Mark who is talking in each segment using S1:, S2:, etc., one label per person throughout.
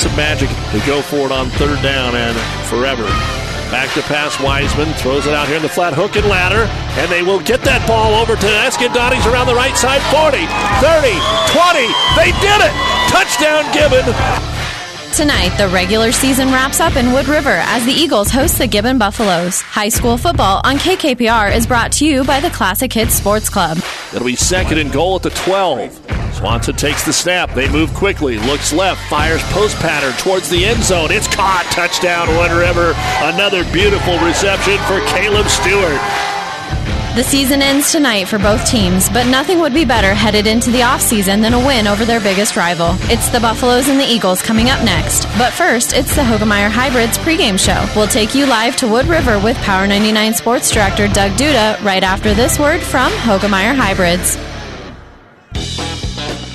S1: Some magic to go for it on third down and forever. Back to pass Wiseman, throws it out here in the flat hook and ladder, and they will get that ball over to Eskandani's around the right side 40, 30, 20. They did it! Touchdown Gibbon!
S2: Tonight, the regular season wraps up in Wood River as the Eagles host the Gibbon Buffaloes. High school football on KKPR is brought to you by the Classic Hits Sports Club.
S1: It'll be second and goal at the 12. Swanson takes the snap. They move quickly. Looks left. Fires post pattern towards the end zone. It's caught. Touchdown, Wood River. Another beautiful reception for Caleb Stewart.
S2: The season ends tonight for both teams, but nothing would be better headed into the offseason than a win over their biggest rival. It's the Buffaloes and the Eagles coming up next. But first, it's the Hoegemeyer Hybrids pregame show. We'll take you live to Wood River with Power 99 Sports Director Doug Duda right after this word from Hoegemeyer Hybrids.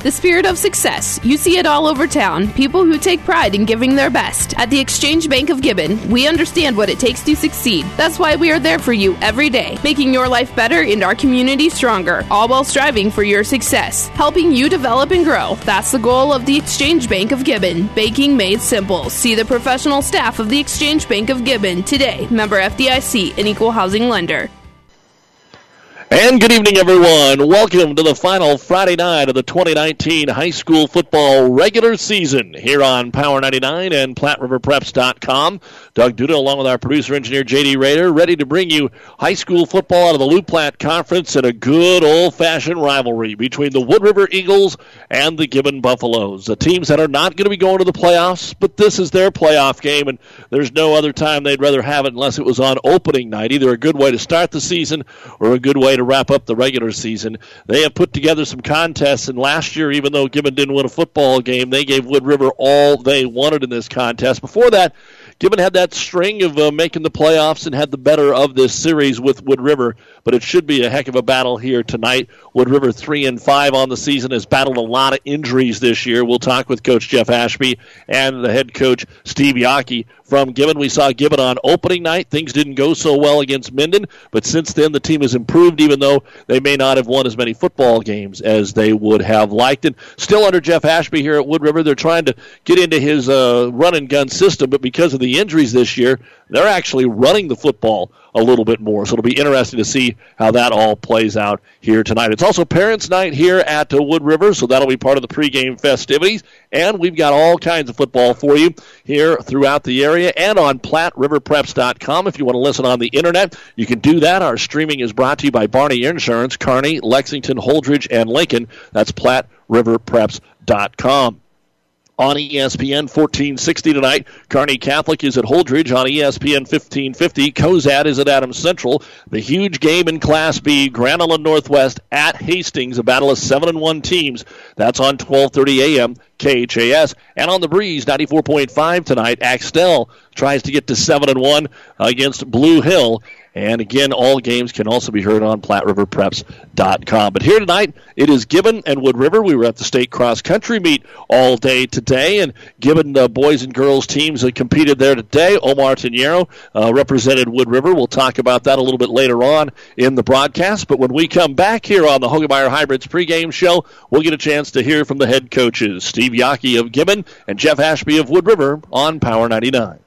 S3: The spirit of success. You see it all over town. People who take pride in giving their best. At the Exchange Bank of Gibbon, we understand what it takes to succeed. That's why we are there for you every day, making your life better and our community stronger, all while striving for your success. Helping you develop and grow. That's the goal of the Exchange Bank of Gibbon. Banking made simple. See the professional staff of the Exchange Bank of Gibbon today. Member FDIC, an equal housing lender.
S1: And good evening, everyone. Welcome to the final Friday night of the 2019 high school football regular season here on Power 99 and PlatteRiverPreps.com. Doug Duda, along with our producer engineer JD Rader, ready to bring you high school football out of the Loup Platte Conference and a good old-fashioned rivalry between the Wood River Eagles and the Gibbon Buffaloes. The teams that are not going to be going to the playoffs, but this is their playoff game, and there's no other time they'd rather have it unless it was on opening night. Either a good way to start the season or a good way to wrap up the regular season. They have put together some contests, and last year, even though Gibbon didn't win a football game, they gave Wood River all they wanted in this contest. Before that, Gibbon had that string of uh, making the playoffs and had the better of this series with Wood River, but it should be a heck of a battle here tonight. Wood River three and five on the season has battled a lot of injuries this year. We'll talk with Coach Jeff Ashby and the head coach Steve Yockey from Gibbon. We saw Gibbon on opening night. Things didn't go so well against Minden, but since then the team has improved, even though they may not have won as many football games as they would have liked. And still under Jeff Ashby here at Wood River, they're trying to get into his uh, run and gun system, but because of the injuries this year, they're actually running the football a little bit more. So it'll be interesting to see how that all plays out here tonight. It's also Parents' Night here at Wood River, so that'll be part of the pregame festivities. And we've got all kinds of football for you here throughout the area and on PlatteRiverPreps.com. If you want to listen on the internet, you can do that. Our streaming is brought to you by Barney Insurance, Kearney, Lexington, Holdrege, and Lincoln. That's PlatteRiverPreps.com on ESPN 1460 tonight. Kearney Catholic is at Holdrege on ESPN 1550. Cozad is at Adams Central. The huge game in Class B, Grand Northwest at Hastings, a battle of 7 and 1 teams. That's on 12:30 a.m. KHAS. And on the breeze, 94.5 tonight, Axtell tries to get to 7 and 1 against Blue Hill. And again, all games can also be heard on PlatteRiverPreps.com. But here tonight, it is Gibbon and Wood River. We were at the state cross country meet all day today, and Gibbon uh, boys and girls teams that competed there today. Omar Tenero uh, represented Wood River. We'll talk about that a little bit later on in the broadcast. But when we come back here on the Hoegemeyer Hybrids pregame show, we'll get a chance to hear from the head coaches, Steve Yockey of Gibbon and Jeff Ashby of Wood River on Power 99.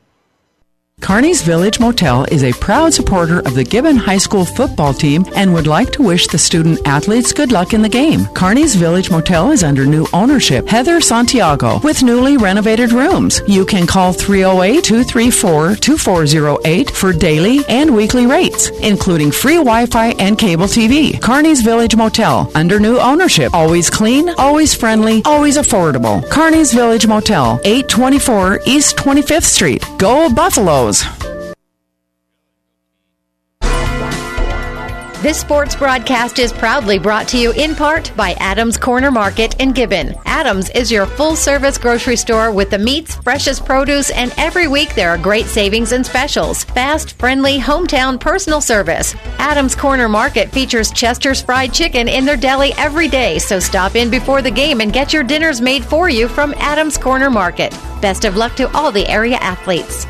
S4: Kearney's Village Motel is a proud supporter of the Gibbon High School football team and would like to wish the student athletes good luck in the game. Kearney's Village Motel is under new ownership, Heather Santiago, with newly renovated rooms. You can call 308-234-2408 for daily and weekly rates, including free Wi-Fi and cable TV. Kearney's Village Motel, under new ownership, always clean, always friendly, always affordable. Kearney's Village Motel, 824 East 25th Street. Go Buffaloes!
S5: This sports broadcast is proudly brought to you in part by Adams Corner Market in Gibbon. Adams is your full service grocery store with the meats, freshest produce, and every week there are great savings and specials. Fast, friendly, hometown personal service. Adams Corner Market features Chester's Fried Chicken in their deli every day, so stop in before the game and get your dinners made for you from Adams Corner Market. Best of luck to all the area athletes.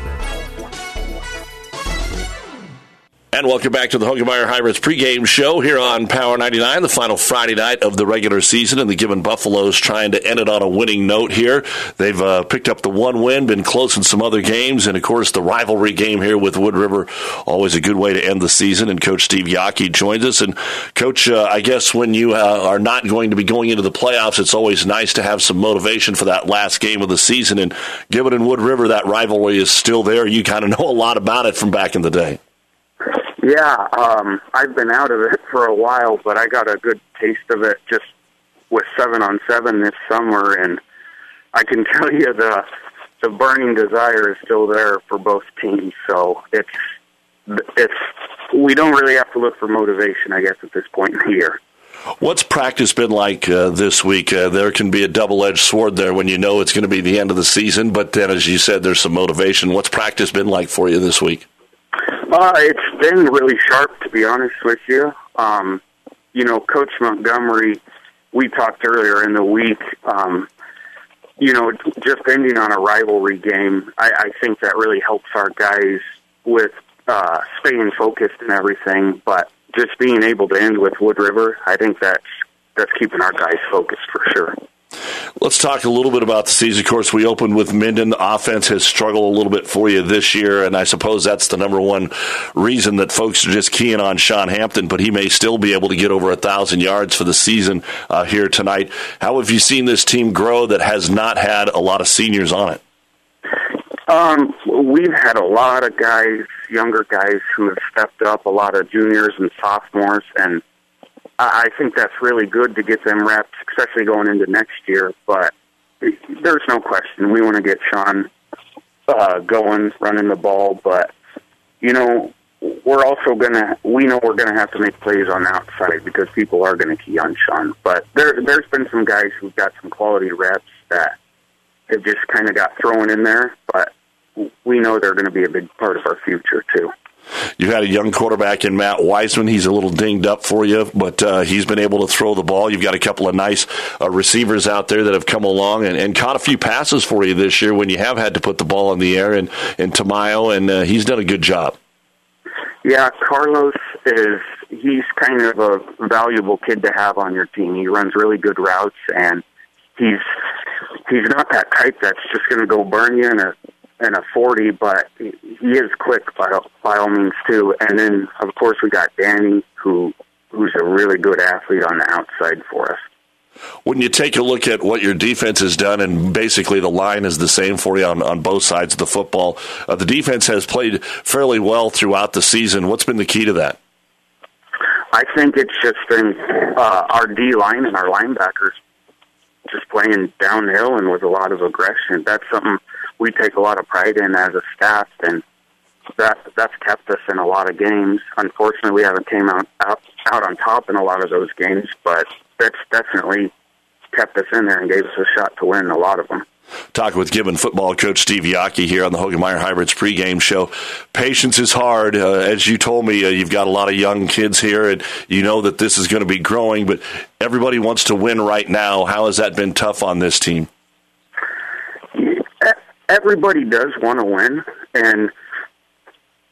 S1: And welcome back to the Hoegemeyer Hybrids pregame show here on Power 99, the final Friday night of the regular season, and the Gibbon Buffaloes trying to end it on a winning note here. They've uh, picked up the one win, been close in some other games, and of course the rivalry game here with Wood River, always a good way to end the season. And Coach Steve Yockey joins us. And Coach, uh, I guess when you uh, are not going to be going into the playoffs, it's always nice to have some motivation for that last game of the season. And Gibbon and Wood River, that rivalry is still there. You kind of know a lot about it from back in the day.
S6: Yeah, um, I've been out of it for a while, but I got a good taste of it just with seven on seven this summer, and I can tell you the the burning desire is still there for both teams. So it's it's we don't really have to look for motivation, I guess, at this point in the year.
S1: What's practice been like uh, this week? Uh, there can be a double edged sword there when you know it's going to be the end of the season, but then, as you said, there's some motivation. What's practice been like for you this week?
S6: Uh, it's been really sharp, to be honest with you. Um, you know, Coach Montgomery, we talked earlier in the week, um, you know, just ending on a rivalry game, I, I think that really helps our guys with uh, staying focused and everything. But just being able to end with Wood River, I think that's that's keeping our guys focused for sure.
S1: Let's talk a little bit about the season. Of course, we opened with Minden. The offense has struggled a little bit for you this year, and I suppose that's the number one reason that folks are just keying on Sean Hampton, but he may still be able to get over a thousand yards for the season uh, here tonight. How have you seen this team grow that has not had a lot of seniors on it?
S6: Um, we've had a lot of guys, younger guys, who have stepped up, a lot of juniors and sophomores, and I think that's really good to get them reps, especially going into next year. But there's no question we want to get Sean uh, going, running the ball. But you know, we're also gonna we know we're gonna have to make plays on the outside because people are gonna key on Sean. But there there's been some guys who've got some quality reps that have just kind of got thrown in there. But we know they're going to be a big part of our future too.
S1: You've had a young quarterback in Matt Wiseman. He's a little dinged up for you, but uh, he's been able to throw the ball. You've got a couple of nice uh, receivers out there that have come along and, and, caught a few passes for you this year when you have had to put the ball in the air. And, and Tamayo, and uh, he's done a good job.
S6: Yeah, Carlos is he's kind of a valuable kid to have on your team. He runs really good routes, and he's he's not that type that's just going to go burn you in a and a 40, but he is quick by, by all means too. And then of course we got Danny, who who's a really good athlete on the outside for us.
S1: When you take a look at what your defense has done, and basically the line is the same for you on, on both sides of the football, uh, the defense has played fairly well throughout the season. What's been the key to that?
S6: I think it's just been uh, our D line and our linebackers just playing downhill and with a lot of aggression. That's something we take a lot of pride in as a staff, and that that's kept us in a lot of games. Unfortunately, we haven't came out out, out on top in a lot of those games, but that's definitely kept us in there and gave us a shot to win a lot of them.
S1: Talking with Gibbon football coach Steve Yockey here on the Hoegemeyer Hybrids pregame show. Patience is hard. Uh, as you told me, uh, you've got a lot of young kids here, and you know that this is going to be growing, but everybody wants to win right now. How has that been tough on this team?
S6: Everybody does want to win, and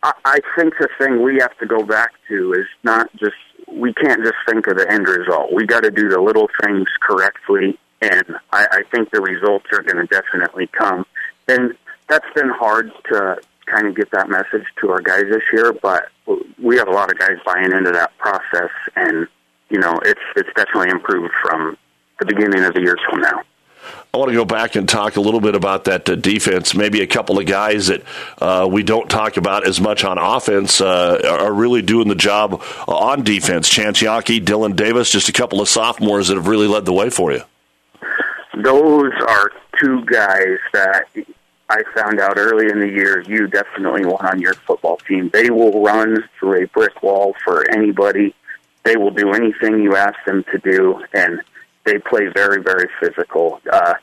S6: I, I think the thing we have to go back to is not just we can't just think of the end result. We got to do the little things correctly, and I, I think the results are going to definitely come. And that's been hard to kind of get that message to our guys this year, but we have a lot of guys buying into that process, and you know it's it's definitely improved from the beginning of the year till now.
S1: I want to go back and talk a little bit about that uh, defense. Maybe a couple of guys that uh, we don't talk about as much on offense uh, are really doing the job on defense. Chance Yockey, Dylan Davis, just a couple of sophomores that have really led the way for you.
S6: Those are two guys that I found out early in the year you definitely want on your football team. They will run through a brick wall for anybody. they will do anything you ask them to do, and they play very, very physical. Uh,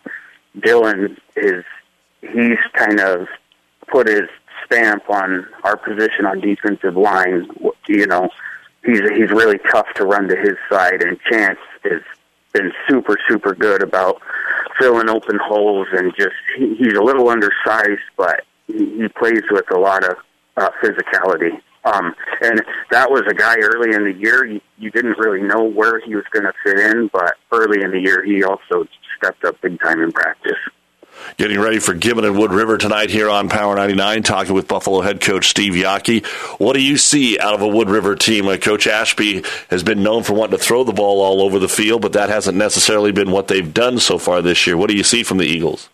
S6: Dylan is he's kind of put his stamp on our position on defensive line. You know, he's he's really tough to run to his side, and Chance has been super, super good about filling open holes and just he, he's a little undersized, but he, he plays with a lot of uh, physicality. Um, and that was a guy early in the year. You, you didn't really know where he was going to fit in, but early in the year, he also stepped up big time in practice.
S1: Getting ready for Gibbon and Wood River tonight here on Power 99, talking with Buffalo head coach Steve Yockey. What do you see out of a Wood River team? Uh, coach Ashby has been known for wanting to throw the ball all over the field, but that hasn't necessarily been what they've done so far this year. What do you see from the Eagles?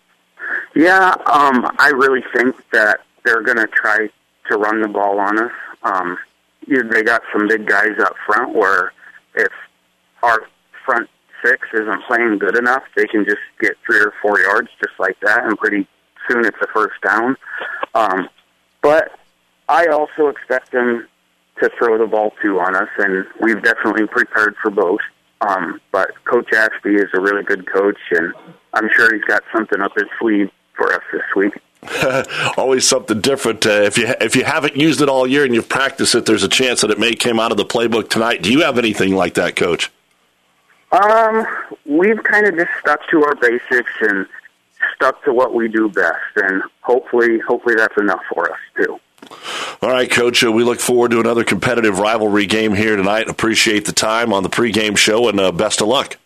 S6: Yeah, um, I really think that they're going to try to run the ball on us. Um, they got some big guys up front where if our front six isn't playing good enough, they can just get three or four yards just like that, and pretty soon it's a first down. Um, but I also expect them to throw the ball too on us, and we've definitely prepared for both. Um, but Coach Ashby is a really good coach, and I'm sure he's got something up his sleeve for us this week.
S1: Always something different. Uh, if you if you haven't used it all year and you've practiced it, there's a chance that it may come out of the playbook tonight. Do you have anything like that, Coach?
S6: Um, we've kind of just stuck to our basics and stuck to what we do best, and hopefully, hopefully that's enough for us too.
S1: All right, Coach. Uh, we look forward to another competitive rivalry game here tonight. Appreciate the time on the pregame show, and uh, best of luck.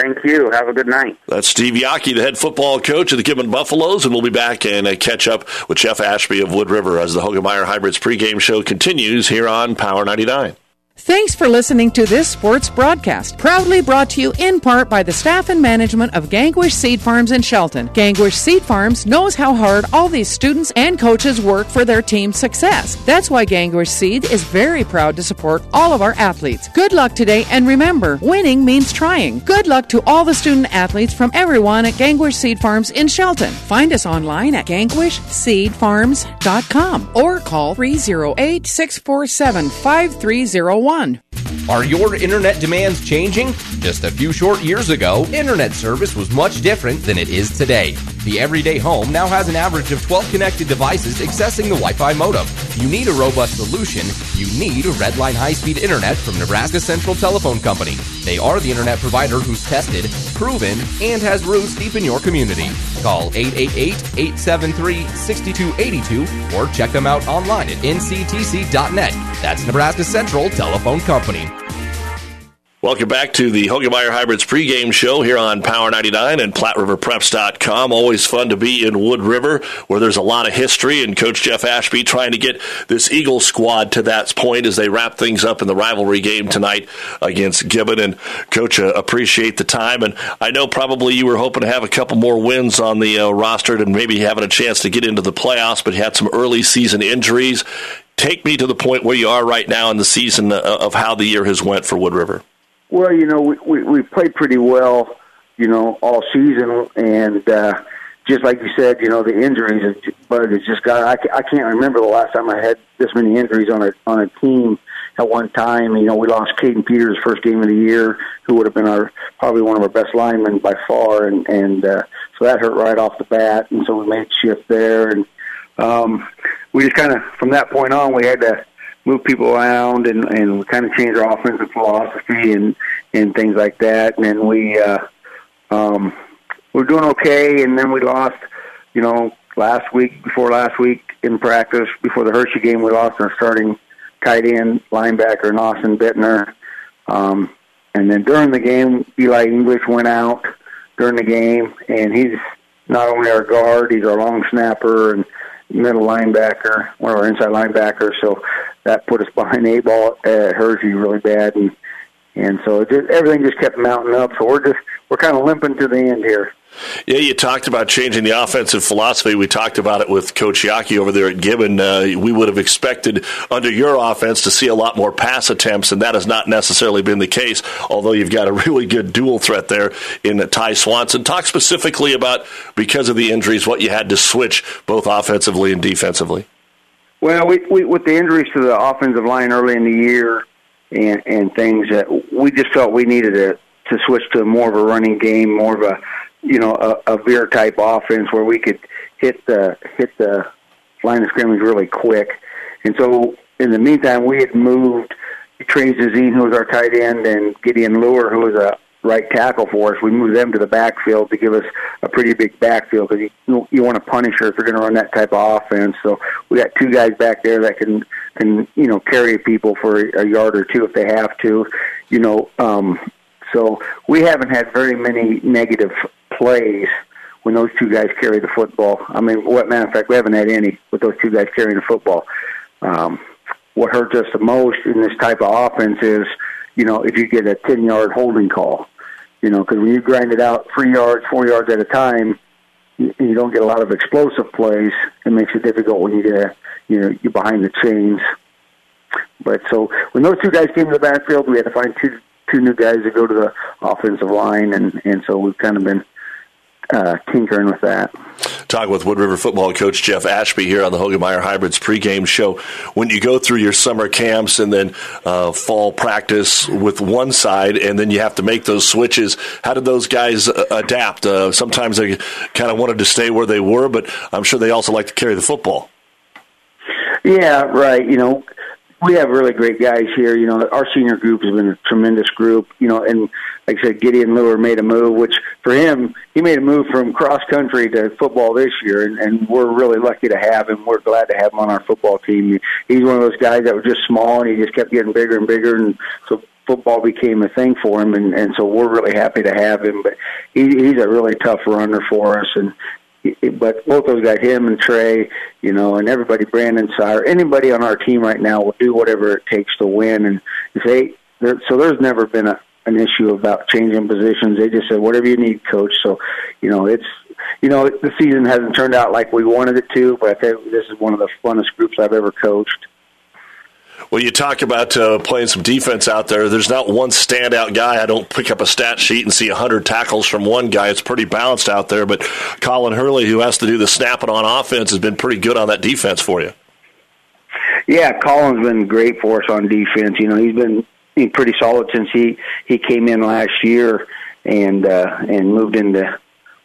S6: Thank you. Have a good night.
S1: That's Steve Yockey, the head football coach of the Gibbon Buffaloes, and we'll be back and catch up with Jeff Ashby of Wood River as the Hoegemeyer Hybrids pregame show continues here on Power 99.
S4: Thanks for listening to this sports broadcast, proudly brought to you in part by the staff and management of Gangwish Seed Farms in Shelton. Gangwish Seed Farms knows how hard all these students and coaches work for their team's success. That's why Gangwish Seed is very proud to support all of our athletes. Good luck today, and remember, winning means trying. Good luck to all the student athletes from everyone at Gangwish Seed Farms in Shelton. Find us online at gangwishseedfarms.com or call 308 647 5301 one.
S7: Are your internet demands changing? Just a few short years ago, internet service was much different than it is today. The everyday home now has an average of 12 connected devices accessing the Wi Fi modem. You need a robust solution. You need a Redline high speed internet from Nebraska Central Telephone Company. They are the internet provider who's tested, proven, and has roots deep in your community. Call 888 873 6282 or check them out online at nctc.net. That's Nebraska Central Telephone Company.
S1: Welcome back to the Hoegemeyer Hybrids pregame show here on Power 99 and PlatteRiverPreps.com. Always fun to be in Wood River where there's a lot of history and Coach Jeff Ashby trying to get this Eagle squad to that point as they wrap things up in the rivalry game tonight against Gibbon. And Coach, uh, appreciate the time. And I know probably you were hoping to have a couple more wins on the uh, roster and maybe having a chance to get into the playoffs, but you had some early season injuries. Take me to the point where you are right now in the season uh, of how the year has went for Wood River.
S8: Well, you know, we, we, we played pretty well, you know, all season, and uh, just like you said, you know, the injuries, but it's just got. I, I can't remember the last time I had this many injuries on a on a team at one time. You know, we lost Caden Peters first game of the year, who would have been our probably one of our best linemen by far, and and uh, so that hurt right off the bat, and so we made shift there, and um, we just kind of from that point on we had to move people around and and we kind of changed our offensive philosophy and and things like that. And then we uh, um, we are doing okay, and then we lost. You know, last week before last week in practice before the Hershey game, we lost our starting tight end linebacker Austin Bittner. Um, and then during the game, Eli English went out during the game, and he's not only our guard, he's our long snapper and middle linebacker, one of our inside linebackers. So that put us behind a ball uh, at Hershey really bad, and and so just, everything just kept mounting up. So we're just we're kind of limping to the end here.
S1: Yeah, you talked about changing the offensive philosophy. We talked about it with Coach Yockey over there at Gibbon. Uh, we would have expected under your offense to see a lot more pass attempts, and that has not necessarily been the case. Although you've got a really good dual threat there in Ty Swanson. Talk specifically about because of the injuries, what you had to switch both offensively and defensively.
S8: Well, we, we with the injuries to the offensive line early in the year, and and things that we just felt we needed to to switch to more of a running game, more of a you know a, a veer type offense where we could hit the hit the line of scrimmage really quick. And so in the meantime, we had moved Trey Zazine, who was our tight end, and Gideon Lure, who was a right tackle for us. We moved them to the backfield to give us a pretty big backfield because you you want to punish her if you're going to run that type of offense. So we got two guys back there that can can you know carry people for a yard or two if they have to. You know, um, so we haven't had very many negative plays when those two guys carry the football. I mean, what matter of fact, we haven't had any with those two guys carrying the football. Um, what hurts us the most in this type of offense is, you know, if you get a ten yard holding call, you know, because when you grind it out three yards, four yards at a time, you, you don't get a lot of explosive plays. It makes it difficult when you get, a, you know, you're behind the chains. But so when those two guys came to the backfield, we had to find two two new guys to go to the offensive line, and and so we've kind of been uh, tinkering with that.
S1: Talking with Wood River football coach Jeff Ashby here on the Hoegemeyer Hybrids pregame show. When you go through your summer camps and then uh, fall practice with one side, and then you have to make those switches, how did those guys uh, adapt? Uh, sometimes they kind of wanted to stay where they were, but I'm sure they also like to carry the football.
S8: Yeah, right. You know, we have really great guys here. You know, our senior group has been a tremendous group. You know, and like I said, Gideon Lure made a move, which for him, he made a move from cross country to football this year, and, and we're really lucky to have him. We're glad to have him on our football team. He's one of those guys that was just small, and he just kept getting bigger and bigger, and so football became a thing for him, and, and so we're really happy to have him. But he, he's a really tough runner for us, and but both those guys, him and Trey, you know, and everybody, Brandon Sire, anybody on our team right now will do whatever it takes to win. And if they, so there's never been a an issue about changing positions. They just said whatever you need, coach. So, you know, it's you know the season hasn't turned out like we wanted it to, but I think this is one of the funnest groups I've ever coached.
S1: Well, you talk about uh, playing some defense out there. There's not one standout guy. I don't pick up a stat sheet and see 100 tackles from one guy. It's pretty balanced out there. But Colin Hurley, who has to do the snapping on offense, has been pretty good on that defense for you.
S8: Yeah, Colin's been great for us on defense. You know, he's been pretty solid since he he came in last year and uh, and moved into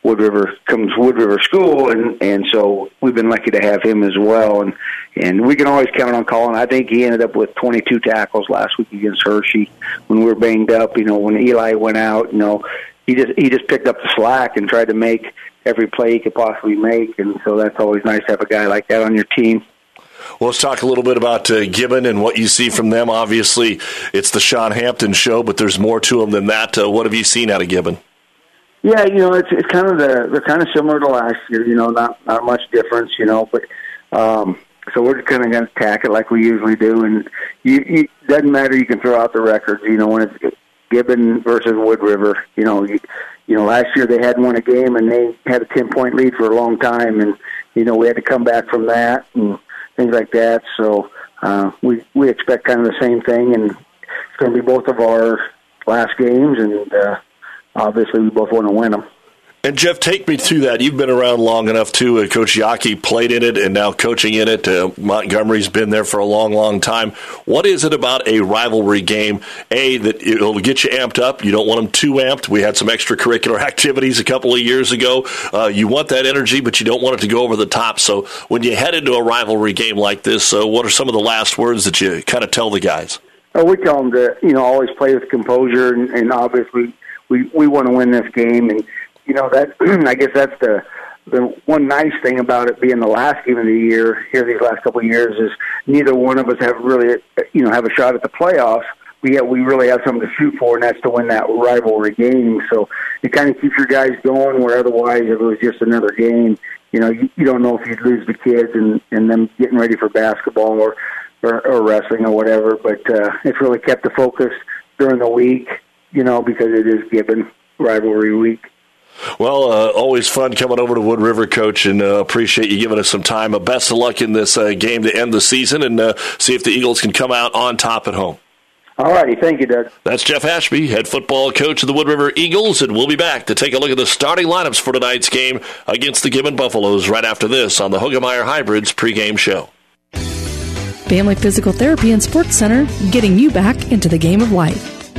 S8: Wood River comes Wood River School, and and so we've been lucky to have him as well, and and we can always count on Colin. I think he ended up with 22 tackles last week against Hershey when we were banged up. You know, when Eli went out, you know, he just he just picked up the slack and tried to make every play he could possibly make, and so that's always nice to have a guy like that on your team.
S1: Well, let's talk a little bit about uh, Gibbon and what you see from them. Obviously, it's the Sean Hampton show, but there's more to them than that. Uh, what have you seen out of Gibbon?
S8: Yeah, you know, it's it's kind of the they're kind of similar to last year. You know, not not much difference. You know, but um, so we're just kind of going to attack it like we usually do, and you, you doesn't matter. You can throw out the records. You know, when it's Gibbon versus Wood River. You know, you, you know, last year they had won a game and they had a ten point lead for a long time, and you know we had to come back from that and things like that. So uh, we we expect kind of the same thing, and it's going to be both of our last games, and uh, obviously we both want to win them.
S1: And Jeff, take me through that. You've been around long enough too. Uh, Coach Yockey played in it and now coaching in it. Uh, Montgomery's been there for a long, long time. What is it about a rivalry game? A that it'll get you amped up. You don't want them too amped. We had some extracurricular activities a couple of years ago. Uh, you want that energy, but you don't want it to go over the top. So when you head into a rivalry game like this, uh, what are some of the last words that you kind of tell the guys?
S8: Oh, we tell them to you know always play with composure, and, and obviously we we want to win this game and you know that I guess that's the the one nice thing about it being the last game of the year here these last couple of years is neither one of us have really you know have a shot at the playoffs. We have, we really have something to shoot for, and that's to win that rivalry game. So it kind of keeps your guys going. Where otherwise, if it was just another game, you know, you, you don't know if you'd lose the kids and and them getting ready for basketball or or, or wrestling or whatever. But uh, it's really kept the focus during the week, you know, because it is Gibbon rivalry week.
S1: Well, uh, always fun coming over to Wood River, Coach, and uh, appreciate you giving us some time. Uh, best of luck in this uh, game to end the season, and uh, see if the Eagles can come out on top at home.
S8: All righty, thank you, Doug.
S1: That's Jeff Ashby, head football coach of the Wood River Eagles, and we'll be back to take a look at the starting lineups for tonight's game against the Gibbon Buffaloes right after this on the Hoegemeyer Hybrids pregame show.
S9: Family Physical Therapy and Sports Center, getting you back into the game of life.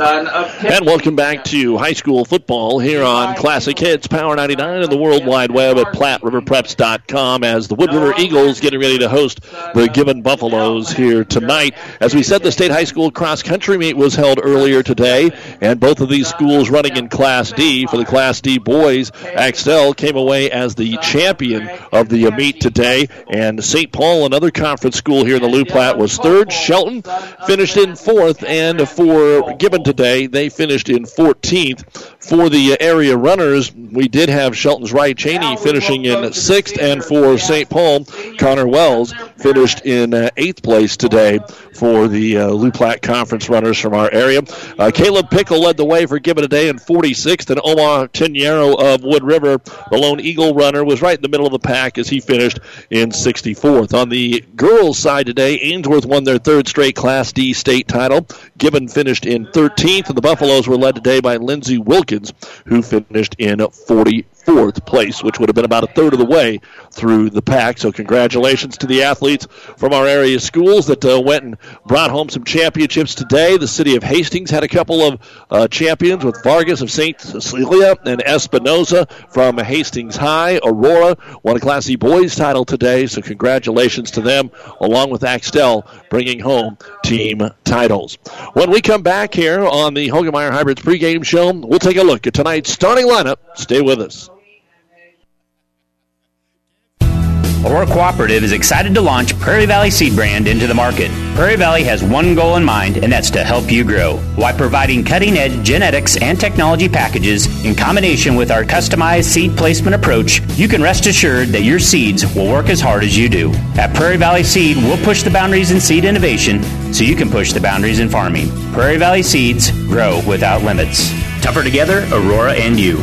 S1: And welcome back to high school football here on Classic Hits Power 99 and the World Wide Web at PlatteRiverPreps.com as the Wood River Eagles getting ready to host the Gibbon Buffaloes here tonight. As we said, the state high school cross country meet was held earlier today, and both of these schools running in Class D. For the Class D boys, Axtell came away as the champion of the meet today, and St. Paul, another conference school here in the Loup Platte, was third. Shelton finished in fourth, and for Gibbon today. They finished in 14th. For the area runners, we did have Shelton's Wright Cheney finishing in sixth, and for St. Paul, Connor Wells finished in uh, eighth place today for the uh, Loup Platte Conference runners from our area. Uh, Caleb Pickle led the way for Gibbon today in 46th, and Omar Tenero of Wood River, the lone Eagle runner, was right in the middle of the pack as he finished in 64th. On the girls' side today, Ainsworth won their third straight Class D state title. Gibbon finished in 13th, and the Buffaloes were led today by Lindsey Wilkins, who finished in 44th place, which would have been about a third of the way through the pack. So, congratulations to the athletes from our area schools that uh, went and brought home some championships today. The city of Hastings had a couple of uh, champions with Vargas of St. Cecilia and Espinosa from Hastings High. Aurora won a Class C boys title today, so congratulations to them, along with Axtell bringing home team titles. When we come back here on the Hoegemeyer Hybrids pregame show, we'll take a look at tonight's starting lineup. Stay with us.
S10: Aurora Cooperative is excited to launch Prairie Valley Seed Brand into the market. Prairie Valley has one goal in mind, and that's to help you grow. While providing cutting edge genetics and technology packages in combination with our customized seed placement approach, you can rest assured that your seeds will work as hard as you do. At Prairie Valley Seed, we'll push the boundaries in seed innovation so you can push the boundaries in farming. Prairie Valley Seeds grow without limits. Tougher together, Aurora and you.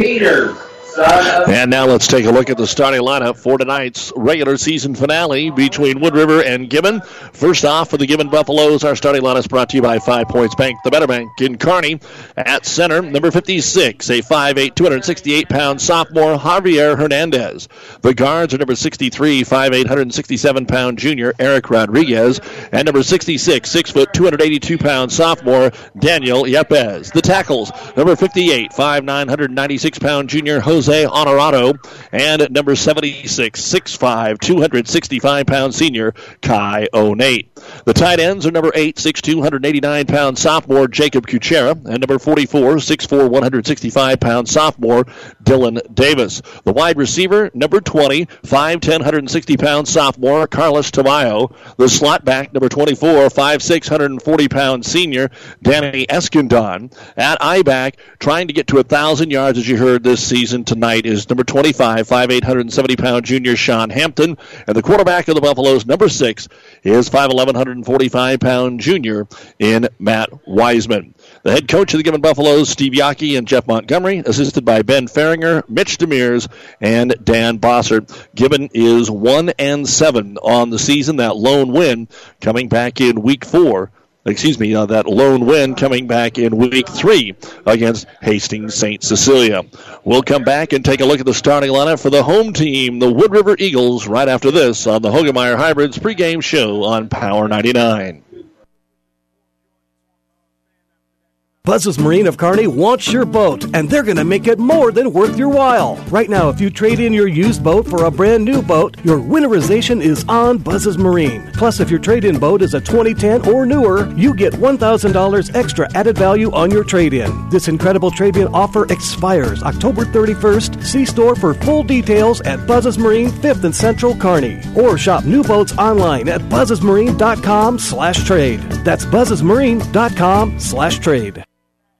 S1: Peter. And now let's take a look at the starting lineup for tonight's regular season finale between Wood River and Gibbon. First off, for the Gibbon Buffaloes, our starting lineup is brought to you by Five Points Bank, the Better Bank in Kearney. At center, number 56, a 5'8", 268-pound sophomore, Javier Hernandez. The guards are number 63, 5'8", 167-pound junior, Eric Rodriguez. And number 66, 6 foot 282-pound sophomore, Daniel Yepes. The tackles, number 58, 5'9", 196-pound junior, Jose Jose Honorado, and number 76, 6'5", 265-pound senior Kai O'Nate. The tight ends are number 8, 6'2", 189-pound sophomore Jacob Kuchera, and number 44, 6'4", 165-pound sophomore Dylan Davis. The wide receiver, number 20, 5'10", 160-pound sophomore Carlos Tamayo. The slot back, number 24, 5'6", 140-pound senior Danny Eskandon. At I back, trying to get to a 1,000 yards, as you heard this season, tonight is number 25, 5'8", 170 pound junior Sean Hampton. And the quarterback of the Buffaloes, number six, is 5'11", 145 pound junior in Matt Wiseman. The head coach of the Gibbon Buffaloes, Steve Yockey and Jeff Montgomery, assisted by Ben Farringer, Mitch Demers, and Dan Bossert. Gibbon is one and seven on the season. That lone win coming back in week four excuse me, uh, that lone win coming back in week three against Hastings St. Cecilia. We'll come back and take a look at the starting lineup for the home team, the Wood River Eagles, right after this on the Hoegemeyer Hybrids pregame show on Power 99.
S11: Buzz's Marine of Kearney wants your boat, and they're going to make it more than worth your while. Right now, if you trade in your used boat for a brand new boat, your winterization is on Buzz's Marine. Plus, if your trade in boat is a 2010 or newer, you get $1,000 extra added value on your trade in. This incredible trade in offer expires October 31st. See store for full details at Buzz's Marine, 5th and Central Kearney. Or shop new boats online at buzzesmarine.com slash trade. That's buzzesmarine.com slash trade.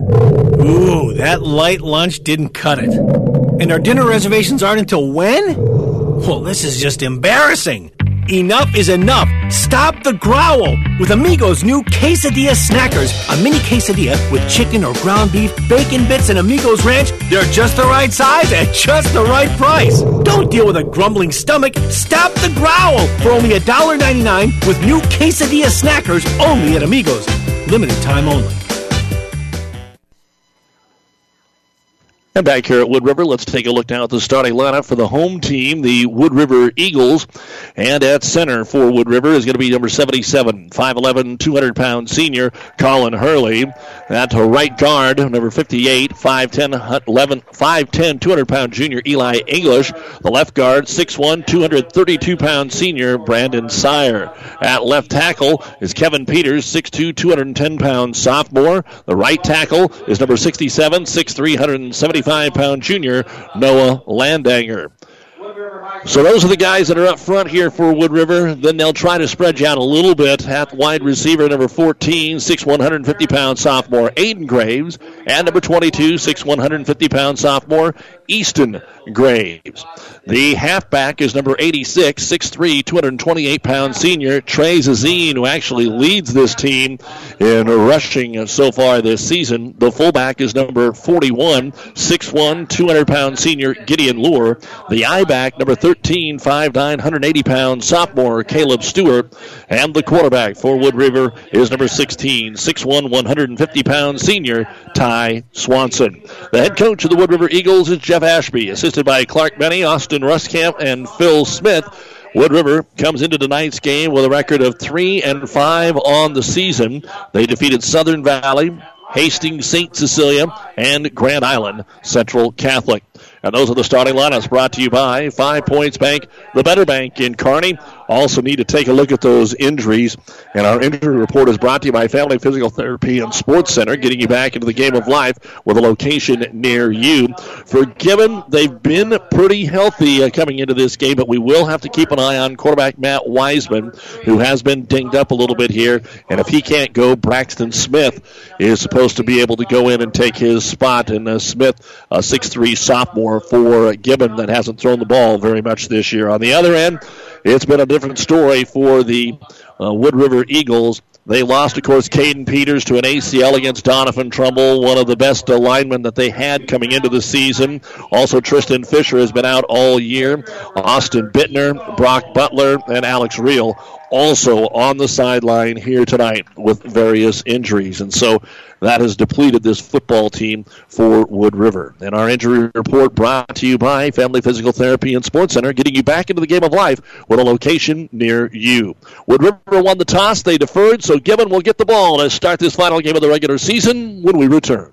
S12: Ooh, that light lunch didn't cut it. And our dinner reservations aren't until when? Well, this is just embarrassing. Enough is enough. Stop the growl with Amigos' new Quesadilla Snackers. A mini quesadilla with chicken or ground beef, bacon bits, and Amigos Ranch. They're just the right size at just the right price. Don't deal with a grumbling stomach. Stop the growl for only $1.99 with new Quesadilla Snackers only at Amigos. Limited time only.
S1: And back here at Wood River, let's take a look now at the starting lineup for the home team, the Wood River Eagles. And at center for Wood River is going to be number 77, 5'11, 200 pound senior Colin Hurley. At right guard, number 58, 5'10, 11, 5'10, 200 pound junior Eli English. The left guard, 6'1, 232 pound senior Brandon Sire. At left tackle is Kevin Peters, 6'2, 210 pound sophomore. The right tackle is number 67, 6'3, 170 25 pound junior, Noah Landanger. So those are the guys that are up front here for Wood River. Then they'll try to spread you out a little bit at wide receiver number 14, 6'150 150 pound sophomore Aiden Graves, and number 22, 6'150 150 pound sophomore Easton Graves. The halfback is number 86, 6'3", 228 pound senior Trey Zazine, who actually leads this team in rushing so far this season. The fullback is number 41, 6'1", 200 pound senior Gideon Lure. The I back, number 13, 5'9", 180 pound sophomore Caleb Stewart. And the quarterback for Wood River is number 16, 6'1", 150 pound senior Ty Swanson. The head coach of the Wood River Eagles is Jeff Ashby, assisted by Clark Benny, Austin Rustcamp, and Phil Smith. Wood River comes into tonight's game with a record of three and five on the season. They defeated Southern Valley, Hastings St. Cecilia, and Grand Island Central Catholic. And those are the starting lineups brought to you by Five Points Bank, the better bank in Kearney. Also, need to take a look at those injuries. And our injury report is brought to you by Family Physical Therapy and Sports Center, getting you back into the game of life with a location near you. For Gibbon, they've been pretty healthy uh, coming into this game, but we will have to keep an eye on quarterback Matt Wiseman, who has been dinged up a little bit here. And if he can't go, Braxton Smith is supposed to be able to go in and take his spot. And uh, Smith, a six-three sophomore for Gibbon, that hasn't thrown the ball very much this year. On the other end, it's been a different story for the uh, Wood River Eagles. They lost, of course, Caden Peters to an ACL against Doniphan-Trumbull, one of the best linemen that they had coming into the season. Also, Tristan Fisher has been out all year. Austin Bittner, Brock Butler, and Alex Reel also on the sideline here tonight with various injuries. And so that has depleted this football team for Wood River. And our injury report brought to you by Family Physical Therapy and Sports Center, getting you back into the game of life with a location near you. Wood River won the toss. They deferred, so Gibbon will get the ball to start this final game of the regular season when we return.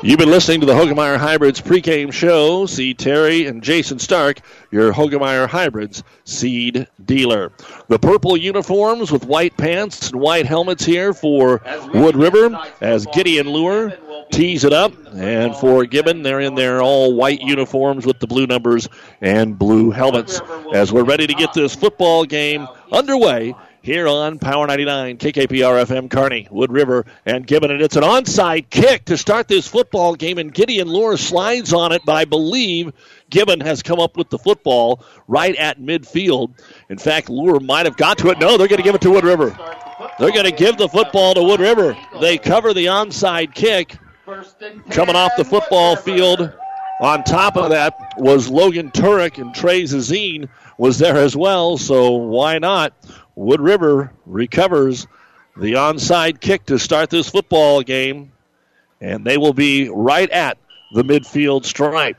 S1: You've been listening to the Hoegemeyer Hybrids pregame show. See Terry and Jason Stark, your Hoegemeyer Hybrids seed dealer. The purple uniforms with white pants and white helmets here for Wood River as Gideon Lure tees it up. And for Gibbon, they're in their all white uniforms with the blue numbers and blue helmets as we're ready to get this football game underway here on Power 99, KKPR FM Kearney, Wood River, and Gibbon. And it's an onside kick to start this football game, and Gideon Lure slides on it, but I believe Gibbon has come up with the football right at midfield. In fact, Lure might have got to it. No, they're going to give it to Wood River. They're going to give the football to Wood River. They cover the onside kick. Coming off the football field on top of that was Logan Turek and Trey Zazine was there as well, so why not? Wood River recovers the onside kick to start this football game, and they will be right at the midfield stripe.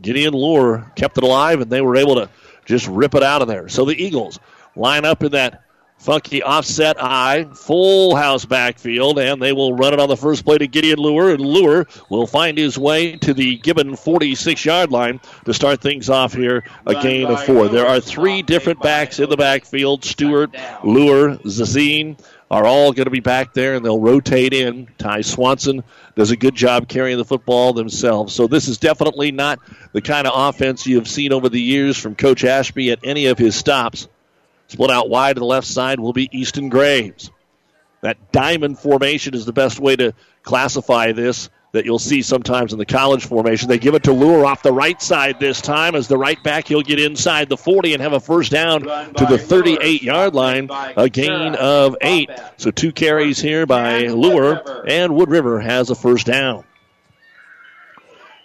S1: Gideon Lure kept it alive, and they were able to just rip it out of there. So the Eagles line up in that funky offset I, full house backfield, and they will run it on the first play to Gideon Lure, and Lure will find his way to the Gibbon 46 yard line to start things off here, a gain of four. There are three different backs in the backfield Stewart, Lure, Zazine. Are all going to be back there, and they'll rotate in. Ty Swanson does a good job carrying the football themselves. So, this is definitely not the kind of offense you have seen over the years from Coach Ashby at any of his stops. Split out wide to the left side will be Easton Graves. That diamond formation is the best way to classify this that you'll see sometimes in the college formation. They give it to Lure off the right side this time as the right back. He'll get inside the 40 and have a first down to the 38 yard line, a gain of eight. So two carries here by Lure, and Wood River has a first down.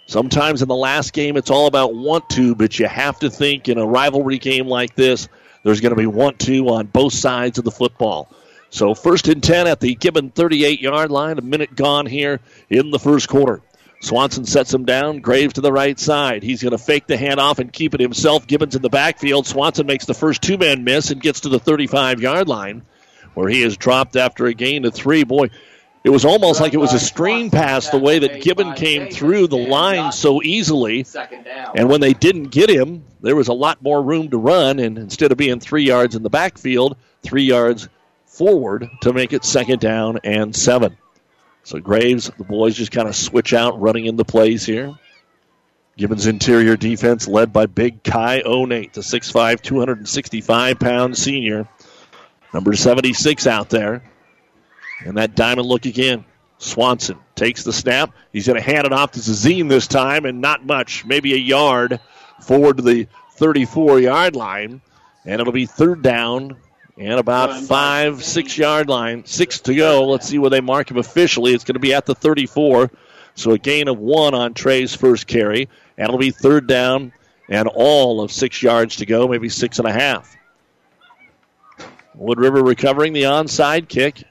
S1: Sometimes in the last game, it's all about want to, but you have to think in a rivalry game like this, there's going to be one two on both sides of the football. So first and 10 at the Gibbon 38 yard line. A minute gone here in the first quarter. Swanson sets him down. Graves to the right side. He's going to fake the handoff and keep it himself. Gibbons in the backfield. Swanson makes the first two man miss and gets to the 35 yard line where he is dropped after a gain of three. Boy, it was almost like it was a screen pass the way that Gibbon came through the line so easily. And when they didn't get him, there was a lot more room to run. And instead of being three yards in the backfield, three yards forward to make it second down and seven. So Graves, the boys just kind of switch out running in the plays here. Gibbons interior defense led by big Kai Onate, the 6'5, 265 pound senior. Number 76 out there. And that diamond look again. Swanson takes the snap. He's going to hand it off to Zazine this time, and not much, maybe a yard forward to the 34 yard line. And it'll be third down and about five, six yard line. Six to go. Let's see where they mark him officially. It's going to be at the 34. So a gain of one on Trey's first carry. And it'll be third down and all of six yards to go, maybe six and a half. Wood River recovering the onside kick.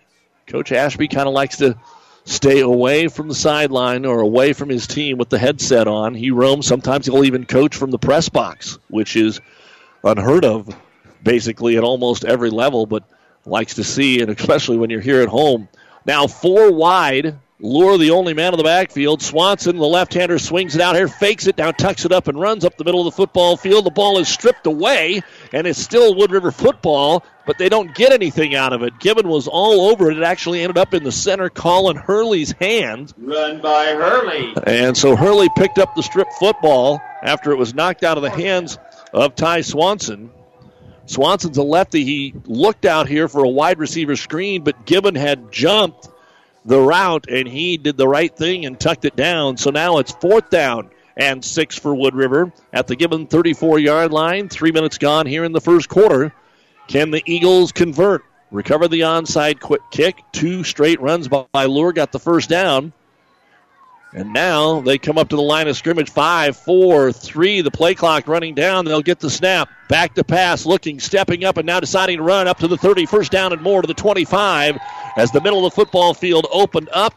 S1: Coach Ashby kind of likes to stay away from the sideline or away from his team with the headset on. He roams. Sometimes he'll even coach from the press box, which is unheard of basically at almost every level, but likes to see, and especially when you're here at home. Now, four wide. Lure, the only man in the backfield. Swanson, the left hander, swings it out here, fakes it, now tucks it up and runs up the middle of the football field. The ball is stripped away, and it's still Wood River football, but they don't get anything out of it. Gibbon was all over it. It actually ended up in the center, Colin Hurley's hands.
S13: Run by Hurley.
S1: And so Hurley picked up the strip football after it was knocked out of the hands of Ty Swanson. Swanson's a lefty. He looked out here for a wide receiver screen, but Gibbon had jumped the route and he did the right thing and tucked it down. So now it's fourth down and six for Wood River at the Gibbon 34 yard line. Three minutes gone here in the first quarter. Can the Eagles convert? Recover the onside quick kick. Two straight runs by Lure got the first down. And now they come up to the line of scrimmage. Five, four, three. The play clock running down. They'll get the snap. Back to pass. Looking, stepping up, and now deciding to run up to the 30. First down and more to the 25 as the middle of the football field opened up.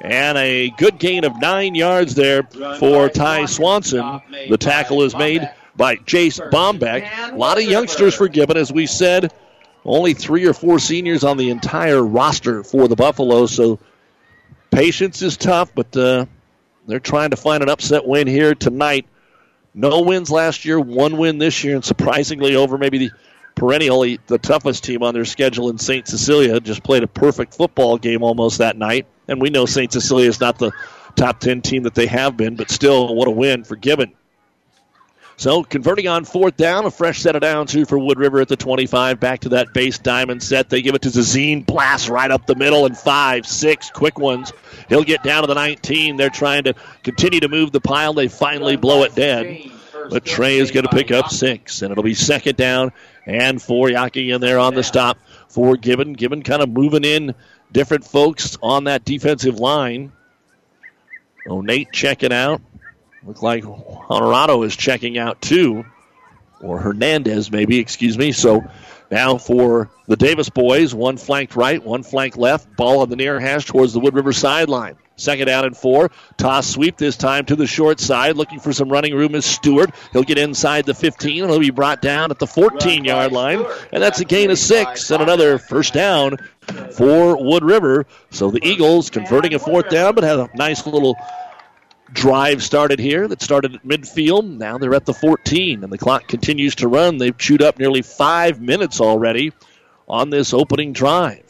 S1: And a good gain of nine yards there for Ty Swanson. The tackle is made by Jace Bombeck. A lot of youngsters for Gibbon, as we said. Only three or four seniors on the entire roster for the Buffalo, so patience is tough, but uh, they're trying to find an upset win here tonight. No wins last year, one win this year, and surprisingly over maybe the perennially the toughest team on their schedule in St. Cecilia. Just played a perfect football game almost that night. And we know St. Cecilia is not the top 10 team that they have been, but still, what a win for Gibbon. So converting on fourth down, a fresh set of downs two for Wood River at the 25. Back to that base diamond set. They give it to Zazine. Blast right up the middle and five, six quick ones. He'll get down to the 19. They're trying to continue to move the pile. They finally blow it dead. But Trey is going to pick up six, and it'll be second down and four. Yockey in there on the stop for Gibbon. Gibbon kind of moving in different folks on that defensive line. Oh, Nate checking out. Look like Honorado is checking out too, or Hernandez maybe, excuse me. So now for the Davis boys, one flanked right, one flank left. Ball on the near hash towards the Wood River sideline. Second down and four. Toss sweep this time to the short side. Looking for some running room is Stewart. He'll get inside the 15 and he'll be brought down at the 14 yard line. And that's a gain of six and another first down for Wood River. So the Eagles converting a fourth down, but have a nice little drive started here that started at midfield. Now they're at the 14, and the clock continues to run. They've chewed up nearly five minutes already on this opening drive.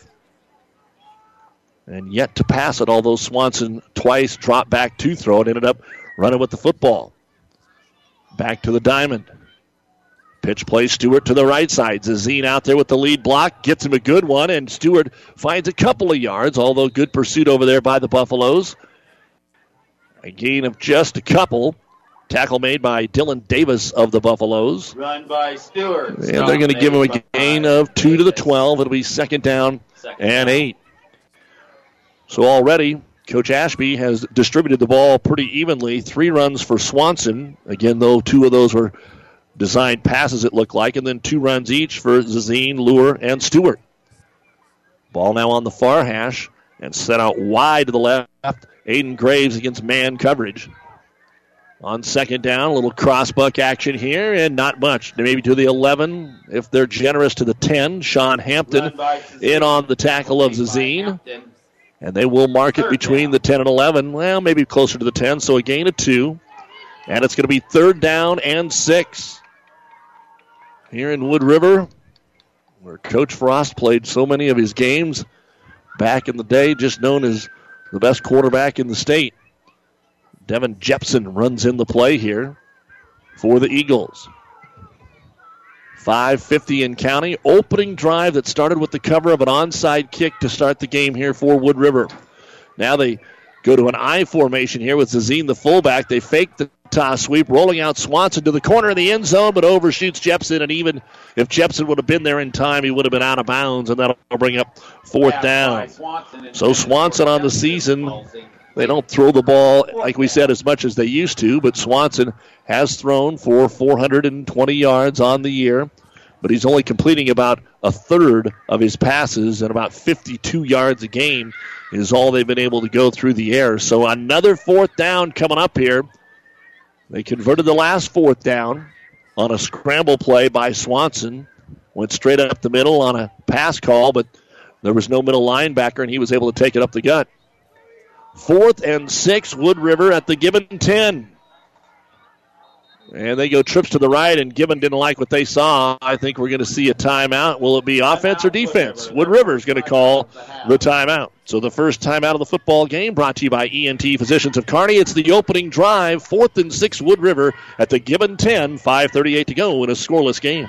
S1: And yet to pass it, although Swanson twice dropped back to throw it, ended up running with the football. Back to the diamond. Pitch play Stewart to the right side. Zazine out there with the lead block. Gets him a good one, and Stewart finds a couple of yards, although good pursuit over there by the Buffaloes. A gain of just a couple. Tackle made by Dylan Davis of the Buffaloes.
S13: Run by Stewart.
S1: And they're going to give him a gain of two to the 12. It'll be second down and eight. So already, Coach Ashby has distributed the ball pretty evenly. Three runs for Swanson. Again, though, two of those were designed passes, it looked like, and then two runs each for Zazine, Lure, and Stewart. Ball now on the far hash and set out wide to the left. Aiden Graves against man coverage. On second down, a little crossbuck action here, and not much. Maybe to the 11, if they're generous to the 10. Sean Hampton in on the tackle of Zazine. And they will mark it between the 10 and 11. Well, maybe closer to the 10, so a gain of two. And it's going to be third down and six. Here in Wood River, where Coach Frost played so many of his games back in the day, just known as the best quarterback in the state. Devin Jepson runs in the play here for the Eagles. 550 in county. Opening drive that started with the cover of an onside kick to start the game here for Wood River. Now they go to an I formation here with Zazine, the fullback. They fake the toss sweep, rolling out Swanson to the corner of the end zone, but overshoots Jepson. And even if Jepson would have been there in time, he would have been out of bounds, and that'll bring up fourth down. So Swanson on the season, they don't throw the ball, like we said, as much as they used to, but Swanson has thrown for 420 yards on the year, but he's only completing about a third of his passes, and about 52 yards a game is all they've been able to go through the air. So another fourth down coming up here. They converted the last fourth down on a scramble play by Swanson. Went straight up the middle on a pass call, but there was no middle linebacker, and he was able to take it up the gut. Fourth and six, Wood River at the Gibbon 10. And they go trips to the right, and Gibbon didn't like what they saw. I think we're going to see a timeout. Will it be offense or defense? Wood River is going to call the timeout. So the first timeout of the football game brought to you by ENT Physicians of Kearney. It's the opening drive, fourth and six Wood River at the Gibbon 10, 5.38 to go in a scoreless game.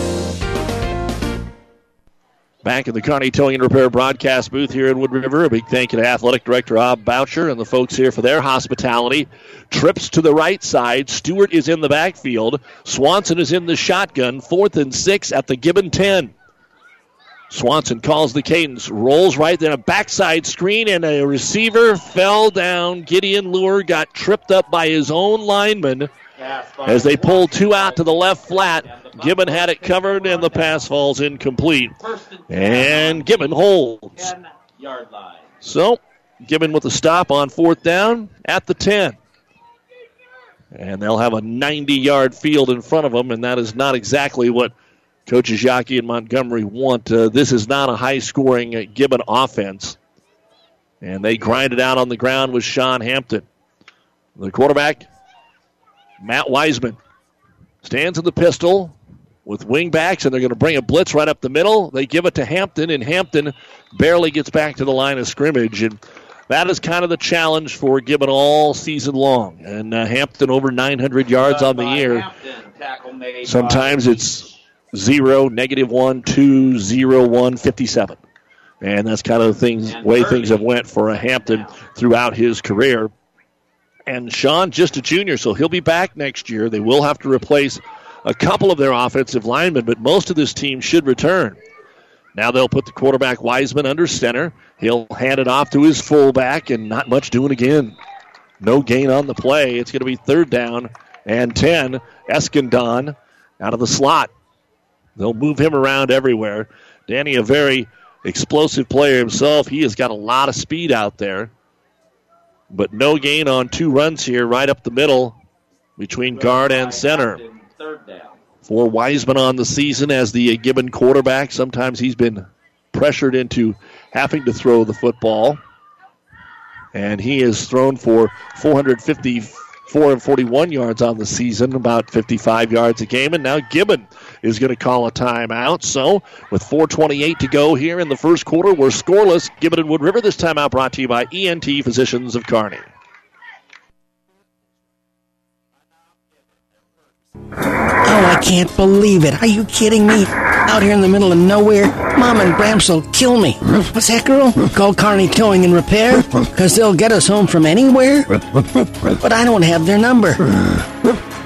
S1: Back in the Kearney Towing and Repair broadcast booth here in Wood River, a big thank you to Athletic Director Rob Boucher and the folks here for their hospitality. Trips to the right side. Stewart is in the backfield. Swanson is in the shotgun. Fourth and six at the Gibbon 10. Swanson calls the cadence, rolls right then a backside screen, and a receiver fell down. Gideon Lure got tripped up by his own lineman as they pulled two out to the left flat. Gibbon had it covered, and the pass falls incomplete. And Gibbon holds. So, Gibbon with a stop on fourth down at the 10. And they'll have a 90 yard field in front of them, and that is not exactly what coaches Yockey and Montgomery want. Uh, this is not a high scoring Gibbon offense. And they grind it out on the ground with Sean Hampton. The quarterback, Matt Wiseman, stands in the pistol with wingbacks, and they're going to bring a blitz right up the middle. They give it to Hampton, and Hampton barely gets back to the line of scrimmage. And that is kind of the challenge for Gibbon all season long. And uh, Hampton over 900 yards on the year. Sometimes it's zero, negative one, two, zero, one, 57. And that's kind of the things, way things have went for a Hampton throughout his career. And Sean, just a junior, so he'll be back next year. They will have to replace a couple of their offensive linemen, but most of this team should return. Now they'll put the quarterback Wiseman under center. He'll hand it off to his fullback, and not much doing again. No gain on the play. It's going to be third down and 10. Eskandon out of the slot. They'll move him around everywhere. Danny, a very explosive player himself. He has got a lot of speed out there. But no gain on two runs here, right up the middle between guard and center. For Wiseman on the season as the Gibbon quarterback, sometimes he's been pressured into having to throw the football. And he has thrown for 454 and 41 yards on the season, about 55 yards a game. And now Gibbon is going to call a timeout. So, with 4.28 to go here in the first quarter, we're scoreless. Gibbon and Wood River. This timeout brought to you by ENT Physicians of Kearney.
S13: Oh, I can't believe it. Are you kidding me? Out here in the middle of nowhere, Mom and Bramps will kill me. What's that, girl? Call Kearney Towing and Repair? Because they'll get us home from anywhere? But I don't have their number.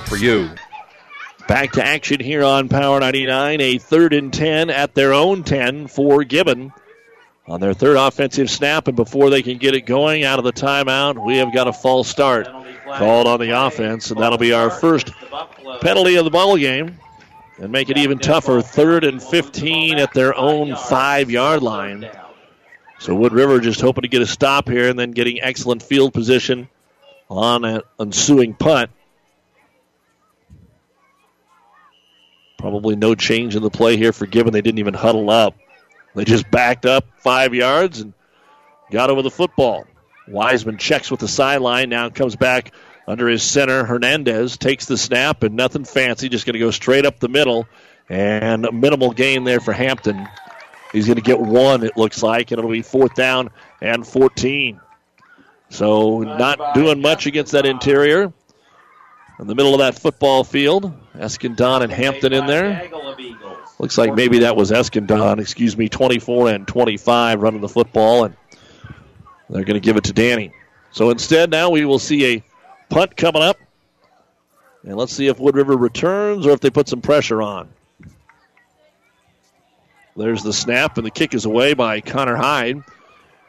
S14: for you.
S1: Back to action here on Power 99. A third and 10 at their own 10 for Gibbon on their third offensive snap. And before they can get it going out of the timeout, we have got a false start called on the offense. And that'll be our first penalty of the ball game and make it even tougher. Third and 15 at their own five yard line. So Wood River just hoping to get a stop here and then getting excellent field position on an ensuing punt. Probably no change in the play here for Gibbon. They didn't even huddle up. They just backed up five yards and got over the football. Wiseman checks with the sideline, now comes back under his center. Hernandez takes the snap and nothing fancy, just going to go straight up the middle. And minimal gain there for Hampton. He's going to get one, it looks like, and it'll be fourth down and 14. So, not doing much against that interior. In the middle of that football field, Eskandon and Hampton in there. Looks like maybe that was Eskandon, excuse me, 24 and 25 running the football, and they're going to give it to Danny. So instead, now we will see a punt coming up. And let's see if Wood River returns or if they put some pressure on. There's the snap, and the kick is away by Connor Hyde.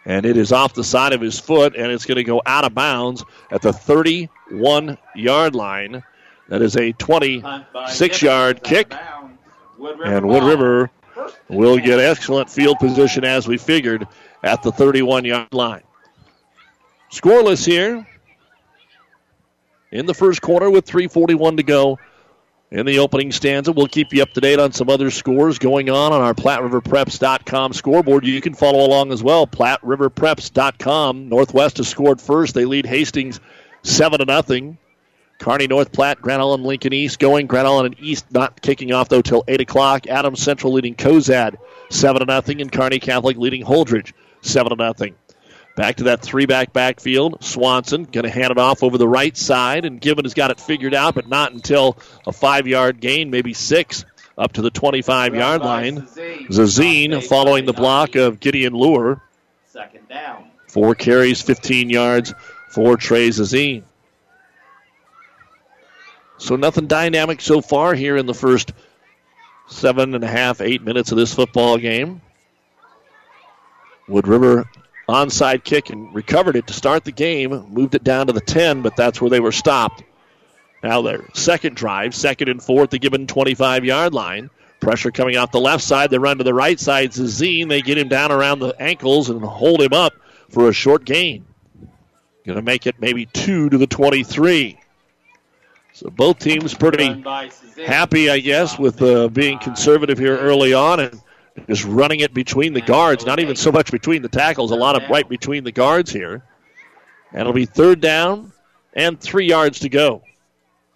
S1: And it is off the side of his foot, and it's going to go out of bounds at the 31 yard line. That is a 26 yard kick. And Wood River will get excellent field position as we figured at the 31 yard line. Scoreless here in the first quarter with 3.41 to go in the opening stanza. We'll keep you up to date on some other scores going on on our PlatteRiverPreps.com scoreboard. You can follow along as well. PlatteRiverPreps.com. Northwest has scored first. They lead Hastings 7 to nothing. Kearney, North Platte, Grand Island, Lincoln East going. Grand Island and East not kicking off though till 8 o'clock. Adams Central leading Cozad 7 to nothing, and Kearney Catholic leading Holdrege 7 to nothing. Back to that three back backfield. Swanson going to hand it off over the right side, and Gibbon has got it figured out, but not until a five yard gain, maybe six, up to the 25 yard line. Zazine following the block of Gideon Lure.
S15: Second down.
S1: Four carries, 15 yards for Trey Zazine. So nothing dynamic so far here in the first seven and a half, eight minutes of this football game. Wood River onside kick and recovered it to start the game, moved it down to the 10, but that's where they were stopped. Now their second drive, second and fourth, the Gibbon 25 yard line. Pressure coming off the left side. They run to the right side. Zazine, they get him down around the ankles and hold him up for a short gain. Going to make it maybe two to the 23. So both teams pretty happy, I guess, with uh, being conservative here early on and just running it between the guards. Not even so much between the tackles, a lot of right between the guards here. And it'll be third down and three yards to go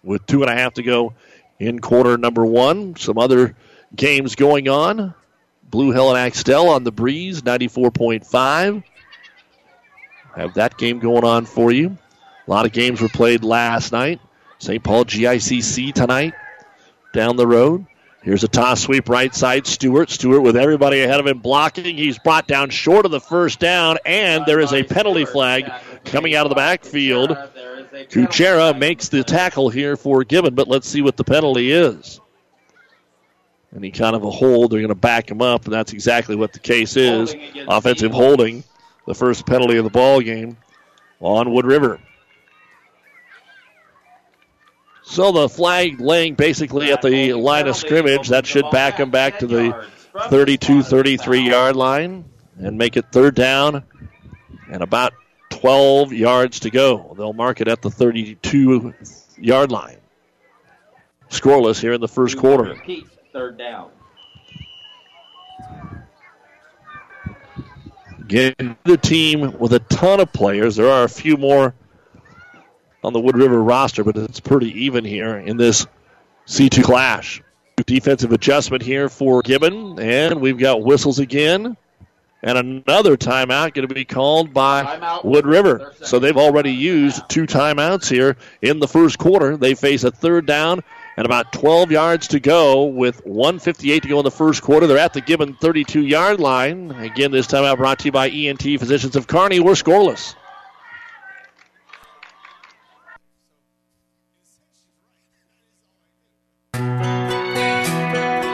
S1: with two and a half to go in quarter number one. Some other games going on. Blue Hill and Axtell on the breeze, 94.5. Have that game going on for you. A lot of games were played last night. St. Paul GICC tonight down the road. Here's a toss sweep right side. Stewart. Stewart with everybody ahead of him blocking. He's brought down short of the first down, and there is a penalty flag coming out of the backfield. Kuchera makes the tackle here for Gibbon, but let's see what the penalty is. Any kind of a hold, they're going to back him up, and that's exactly what the case is. Offensive holding, the first penalty of the ball game on Wood River. So the flag laying basically at the line of scrimmage. That should back them back to the 32 33 yard line and make it third down and about 12 yards to go. They'll mark it at the 32 yard line. Scoreless here in the first quarter.
S15: Third down.
S1: Again, the team with a ton of players. There are a few more on the Wood River roster, but it's pretty even here in this C2 clash. Defensive adjustment here for Gibbon, and we've got whistles again. And another timeout going to be called by timeout. Wood River. So they've already used two timeouts here in the first quarter. They face a third down and about 12 yards to go with 158 to go in the first quarter. They're at the Gibbon 32 yard line. Again, this timeout brought to you by ENT Physicians of Kearney. We're scoreless.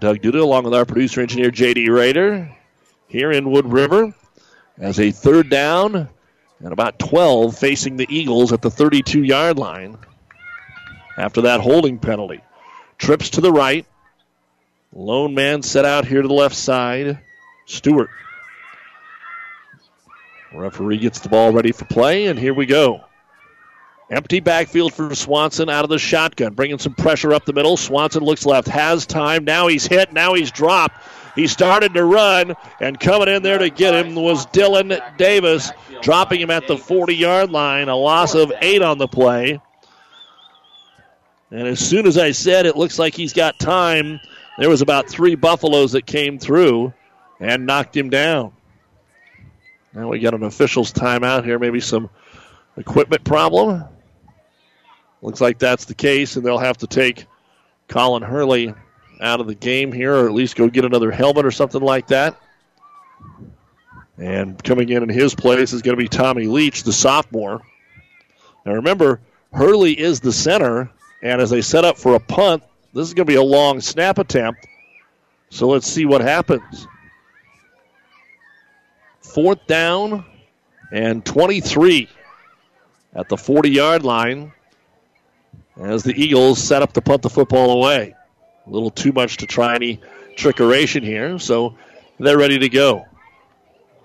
S1: Doug Duda along with our producer engineer J.D. Rader here in Wood River as a third down and about 12 facing the Eagles at the 32 yard line after that holding penalty. Trips to the right. Lone man set out here to the left side. Stewart. Referee gets the ball ready for play, and here we go. Empty backfield for Swanson out of the shotgun, bringing some pressure up the middle. Swanson looks left, has time. Now he's hit. Now he's dropped. He started to run, and coming in there to get him was Dylan Davis, dropping him at the 40 yard line. A loss of eight on the play. And as soon as I said it looks like he's got time, there was about three Buffaloes that came through and knocked him down. Now we got an official's timeout here, maybe some equipment problem. Looks like that's the case, and they'll have to take Colin Hurley out of the game here, or at least go get another helmet or something like that. And coming in in his place is going to be Tommy Leach, the sophomore. Now remember, Hurley is the center, and as they set up for a punt, this is going to be a long snap attempt. So let's see what happens. Fourth down and 23 at the 40 yard line as the Eagles set up to punt the football away. A little too much to try any trickeration here, so they're ready to go.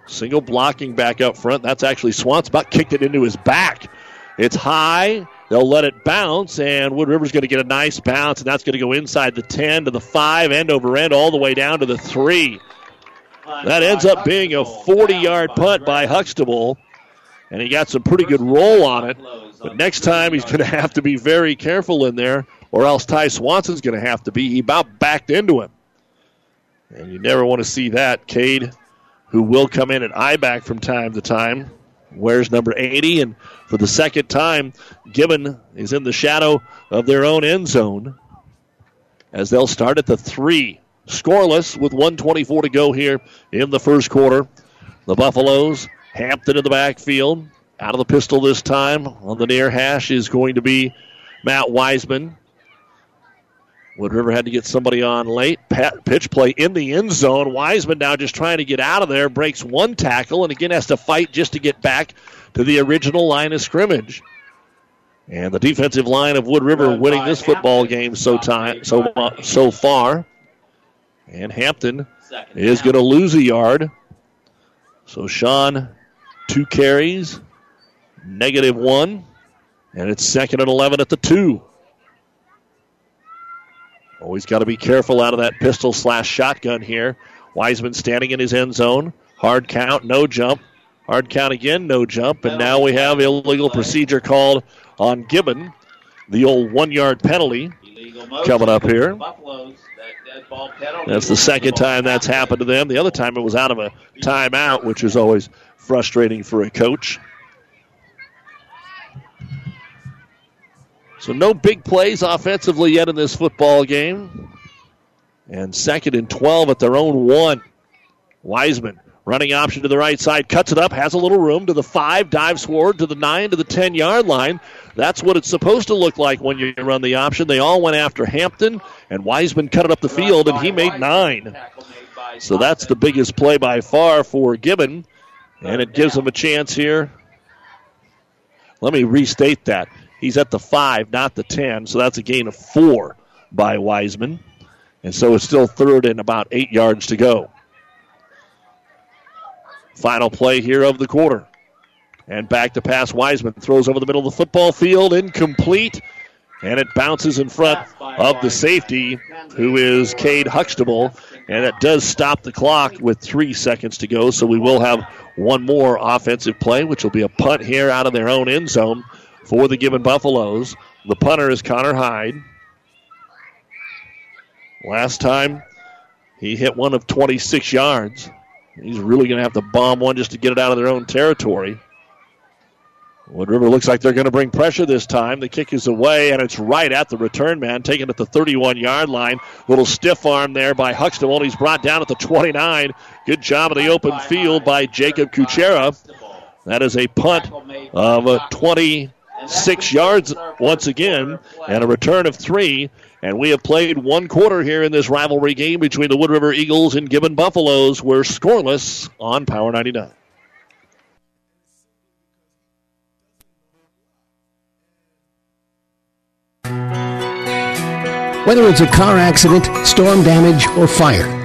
S1: Single blocking back up front. That's actually Swanson about kicked it into his back. It's high. They'll let it bounce, and Wood River's going to get a nice bounce, and that's going to go inside the 10 to the 5, end over end, all the way down to the 3. That ends up being a 40 yard punt by Huxtable, and he got some pretty good roll on it. But next time he's going to have to be very careful in there, or else Ty Swanson's going to have to be. He about backed into him. And you never want to see that. Cade, who will come in at I back from time to time, wears number 80. And for the second time, Gibbon is in the shadow of their own end zone as they'll start at the three. Scoreless with 124 to go here in the first quarter. The Buffaloes, Hampton in the backfield. Out of the pistol this time on the near hash is going to be Matt Wiseman. Wood River had to get somebody on late. Pat, pitch play in the end zone. Wiseman now just trying to get out of there. Breaks one tackle and again has to fight just to get back to the original line of scrimmage. And the defensive line of Wood River winning this football game so time so so far. And Hampton is going to lose a yard. So Sean, two carries, negative one, and it's second and 11 at the two. Always got to be careful out of that pistol slash shotgun here. Wiseman standing in his end zone. Hard count, no jump. Hard count again, no jump. And now we have illegal procedure called on Gibbon. The old one yard penalty coming up here. That's the second time that's happened to them. The other time it was out of a timeout, which is always frustrating for a coach. So no big plays offensively yet in this football game. And second and 12 at their own one. Wiseman running option to the right side, cuts it up, has a little room to the five, dives forward to the nine to the 10 yard line. That's what it's supposed to look like when you run the option. They all went after Hampton, and Wiseman cut it up the field, and he made nine. So that's the biggest play by far for Gibbon, and it gives them a chance here. Let me restate that. He's at the five, not the 10, so that's a gain of four by Wiseman. And so it's still third and about eight yards to go. Final play here of the quarter. And back to pass. Wiseman throws over the middle of the football field, incomplete. And it bounces in front of the safety, who is Cade Huxtable. And it does stop the clock with three seconds to go. So we will have one more offensive play, which will be a punt here out of their own end zone for the Gibbon Buffaloes. The punter is Connor Hyde. Last time he hit one of 26 yards. He's really going to have to bomb one just to get it out of their own territory. Wood River looks like they're going to bring pressure this time. The kick is away, and it's right at the return man, taken at the 31 yard line. Little stiff arm there by Huxtable. He's brought down at the 29. Good job in the open field by Jacob Kuchera. That is a punt of a 20- six yards once again, and a return of three. And we have played one quarter here in this rivalry game between the Wood River Eagles and Gibbon Buffaloes. We're scoreless on Power 99.
S13: Whether it's a car accident, storm damage, or fire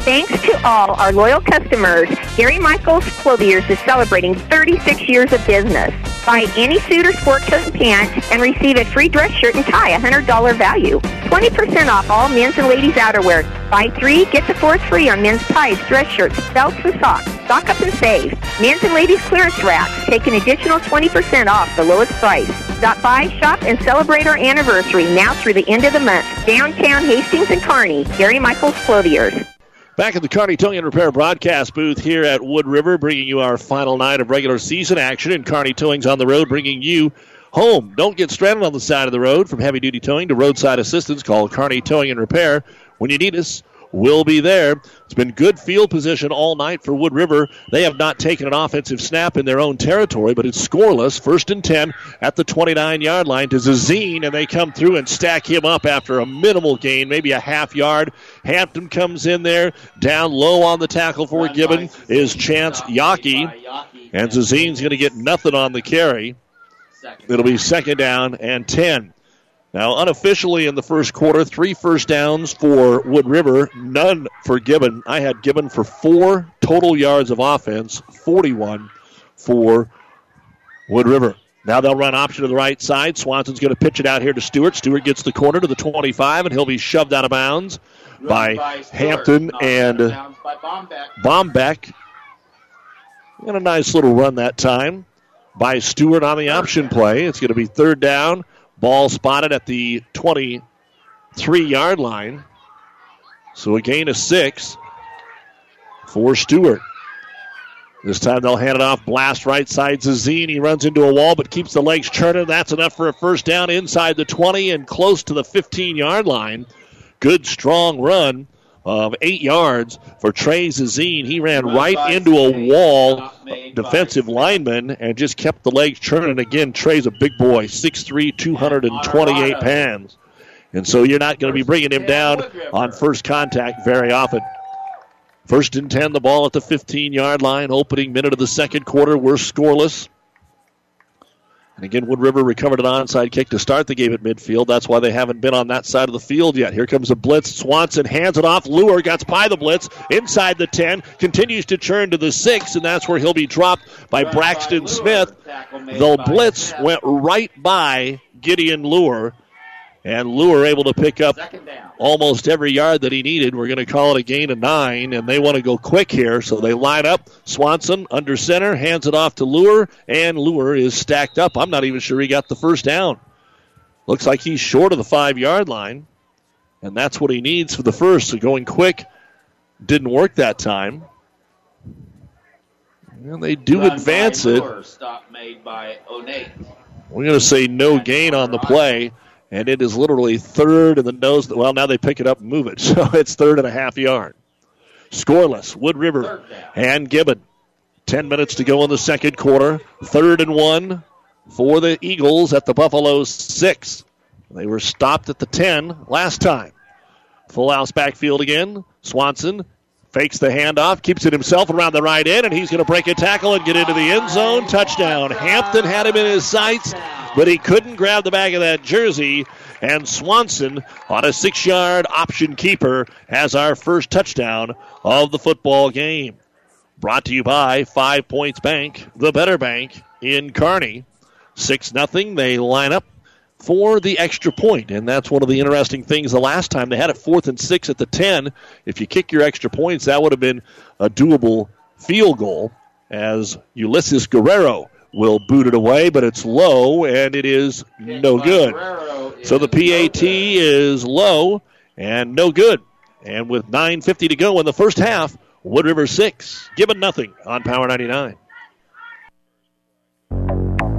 S16: Thanks to all our loyal customers, Gary Michaels Clothiers is celebrating 36 years of business. Buy any suit or sport coat and pant and receive a free dress shirt and tie, $100 value. 20% off all men's and ladies' outerwear. Buy three, get the fourth free on men's ties, dress shirts, belts, and socks. Stock up and save. Men's and ladies' clearance racks take an additional 20% off the lowest price. Stop by, shop, and celebrate our anniversary now through the end of the month. Downtown Hastings and Kearney, Gary Michaels Clothiers.
S1: Back at the Kearney Towing and Repair broadcast booth here at Wood River, bringing you our final night of regular season action. And Kearney Towing's on the road, bringing you home. Don't get stranded on the side of the road. From heavy duty towing to roadside assistance, call Kearney Towing and Repair. When you need us, will be there. It's been good field position all night for Wood River. They have not taken an offensive snap in their own territory, but it's scoreless. First and 10 at the 29 yard line to Zazine, and they come through and stack him up after a minimal gain, maybe a half yard. Hampton comes in there. Down low on the tackle for Gibbon is Chance Yockey, and Zazine's going to get nothing on the carry. It'll be second down and 10. Now, unofficially in the first quarter, three first downs for Wood River, none for Gibbon. I had Gibbon for four total yards of offense, 41 for Wood River. Now they'll run option to the right side. Swanson's going to pitch it out here to Stewart. Stewart gets the corner to the 25, and he'll be shoved out of bounds by, by Hampton and
S15: by
S1: Bombeck. And a nice little run that time by Stewart on the option play. It's going to be third down Ball spotted at the 23 yard line. So a gain of six for Stewart. This time they'll hand it off. Blast right side. Zazine. He runs into a wall but keeps the legs churning. That's enough for a first down inside the 20 and close to the 15 yard line. Good strong run of eight yards for Trey Zazine. He ran right into a wall defensive lineman and just kept the legs churning. Again, Trey's a big boy, 6'3", 228 pounds. And so you're not going to be bringing him down on first contact very often. First and 10, the ball at the 15 yard line. Opening minute of the second quarter. We're scoreless. And again, Wood River recovered an onside kick to start the game at midfield. That's why they haven't been on that side of the field yet. Here comes a blitz. Swanson hands it off. Lure gets by the blitz inside the 10, continues to turn to the 6, and that's where he'll be dropped by Braxton Smith. The blitz went right by Gideon Lure. And Lure able to pick up almost every yard that he needed. We're going to call it a gain of nine, and they want to go quick here, so they line up. Swanson under center, hands it off to Lure, and Lure is stacked up. I'm not even sure he got the first down. Looks like he's short of the five yard line, and that's what he needs for the first. So going quick didn't work that time. And they do
S15: Run
S1: advance it.
S15: Stop made by O'Neill.
S1: We're going to say no gain on the play, and it is literally third in the nose. Well, now they pick it up and move it, so it's third and a half yard. Scoreless, Wood River and Gibbon. Ten minutes to go in the second quarter. Third and one for the Eagles at the Buffalo six. They were stopped at the 10 last time. Full house backfield again. Swanson fakes the handoff, keeps it himself around the right end, and he's going to break a tackle and get into the end zone. Touchdown. Hampton had him in his sights, but he couldn't grab the back of that jersey. And Swanson on a six yard option keeper has our first touchdown of the football game. Brought to you by Five Points Bank, the better bank in Kearney. 6 nothing. They line up for the extra point, and that's one of the interesting things. The last time they had it fourth and six at the 10. If you kick your extra points, that would have been a doable field goal as Ulysses Guerrero will boot it away, but it's low and it is no good. So the PAT is low and no good. And with 9.50 to go in the first half, Wood River 6, Gibbon nothing on Power 99.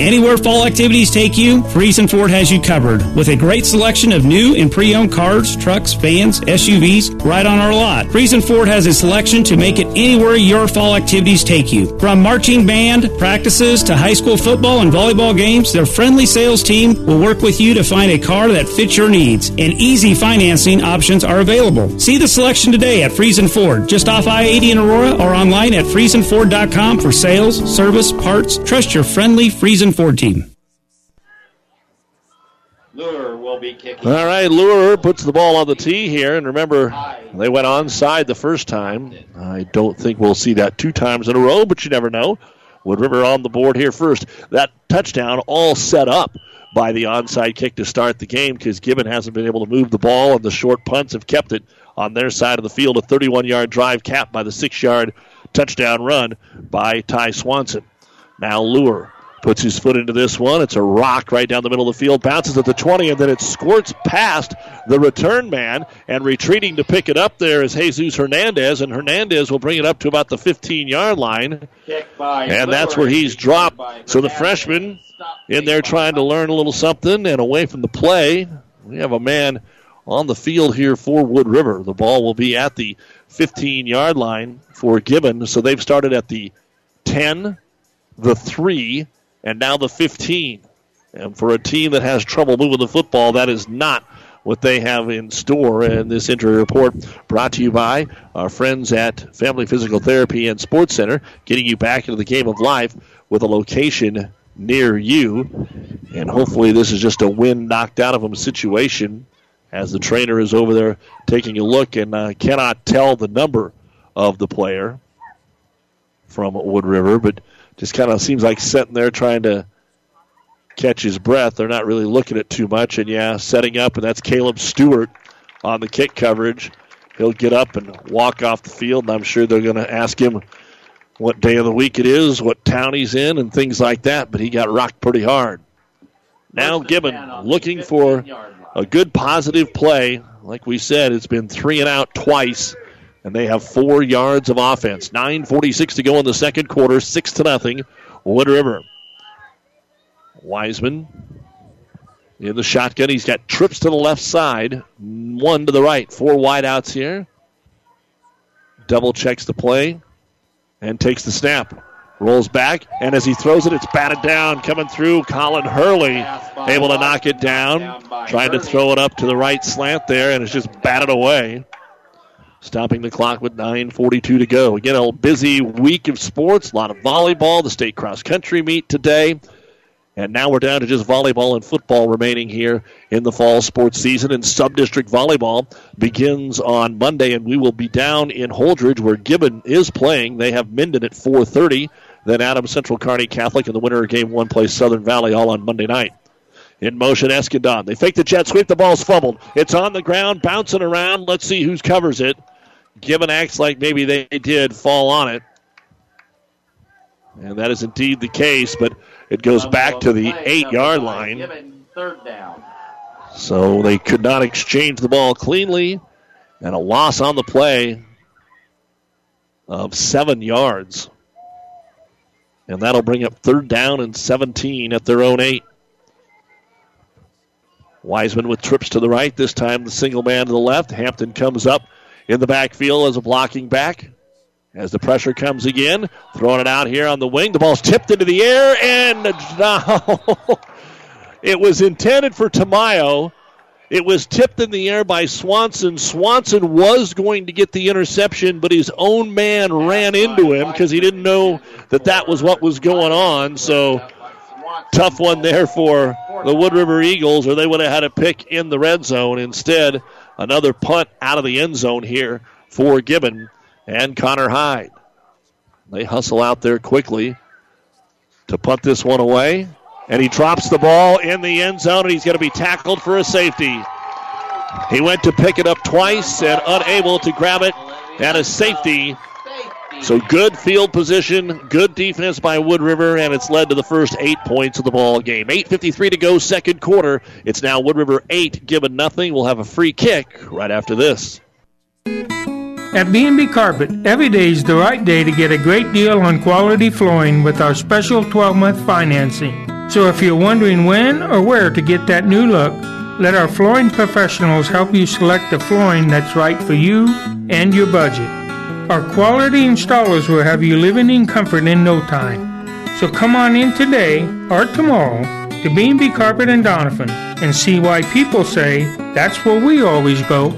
S17: Anywhere fall activities take you, Friesen Ford has you covered with a great selection of new and pre-owned cars, trucks, vans, SUVs right on our lot. Friesen Ford has a selection to make it anywhere your fall activities take you. From marching band practices to high school football and volleyball games, their friendly sales team will work with you to find a car that fits your needs. And easy financing options are available. See the selection today at Friesen Ford, just off I-80 in Aurora or online at FriesenFord.com for sales, service, parts. Trust your friendly Friesen Ford team.
S1: Lure will be kicking. All right, Lure puts the ball on the tee here, and remember, they went onside the first time. I don't think we'll see that two times in a row, but you never know. Wood River on the board here first. That touchdown all set up by the onside kick to start the game because Gibbon hasn't been able to move the ball, and the short punts have kept it on their side of the field. A 31 yard drive capped by the six yard touchdown run by Ty Swanson. Now Lure puts his foot into this one. It's a rock right down the middle of the field, bounces at the 20, and then it squirts past the return man. And retreating to pick it up there is Jesus Hernandez, and Hernandez will bring it up to about the 15 yard line. And that's where he's dropped. So the freshman in there trying to learn a little something and away from the play. We have a man on the field here for Wood River. The ball will be at the 15 yard line for Gibbon. So they've started at the 10, the 3, and now the 15. And for a team that has trouble moving the football, that is not what they have in store. And this injury report brought to you by our friends at Family Physical Therapy and Sports Center, getting you back into the game of life with a location near you. And hopefully, this is just a wind knocked out of them situation as the trainer is over there taking a look and uh, cannot tell the number of the player from Wood River, but just kind of seems like sitting there trying to catch his breath. They're not really looking at too much, and yeah, setting up, and that's Caleb Stewart on the kick coverage. He'll get up and walk off the field, and I'm sure they're going to ask him what day of the week it is, what town he's in, and things like that, but he got rocked pretty hard. Now Gibbon looking for a good positive play. Like we said, it's been three and out twice, and they have four yards of offense. 9.46 to go in the second quarter, 6 to nothing. Wood River. Wiseman in the shotgun. He's got trips to the left side, one to the right. Four wideouts here. Double checks the play and takes the snap. Rolls back, and as he throws it, it's batted down. Coming through, Colin Hurley able to knock it down. Trying to throw it up to the right slant there, and it's just batted away. Stopping the clock with 9.42 to go. Again, a busy week of sports. A lot of volleyball. The state cross country meet today. And now we're down to just volleyball and football remaining here in the fall sports season. And sub-district volleyball begins on Monday, and we will be down in Holdrege where Gibbon is playing. They have Minden at 4:30. Then Adams Central Kearney Catholic, and the winner of Game One plays Southern Valley all on Monday night. In motion, Eskandon. They fake the jet sweep. The ball's fumbled. It's on the ground, bouncing around. Let's see who covers it. Gibbon acts like maybe they did fall on it. And that is indeed the case, but it goes back to the eight yard line.
S15: Third down.
S1: So they could not exchange the ball cleanly, and a loss on the play of seven yards. And that'll bring up third down and 17 at their own eight. Wiseman with trips to the right. This time the single man to the left. Hampton comes up in the backfield as a blocking back. As the pressure comes again, throwing it out here on the wing. The ball's tipped into the air, and now it was intended for Tamayo. It was tipped in the air by Swanson. Swanson was going to get the interception, but his own man ran into him because he didn't know that that was what was going on. So, tough one there for the Wood River Eagles, or they would have had a pick in the red zone. Instead, another punt out of the end zone here for Gibbon and Connor Hyde. They hustle out there quickly. to punt this one away. And he drops the ball in the end zone, and he's going to be tackled for a safety. He went to pick it up twice and unable to grab it, and a safety. So good field position, good defense by Wood River, and it's led to the first eight points of the ball game. 8:53 to go, second quarter. It's now Wood River eight, Gibbon nothing. We'll have a free kick right after this.
S18: At B&B Carpet, every day is the right day to get a great deal on quality flooring with our special 12-month financing. So if you're wondering when or where to get that new look, let our flooring professionals help you select the flooring that's right for you and your budget. Our quality installers will have you living in comfort in no time. So come on in today or tomorrow to B&B Carpet and Doniphan and see why people say that's where we always go.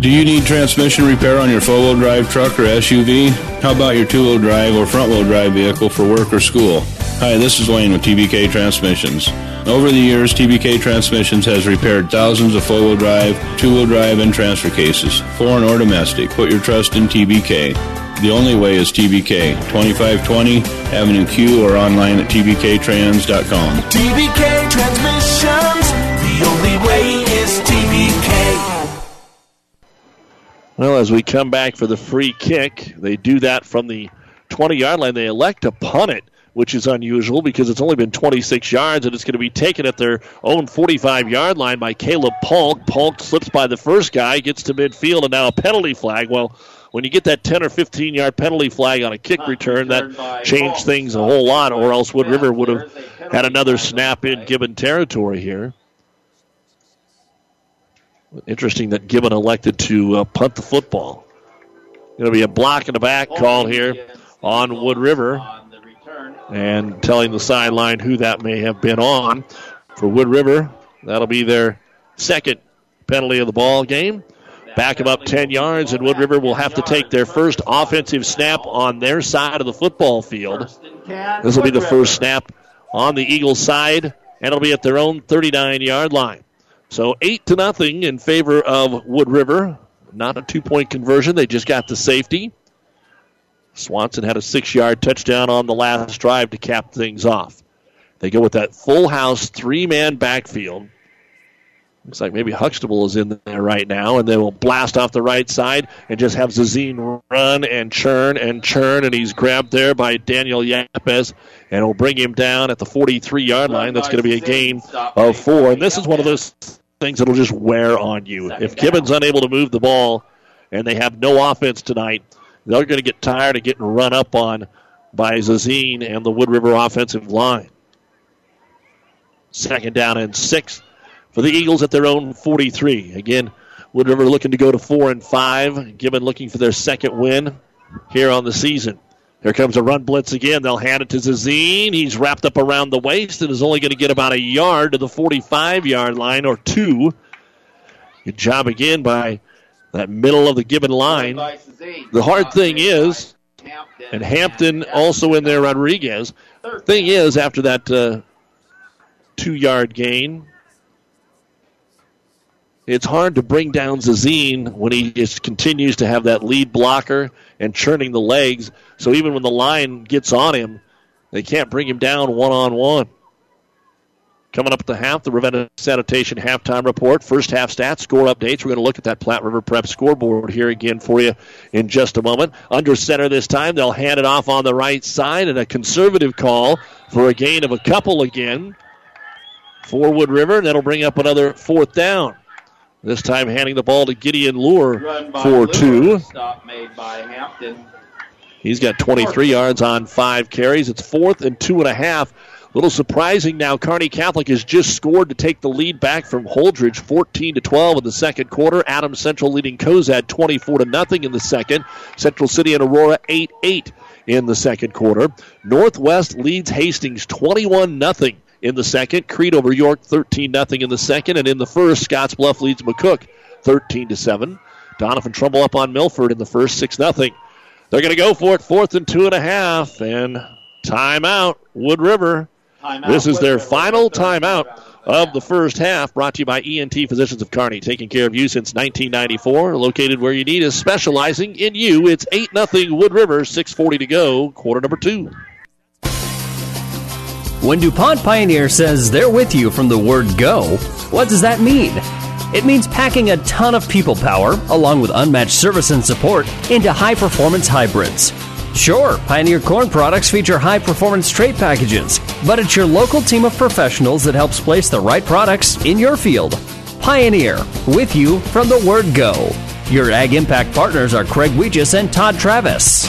S19: Do you need transmission repair on your four-wheel drive truck or SUV? How about your two-wheel drive or front-wheel drive vehicle for work or school? Hi, this is Wayne with TBK Transmissions. Over the years, TBK Transmissions has repaired thousands of four-wheel drive, two-wheel drive, and transfer cases, foreign or domestic. Put your trust in TBK. The only way is TBK, 2520 Avenue Q or online at tbktrans.com.
S20: TBK Transmissions, the only way is TBK.
S1: Well, as we come back for the free kick, they do that from the 20 yard line. They elect to punt it, which is unusual because it's only been 26 yards and it's going to be taken at their own 45 yard line by Caleb Polk. Polk slips by the first guy, gets to midfield, and now a penalty flag. Well, when you get that 10 or 15 yard penalty flag on a kick return, that changed things a whole lot, or else Wood River would have had another snap in Gibbon territory here. Interesting that Gibbon elected to uh, punt the football. Going to be a block in the back call here on Wood River. And telling the sideline who that may have been on for Wood River. That'll be their second penalty of the ball game. Back them up 10 yards, and Wood River will have to take their first offensive snap on their side of the football field. This will be the first snap on the Eagles side, and it'll be at their own 39 yard line. So eight to nothing in favor of Wood River. Not a two point conversion. They just got the safety. Swanson had a six yard touchdown on the last drive to cap things off. They go with that full house three man backfield. Looks like maybe Huxtable is in there right now, and they will blast off the right side and just have Zazine run and churn and churn, and he's grabbed there by Daniel Yapes, and will bring him down at the 43 yard line. That's going to be a gain of four, and this is one of those things that'll just wear on you. If Gibbon's unable to move the ball and they have no offense tonight, they're going to get tired of getting run up on by Zazine and the Wood River offensive line. Second down and six for the Eagles at their own 43. Again, Wood River looking to go to four and five. Gibbon looking for their second win here on the season. Here comes a run blitz again. They'll hand it to Zazine. He's wrapped up around the waist and is only going to get about a yard to the 45 yard line or two. Good job again by that middle of the Gibbon line. The hard thing is, and Hampton also in there, Rodriguez. Thing is, after that uh, two yard gain, it's hard to bring down Zazine when he just continues to have that lead blocker and churning the legs. So even when the line gets on him, they can't bring him down one on one. Coming up at the half, the Ravenna Sanitation halftime report. First half stats, score updates. We're going to look at that Platte River Prep scoreboard here again for you in just a moment. Under center this time, they'll hand it off on the right side, and a conservative call for a gain of a couple again for Wood River, and that'll bring up another fourth down. This time handing the ball to Gideon Lure for two.
S15: Stop made by Hampton.
S1: He's got 23 yards on five carries. It's fourth and two and a half. Little surprising now. Kearney Catholic has just scored to take the lead back from Holdrege, 14 to 12 in the second quarter. Adams Central leading Cozad 24 to nothing in the second. Central City and Aurora 8-8 in the second quarter. Northwest leads Hastings 21 nothing in the second. Crete over York 13 0 in the second. And in the first, Scotts Bluff leads McCook 13 to 7. Doniphan-Trumbull up on Milford in the first 6 0. They're going to go for it, fourth and two and a half. And timeout, Wood River.
S15: Timeout,
S1: this is their
S15: River.
S1: final timeout of the first half, brought to you by ENT Physicians of Kearney, taking care of you since 1994. Located where you need is specializing in you. It's 8 0 Wood River, 6.40 to go, quarter number two.
S21: When DuPont Pioneer says they're with you from the word go, what does that mean? It means packing a ton of people power, along with unmatched service and support, into high performance hybrids. Sure, Pioneer Corn products feature high performance trait packages, but it's your local team of professionals that helps place the right products in your field. Pioneer, with you from the word go. Your Ag Impact partners are Craig Weegis and Todd Travis.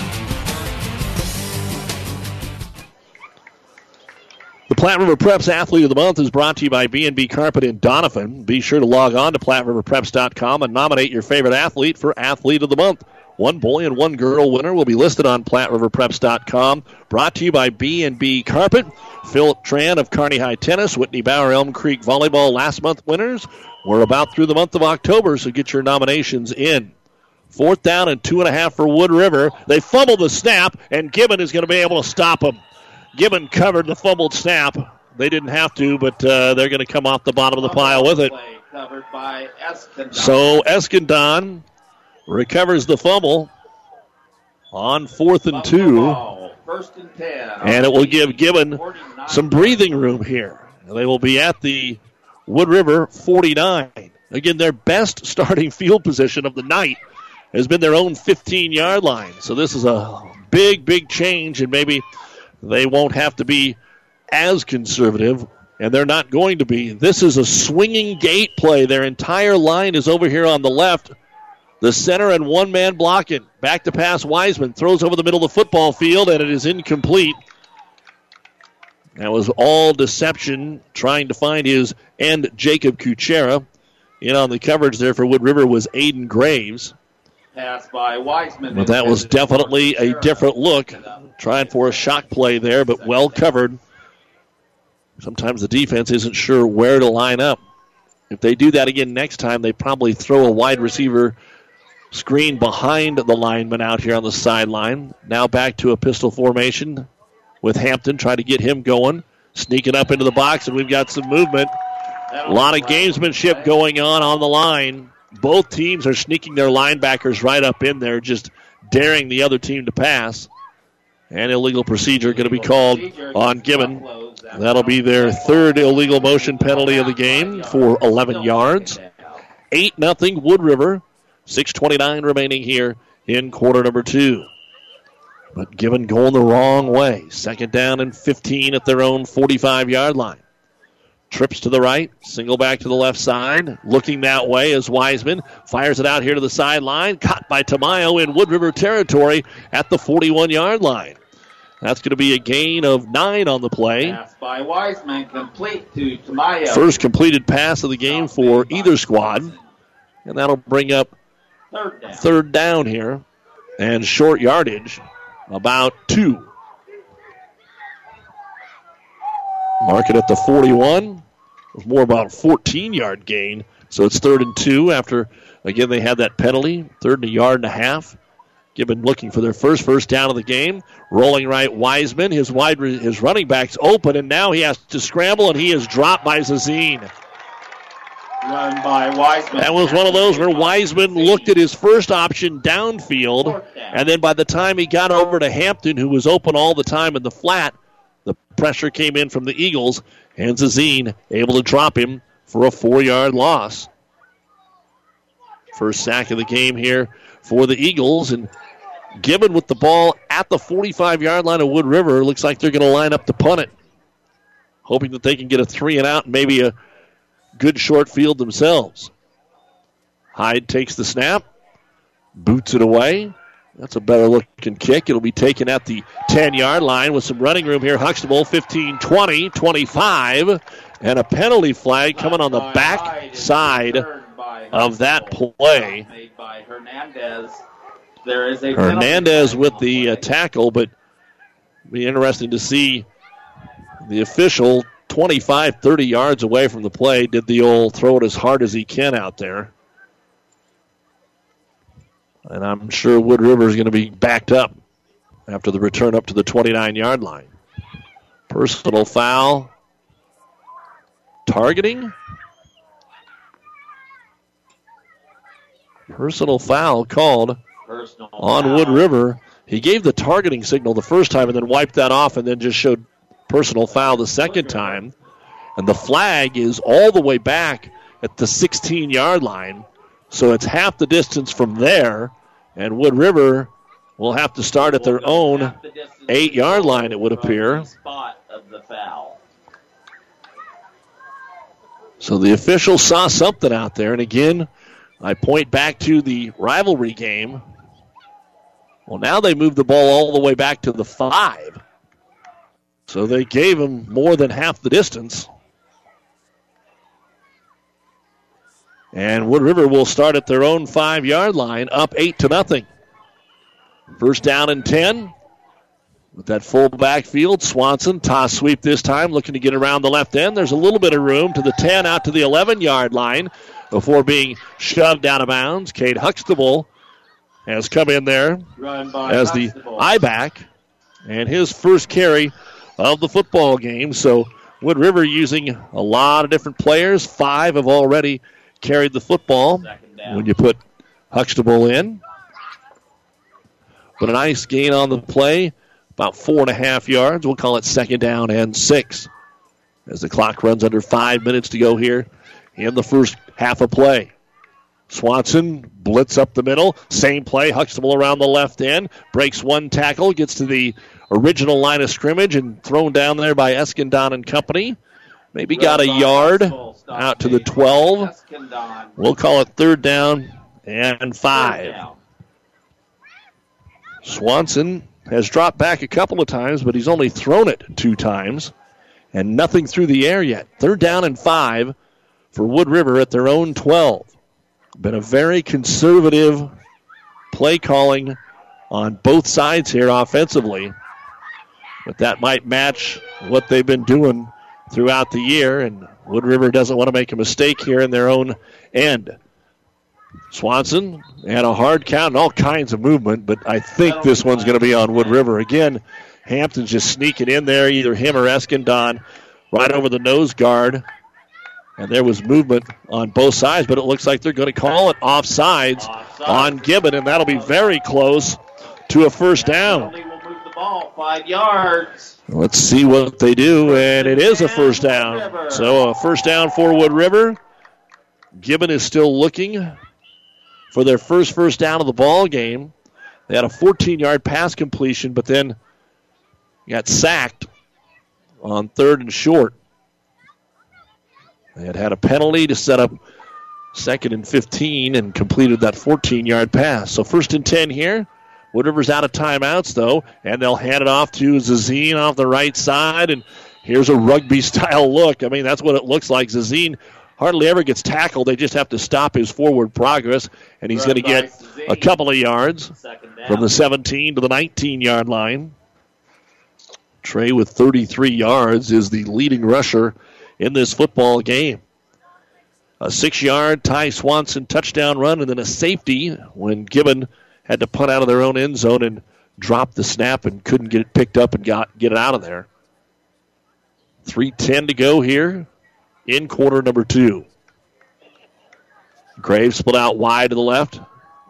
S1: The Platte River Preps Athlete of the Month is brought to you by B&B Carpet in Doniphan. Be sure to log on to PlatteRiverPreps.com and nominate your favorite athlete for Athlete of the Month. One boy and one girl winner will be listed on PlatteRiverPreps.com. Brought to you by B&B Carpet. Phil Tran of Kearney High Tennis, Whitney Bauer Elm Creek Volleyball last month winners. We're about through the month of October, so get your nominations in. Fourth down and two and a half for Wood River. They fumble the snap, and Gibbon is going to be able to stop them. Gibbon covered the fumbled snap. They didn't have to, but uh, they're going to come off the bottom of the pile with it.
S15: Covered by Eskandon.
S1: So Eskandon recovers the fumble on fourth and two.
S15: First and ten.
S1: And it will give Gibbon some breathing room here. They will be at the Wood River 49. Again, their best starting field position of the night has been their own 15 yard line. So this is a big, big change, and maybe they won't have to be as conservative, and they're not going to be. This is a swinging gate play. Their entire line is over here on the left. The center and one man blocking. Back to pass Wiseman. Throws over the middle of the football field, and it is incomplete. That was all deception, trying to find his end, Jacob Kuchera. In on the coverage there for Wood River was Aiden Graves.
S15: Pass by Wiseman.
S1: But that was definitely a different look. Trying for a shock play there, but well covered. Sometimes the defense isn't sure where to line up. If they do that again next time, they probably throw a wide receiver screen behind the lineman out here on the sideline. Now back to a pistol formation with Hampton, trying to get him going. Sneaking up into the box, and we've got some movement. A lot of gamesmanship going on on the line. Both teams are sneaking their linebackers right up in there, just daring the other team to pass. And illegal procedure going to be called on Gibbon. That'll be their third illegal motion penalty of the game for 11 yards. 8 nothing Wood River. 6.29 remaining here in quarter number two. But Gibbon going the wrong way. Second down and 15 at their own 45 yard line. Trips to the right, single back to the left side. Looking that way as Wiseman fires it out here to the sideline. Caught by Tamayo in Wood River territory at the 41 yard line. That's going to be a gain of nine on the play.
S15: Pass by Wiseman, complete to Tamayo.
S1: First completed pass of the game for either squad. And that'll bring up
S15: Third down.
S1: third down here. And short yardage, about two. Mark it at the 41. It was more about 14 yard gain. So it's third and two after, again, they had that penalty. Third and a yard and a half. Gibbon looking for their first first down of the game. Rolling right, Wiseman. His wide his running back's open, and now he has to scramble, and he is dropped by Zazine.
S15: Run by Wiseman.
S1: That was one of those where Wiseman looked at his first option downfield, and then by the time he got over to Hampton, who was open all the time in the flat, the pressure came in from the Eagles, and Zazine able to drop him for a four yard loss. First sack of the game here for the Eagles, and Gibbon with the ball at the 45 yard line of Wood River. Looks like they're going to line up to punt it, hoping that they can get a three and out and maybe a good short field themselves. Hyde takes the snap, boots it away. That's a better looking kick. It'll be taken at the 10 yard line with some running room here. Huxtable 15 20, 25, and a penalty flag coming on the back side of that play.
S15: Made by Hernandez. There is a
S1: Hernandez with the uh, tackle, but be interesting to see the official 25, 30 yards away from the play did the old throw it as hard as he can out there. And I'm sure Wood River is going to be backed up after the return up to the 29 yard line. Personal foul. Targeting. Personal foul called
S15: Personal
S1: on
S15: foul.
S1: Wood River. He gave the targeting signal the first time and then wiped that off and then just showed personal foul the second time. And the flag is all the way back at the 16 yard line. So it's half the distance from there. And Wood River will have to start at their own eight yard line, it would appear. So the officials saw something out there. And again, I point back to the rivalry game. Well, now they move the ball all the way back to the five. So they gave him more than half the distance. And Wood River will start at their own five yard line, up eight to nothing. First down and 10. With that full backfield, Swanson, toss sweep this time, looking to get around the left end. There's a little bit of room to the 10 out to the 11 yard line before being shoved out of bounds. Cade Huxtable has come in there as the
S15: Huxtable.
S1: I back and his first carry of the football game. So Wood River using a lot of different players. Five have already carried the football when you put Huxtable in. But a nice gain on the play, about four and a half yards. We'll call it second down and six as the clock runs under five minutes to go here in the first half of play. Swanson blitz up the middle. Same play. Huxtable around the left end. Breaks one tackle. Gets to the original line of scrimmage and thrown down there by Eskandon and company. Maybe got a yard out to the 12. We'll call it third down and five. Swanson has dropped back a couple of times, but he's only thrown it two times and nothing through the air yet. Third down and five for Wood River at their own 12. Been a very conservative play calling on both sides here offensively. But that might match what they've been doing throughout the year, and Wood River doesn't want to make a mistake here in their own end. Swanson had a hard count and all kinds of movement, but I think this one's going to be on Wood River. Again, Hampton's just sneaking in there, either him or Eskandon, right over the nose guard. And there was movement on both sides, but it looks like they're going to call it offsides on Gibbon, and that'll be very close to a first down.
S15: Ball five yards.
S1: Let's see what they do, and it is a first down. So a first down for Wood River. Gibbon is still looking for their first first down of the ball game. They had a 14-yard pass completion, but then got sacked on third and short. They had had a penalty to set up second and 15 and completed that 14-yard pass. So first and 10 here. Wood River's out of timeouts, though, and they'll hand it off to Zazine off the right side. And here's a rugby style look. I mean, that's what it looks like. Zazine hardly ever gets tackled. They just have to stop his forward progress, and he's going to get a couple of yards from the 17 to the 19 yard line. Trey with 33 yards is the leading rusher in this football game. A six yard Ty Swanson touchdown run, and then a safety when Gibbon had to punt out of their own end zone and drop the snap and couldn't get it picked up and got get it out of there. 310 to go here in quarter number two. Graves split out wide to the left.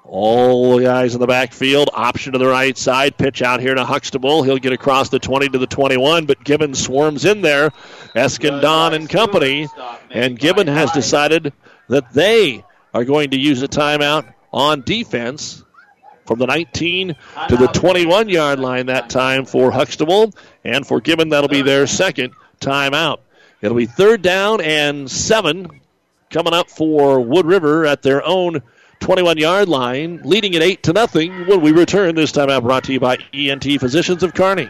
S1: All the guys in the backfield. Option to the right side. Pitch out here to Huxtable. He'll get across the 20 to the 21, but Gibbon swarms in there. Eskandon and company. And Gibbon has decided that they are going to use a timeout on defense from the 19 to the 21 yard line that time for Huxtable. And for Gibbon, that'll be their second timeout. It'll be third down and seven coming up for Wood River at their own 21 yard line, leading it 8 to nothing when we return. This time out brought to you by ENT Physicians of Kearney.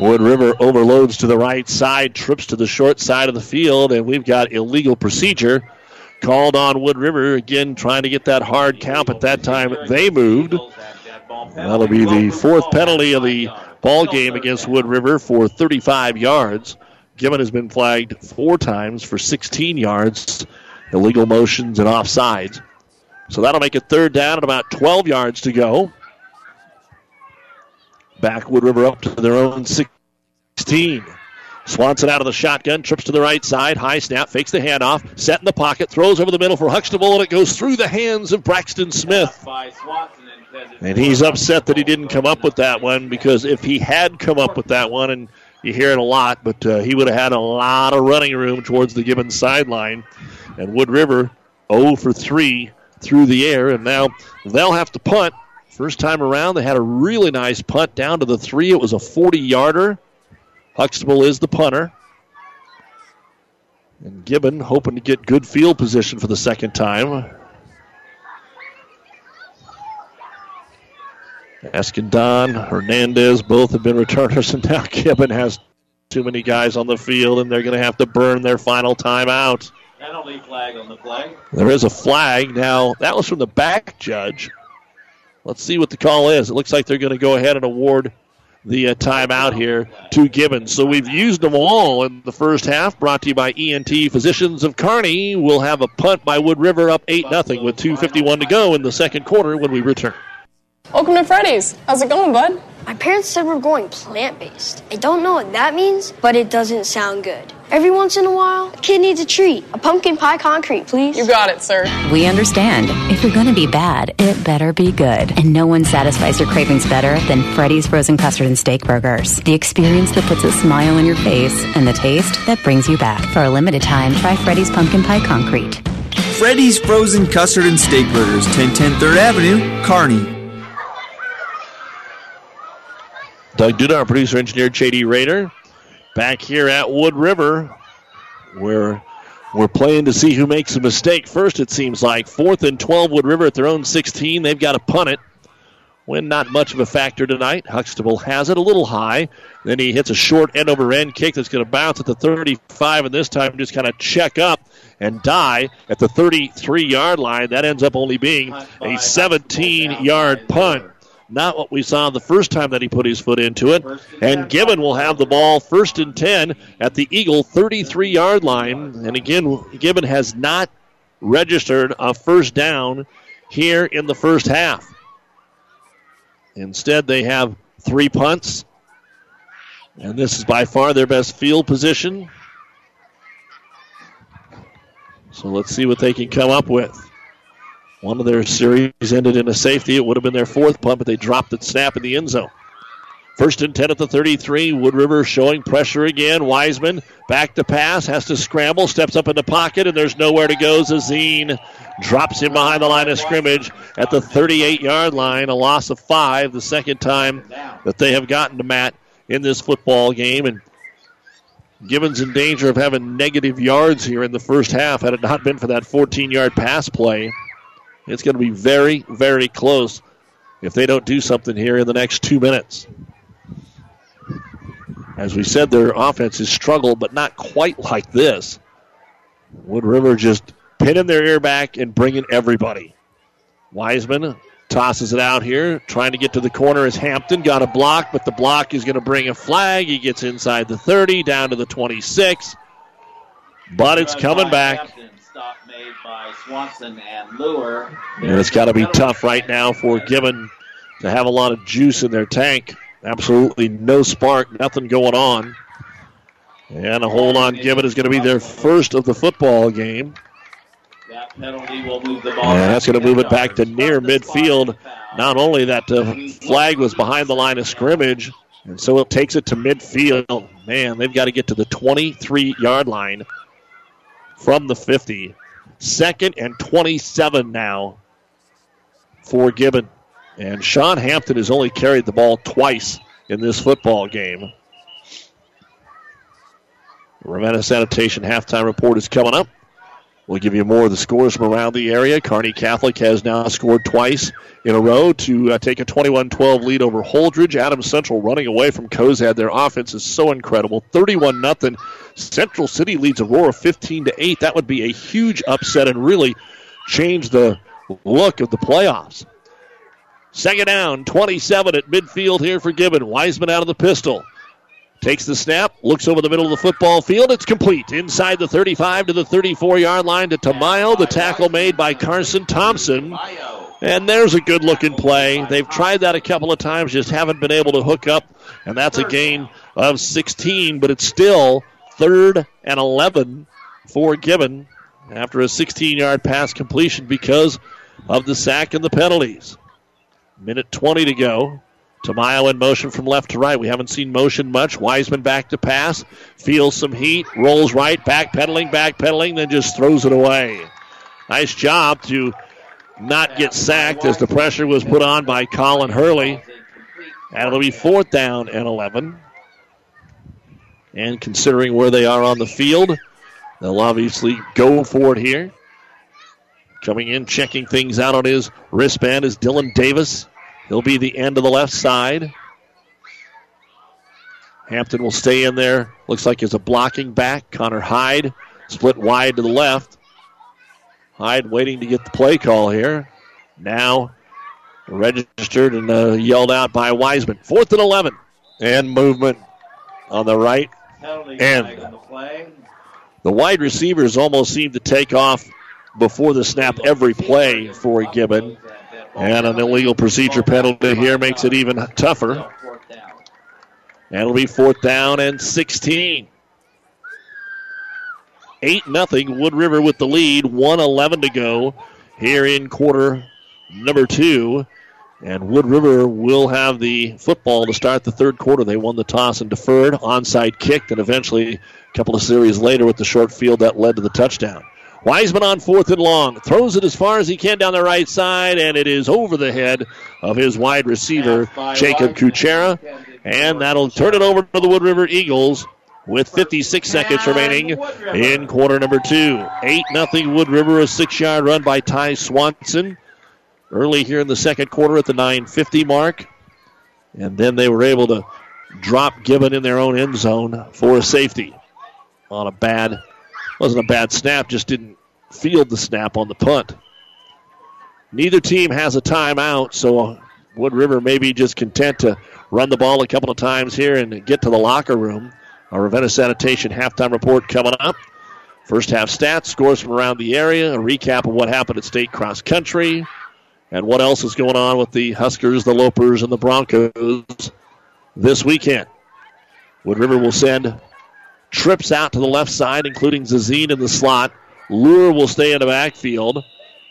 S1: Wood River overloads to the right side, trips to the short side of the field, and we've got illegal procedure called on Wood River again, trying to get that hard count. But that time they moved. That'll be the fourth penalty of the ball game against Wood River for 35 yards. Gibbon has been flagged four times for 16 yards, illegal motions and offsides. So that'll make it third down and about 12 yards to go. Back Wood River up to their own 16. Swanson out of the shotgun, trips to the right side, high snap, fakes the handoff, set in the pocket, throws over the middle for Huxtable, and it goes through the hands of Braxton Smith. And he's upset that he didn't come up with that one because if he had come up with that one, and you hear it a lot, but uh, he would have had a lot of running room towards the Gibbon sideline. And Wood River 0 for 3 through the air, and now they'll have to punt. First time around, they had a really nice punt down to the three. It was a 40 yarder. Huxtable is the punter. And Gibbon hoping to get good field position for the second time. Escandon, Hernandez, both have been returners, and now Gibbon has too many guys on the field, and they're going to have to burn their final timeout.
S15: Penalty flag on the play.
S1: There is a flag. Now, that was from the back judge. Let's see what the call is. It looks like they're going to go ahead and award the uh, timeout here to Gibbons. So we've used them all in the first half. Brought to you by ENT Physicians of Kearney. We'll have a punt by Wood River up 8 nothing with 2.51 to go in the second quarter when we return.
S22: Welcome to Freddy's. How's it going, bud?
S23: My parents said we're going plant based. I don't know what that means, but it doesn't sound good. Every once in a while, a kid needs a treat. A pumpkin pie concrete, please.
S22: You got it, sir.
S24: We understand. If you're going to be bad, it better be good. And no one satisfies your cravings better than Freddy's Frozen Custard and Steak Burgers. The experience that puts a smile on your face and the taste that brings you back. For a limited time, try Freddy's Pumpkin Pie Concrete.
S25: Freddy's Frozen Custard and Steak Burgers, 1010 3rd Avenue, Kearney.
S1: Doug Duda, our producer engineer JD Raider, back here at Wood River, where we're playing to see who makes a mistake first, it seems like. Fourth and 12, Wood River at their own 16. They've got to punt it. When not much of a factor tonight. Huxtable has it a little high. Then he hits a short end over end kick that's going to bounce at the 35, and this time just kind of check up and die at the 33 yard line. That ends up only being a 17 yard punt. Not what we saw the first time that he put his foot into it. And Gibbon will have the ball first and 10 at the Eagle 33 yard line. And again, Gibbon has not registered a first down here in the first half. Instead, they have three punts. And this is by far their best field position. So let's see what they can come up with. One of their series ended in a safety. It would have been their fourth punt, but they dropped the snap in the end zone. First and 10 at the 33. Wood River showing pressure again. Wiseman back to pass, has to scramble, steps up in the pocket, and there's nowhere to go. Zazine drops him behind the line of scrimmage at the 38 yard line. A loss of five, the second time that they have gotten to Matt in this football game. And Gibbons in danger of having negative yards here in the first half had it not been for that 14 yard pass play. It's going to be very, very close if they don't do something here in the next two minutes. As we said, their offense has struggled, but not quite like this. Wood River just pinning their ear back and bringing everybody. Wiseman tosses it out here, trying to get to the corner as Hampton got a block, but the block is going to bring a flag. He gets inside the 30, down to the 26. But it's coming back.
S15: Made by Swanson and Lure.
S1: And it's got to be tough right now for Gibbon to have a lot of juice in their tank. Absolutely no spark, nothing going on. And a hold on Gibbon is going to be their first of the football game.
S15: That penalty will move the ball.
S1: And that's going to move it back to near midfield. Not only that the flag was behind the line of scrimmage, and so it takes it to midfield. Man, they've got to get to the 23 yard line from the 50. Second and 27 now for Gibbon. And Sean Hampton has only carried the ball twice in this football game. Ravenna Sanitation halftime report is coming up. We'll give you more of the scores from around the area. Kearney Catholic has now scored twice in a row to uh, take a 21 12 lead over Holdrege. Adams Central running away from Cozad. Their offense is so incredible 31 0. Central City leads Aurora 15 to 8. That would be a huge upset and really change the look of the playoffs. Second down, 27 at midfield here for Gibbon. Wiseman out of the pistol. Takes the snap, looks over the middle of the football field. It's complete. Inside the 35 to the 34 yard line to Tamayo. The tackle made by Carson Thompson. And there's a good looking play. They've tried that a couple of times, just haven't been able to hook up. And that's a gain of 16, but it's still third and 11 for Gibbon after a 16 yard pass completion because of the sack and the penalties. Minute 20 to go. Tamayo in motion from left to right. We haven't seen motion much. Wiseman back to pass. Feels some heat. Rolls right. Back pedaling, back pedaling, then just throws it away. Nice job to not get sacked as the pressure was put on by Colin Hurley. And it'll be fourth down and 11. And considering where they are on the field, they'll obviously go for it here. Coming in, checking things out on his wristband is Dylan Davis. He'll be the end of the left side. Hampton will stay in there. Looks like he's a blocking back. Connor Hyde split wide to the left. Hyde waiting to get the play call here. Now registered and uh, yelled out by Wiseman. Fourth and 11. And movement on the right end. The wide receivers almost seem to take off before the snap every play for Gibbon. And an illegal procedure penalty here makes it even tougher. It'll be fourth down and 16. 8 nothing. Wood River with the lead. 111 to go here in quarter number two. And Wood River will have the football to start the third quarter. They won the toss and deferred. Onside kicked, and eventually, a couple of series later with the short field, that led to the touchdown. Wiseman on fourth and long. Throws it as far as he can down the right side, and it is over the head of his wide receiver, Jacob Kuchera. And that'll turn it over to the Wood River Eagles with 56 seconds remaining in quarter number two. 8 nothing Wood River, a six yard run by Ty Swanson early here in the second quarter at the 950 mark. And then they were able to drop Gibbon in their own end zone for a safety on a bad wasn't a bad snap, just didn't field the snap on the punt. Neither team has a timeout, so Wood River may be just content to run the ball a couple of times here and get to the locker room. Our Ravenna Sanitation halftime report coming up. First half stats, scores from around the area, a recap of what happened at state cross country, and what else is going on with the Huskers, the Lopers, and the Broncos this weekend. Wood River will send trips out to the left side, including Zazine in the slot. Lure will stay in the backfield.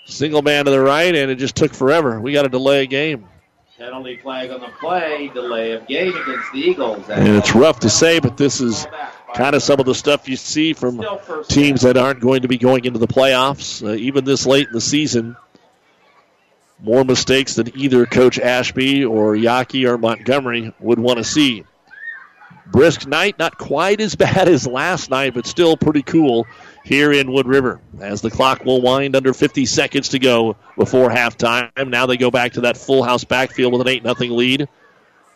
S1: Single man to the right, and it just took forever. We got to delay a game.
S15: Penalty flag on the play, delay of game against the Eagles.
S1: And it's rough to say, but this is kind of some of the stuff you see from teams that aren't going to be going into the playoffs, uh, even this late in the season. More mistakes than either Coach Ashby or Yockey or Montgomery would want to see. Brisk night, not quite as bad as last night, but still pretty cool here in Wood River. As the clock will wind under 50 seconds to go before halftime. Now they go back to that full house backfield with an 8 0 lead.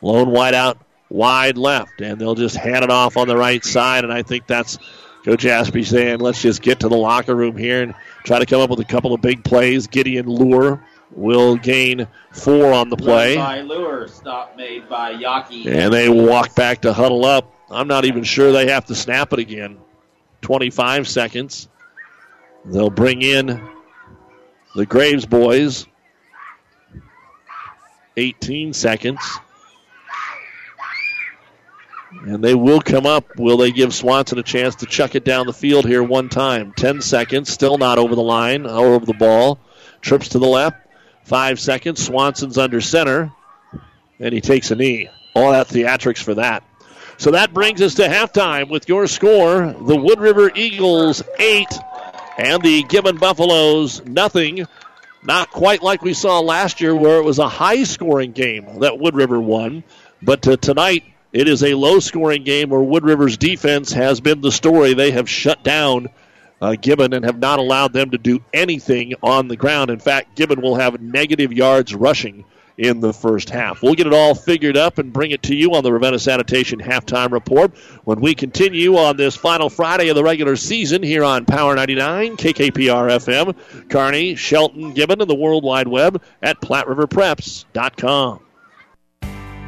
S1: Lone wide out, wide left, and they'll just hand it off on the right side. And I think that's Coach Ashby saying, let's just get to the locker room here and try to come up with a couple of big plays. Gideon Lure will gain four on the play.
S15: By Lure, stop made by Yockey.
S1: And they walk back to huddle up. I'm not even sure they have to snap it again. 25 seconds. They'll bring in the Graves boys. 18 seconds. And they will come up. Will they give Swanson a chance to chuck it down the field here one time? 10 seconds. Still not over the line over the ball. Trips to the left. Five seconds. Swanson's under center. And he takes a knee. All that theatrics for that. So that brings us to halftime with your score the Wood River Eagles 8 and the Gibbon Buffaloes nothing. Not quite like we saw last year, where it was a high scoring game that Wood River won. But tonight, it is a low scoring game where Wood River's defense has been the story. They have shut down uh, Gibbon and have not allowed them to do anything on the ground. In fact, Gibbon will have negative yards rushing in the first half. We'll get it all figured up and bring it to you on the Ravenna Sanitation halftime report when we continue on this final Friday of the regular season here on Power 99, KKPR FM, Kearney, Shelton, Gibbon, and the World Wide Web at PlatteRiverPreps.com.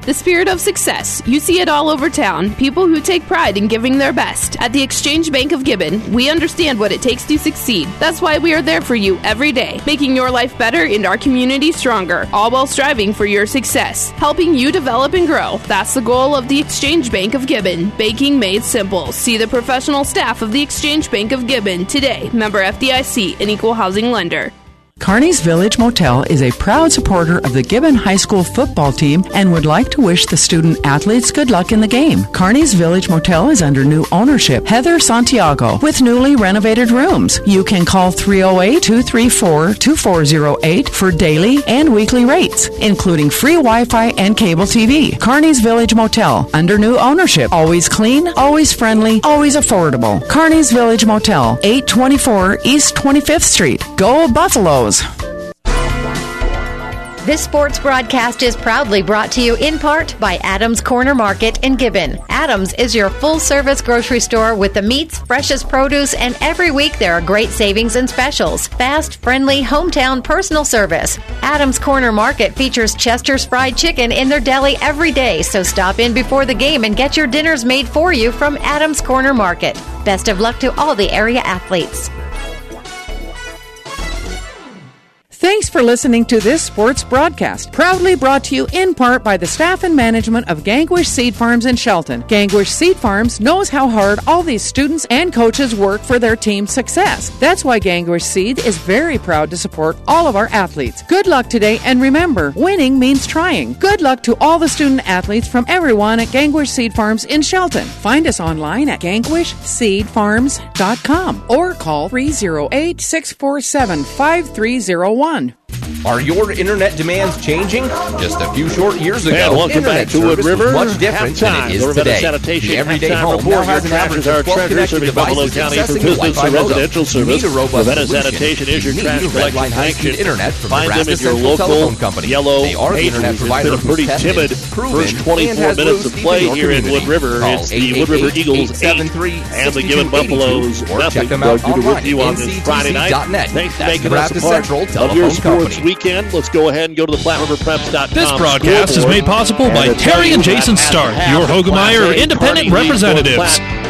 S3: The spirit of success. You see it all over town. People who take pride in giving their best. At the Exchange Bank of Gibbon, we understand what it takes to succeed. That's why we are there for you every day, making your life better and our community stronger, all while striving for your success, helping you develop and grow. That's the goal of the Exchange Bank of Gibbon. Banking made simple. See the professional staff of the Exchange Bank of Gibbon today. Member FDIC, an equal housing lender.
S4: Kearney's Village Motel is a proud supporter of the Gibbon High School football team and would like to wish the student athletes good luck in the game. Kearney's Village Motel is under new ownership, Heather Santiago, with newly renovated rooms. You can call 308 234 2408 for daily and weekly rates, including free Wi Fi and cable TV. Kearney's Village Motel, under new ownership. Always clean, always friendly, always affordable. Kearney's Village Motel, 824 East 25th Street. Go Buffalo!
S26: This sports broadcast is proudly brought to you in part by Adams Corner Market in Gibbon. Adams is your full service grocery store with the meats, freshest produce, and every week there are great savings and specials. Fast, friendly, hometown personal service. Adams Corner Market features Chester's Fried Chicken in their deli every day, so stop in before the game and get your dinners made for you from Adams Corner Market. Best of luck to all the area athletes.
S4: Thanks for listening to this sports broadcast, proudly brought to you in part by the staff and management of Gangwish Seed Farms in Shelton. Gangwish Seed Farms knows how hard all these students and coaches work for their team's success. That's why Gangwish Seed is very proud to support all of our athletes. Good luck today, and remember, winning means trying. Good luck to all the student athletes from everyone at Gangwish Seed Farms in Shelton. Find us online at gangwishseedfarms.com or call 308 647 5301 done.
S27: Are your internet demands changing? Just a few short years ago,
S1: And welcome
S27: internet
S1: back to Wood River.
S27: was much different than it is
S1: The
S27: today.
S1: Sanitation
S27: the everyday home now has an average of 12 connected devices
S1: County for business and residential
S27: You
S1: service.
S27: need a robust
S1: Ravenna
S27: solution.
S1: Sanitation is your
S27: You
S1: trash collection connection.
S27: internet from
S1: Find them at your
S27: Central
S1: local
S27: Telephone Company.
S1: yellow
S27: They are the internet provider
S1: been a pretty timid
S27: proven,
S1: first 24 minutes of play
S27: deep in your
S1: here in Wood. River. It's the Wood River Eagles 8 and the
S27: 888-873-6282
S1: Buffaloes nothing.
S27: check them out
S1: with
S27: online
S1: you
S27: at
S1: on this Friday night. Thanks for making us a part of your sports
S27: Company.
S1: weekend. Let's go ahead and go to the PlatteRiverPreps.com.
S28: This broadcast is made possible by Terry and Jason Stark, your
S1: Hoegemeyer
S28: independent representatives.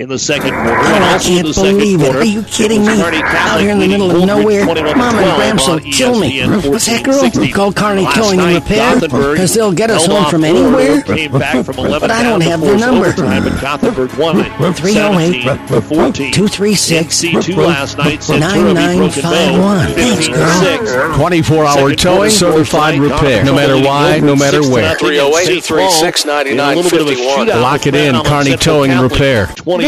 S1: in the second quarter.
S13: Oh,
S1: and
S13: I
S1: also in
S13: can't
S1: the second
S13: believe it.
S1: quarter,
S13: Are you kidding
S1: was
S13: me?
S1: Kearney
S13: Out
S1: Catholic
S13: here in the
S1: leading
S13: middle of
S1: Woodbridge
S13: nowhere,
S1: 21 to
S13: Mom and
S1: 12
S13: Gramps will
S1: on
S13: kill me.
S1: ESPN
S13: What's that, girl?
S1: 1460.
S13: Call Kearney
S1: Last
S13: Towing and
S1: night,
S13: Repair?
S1: Gothenburg
S13: Because they'll get us
S1: held
S13: home
S1: off
S13: from
S1: Florida,
S13: anywhere?
S1: Came back from 11
S13: But I
S1: down
S13: don't
S1: to
S13: have their
S1: force
S13: number.
S1: overtime, but Gothenburg won it
S13: 308
S1: 17 to 14.
S13: 236
S1: In C2 last night, Centura beat Broken Bow
S13: 9951. Thanks,
S1: 15
S13: girl.
S29: 24 hour
S1: Second
S29: towing,
S1: quarter,
S29: certified
S1: Forsyth,
S29: repair. No matter why, no matter where.
S12: 308 236
S1: A little bit of a
S12: 9951.
S1: shootout
S29: Lock it
S1: with
S29: in,
S1: Grand Island
S29: Kearney
S1: Central
S29: Towing and
S1: Catholic,
S29: Repair.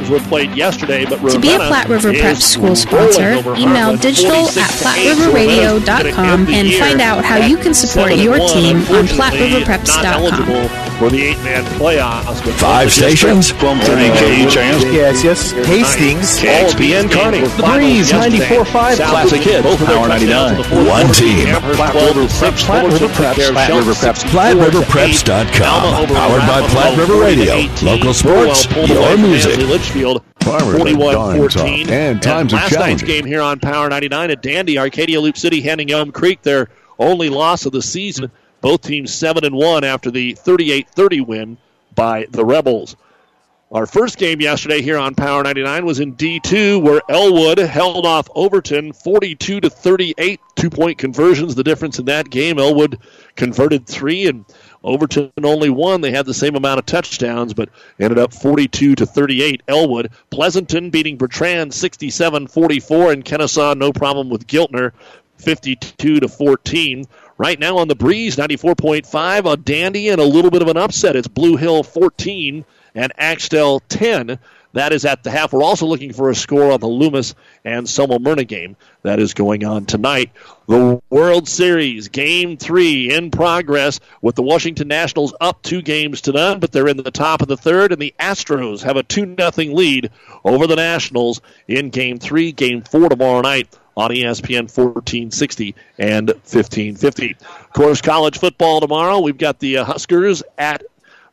S1: games were played yesterday, but
S30: to be a Platte River Prep school sponsor, email digital at platteriverradio.com and find out how you can support your team on platteriverpreps.com.
S1: For the eight-man playoffs,
S29: Five stations.
S31: From uh, KHAS. Yes, yes. Hastings.
S1: KXPN Kearney.
S29: The Breeze 94.5 Classic Hit. Power 99. One team.
S1: Platte River Preps.
S29: Platte River Preps. Platte River Preps. PlatteRiverPreps.com. Powered by Platte River Radio. Local sports, your music.
S1: Litchfield.
S29: Farmers
S1: 41-14.
S29: and times are
S1: last night's game here on Power 99 at Dandy, Arcadia Loop City handing Elm Creek their only loss of the season. Both teams 7 and 1 after the 38-30 win by the Rebels. Our first game yesterday here on Power 99 was in D2 where Elwood held off Overton 42 to 38. Two-point conversions the difference in that game. Elwood converted 3 and Overton only one. They had the same amount of touchdowns, but ended up 42 to 38. Elwood, Pleasanton beating Bertrand 67-44, and Kenesaw no problem with Giltner 52 to 14. Right now on the breeze, 94.5, a dandy and a little bit of an upset. It's Blue Hill 14 and Axtell 10. That is at the half. We're also looking for a score on the Loomis and Selma Myrna game that is going on tonight. The World Series Game 3 in progress with the Washington Nationals up two games to none, but they're in the top of the third, and the Astros have a 2 0 lead over the Nationals in Game 3. Game 4 tomorrow night on ESPN 1460 and 1550. Of course, college football tomorrow. We've got the uh, Huskers at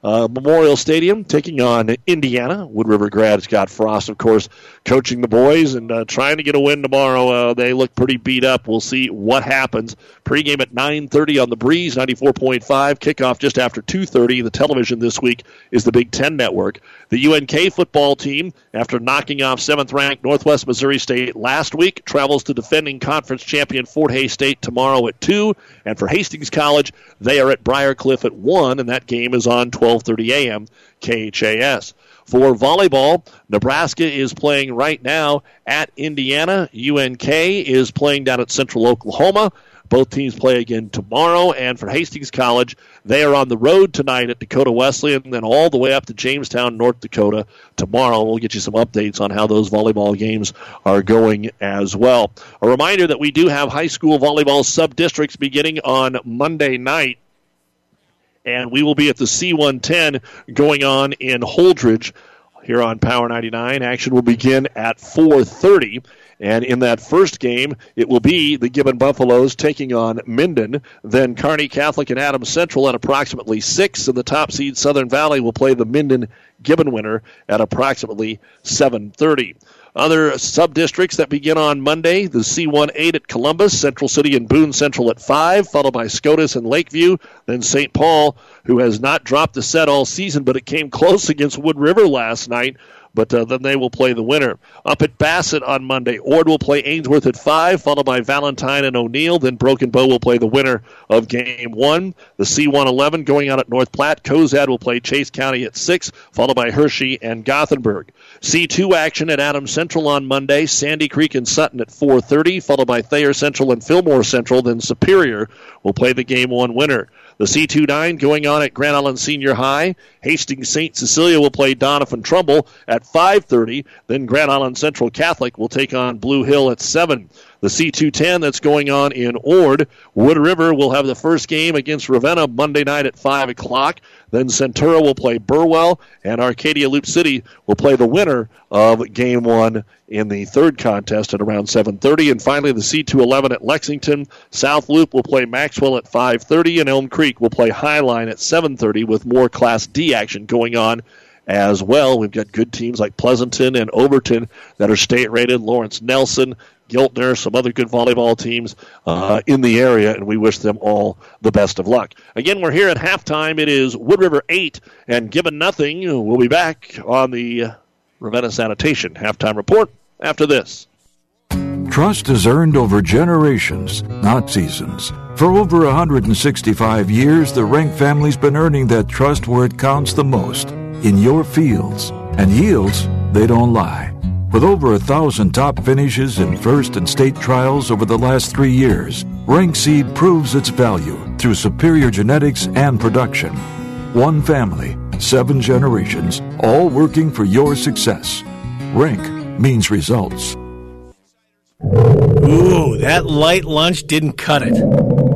S1: uh, Memorial Stadium taking on Indiana. Wood River grad Scott Frost, of course, coaching the boys and uh, trying to get a win tomorrow. Uh, they look pretty beat up. We'll see what happens. Pregame at 9:30 on the Breeze, 94.5. Kickoff just after 2:30. The television this week is the Big Ten Network. The UNK football team, after knocking off seventh-ranked Northwest Missouri State last week, travels to defending conference champion Fort Hays State tomorrow at two. And for Hastings College, they are at Briarcliff at one, and that game is on 12:30 a.m. KHAS. For volleyball, Nebraska is playing right now at Indiana. UNK is playing down at Central Oklahoma. Both teams play again tomorrow. And for Hastings College, they are on the road tonight at Dakota Wesleyan, and then all the way up to Jamestown, North Dakota tomorrow. We'll get you some updates on how those volleyball games are going as well. A reminder that we do have high school volleyball sub districts beginning on Monday night and we will be at the C110 going on in Holdrege here on Power 99. Action will begin at 4:30. And in that first game, it will be the Gibbon Buffaloes taking on Minden. Then Kearney Catholic and Adams Central at approximately 6. And the top seed Southern Valley will play the Minden Gibbon winner at approximately 7.30. Other sub districts that begin on Monday the C18 at Columbus, Central City and Boone Central at 5, followed by Scotus and Lakeview, then St. Paul, who has not dropped a set all season, but it came close against Wood River last night. But uh, then they will play the winner. Up at Bassett on Monday, Ord will play Ainsworth at 5, followed by Valentine and O'Neill. Then Broken Bow will play the winner of Game 1. The C111 going out at North Platte. Cozad will play Chase County at 6, followed by Hershey and Gothenburg. C2 action at Adams Central on Monday. Sandy Creek and Sutton at 4.30, followed by Thayer Central and Fillmore Central. Then Superior will play the Game 1 winner. The C29 going on at Grand Island Senior High. Hastings St. Cecilia will play Doniphan-Trumbull at 5:30. Then Grand Island Central Catholic will take on Blue Hill at 7. The C210 that's going on in Ord. Wood River will have the first game against Ravenna Monday night at 5 o'clock. Then Centura will play Burwell, and Arcadia Loop City will play the winner of Game 1 in the third contest at around 7.30. And finally, the C211 at Lexington. South Loop will play Maxwell at 5.30, and Elm Creek will play Highline at 7.30 with more Class D action going on as well. We've got good teams like Pleasanton and Overton that are state rated. Lawrence Nelson, Giltner, some other good volleyball teams uh, in the area, and we wish them all the best of luck. Again, we're here at halftime. It is Wood River 8 and Gibbon nothing. We'll be back on the Ravenna Sanitation halftime report after this.
S32: Trust is earned over generations, not seasons. For over 165 years, the Rank family's been earning that trust where it counts the most in your fields. And yields, they don't lie. With over a thousand top finishes in first and state trials over the last three years, Rank Seed proves its value through superior genetics and production. One family, seven generations, all working for your success. Rank means results.
S33: Ooh, that light lunch didn't cut it.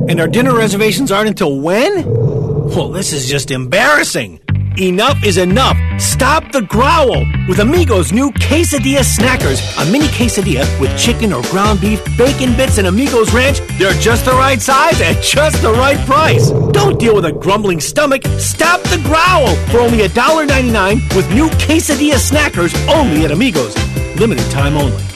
S33: And our dinner reservations aren't until when? Well, this is just embarrassing. Enough is enough. Stop the growl with Amigos' new Quesadilla Snackers. A mini quesadilla with chicken or ground beef, bacon bits, and Amigos Ranch. They're just the right size at just the right price. Don't deal with a grumbling stomach. Stop the growl for only $1.99 with new Quesadilla Snackers only at Amigos. Limited time only.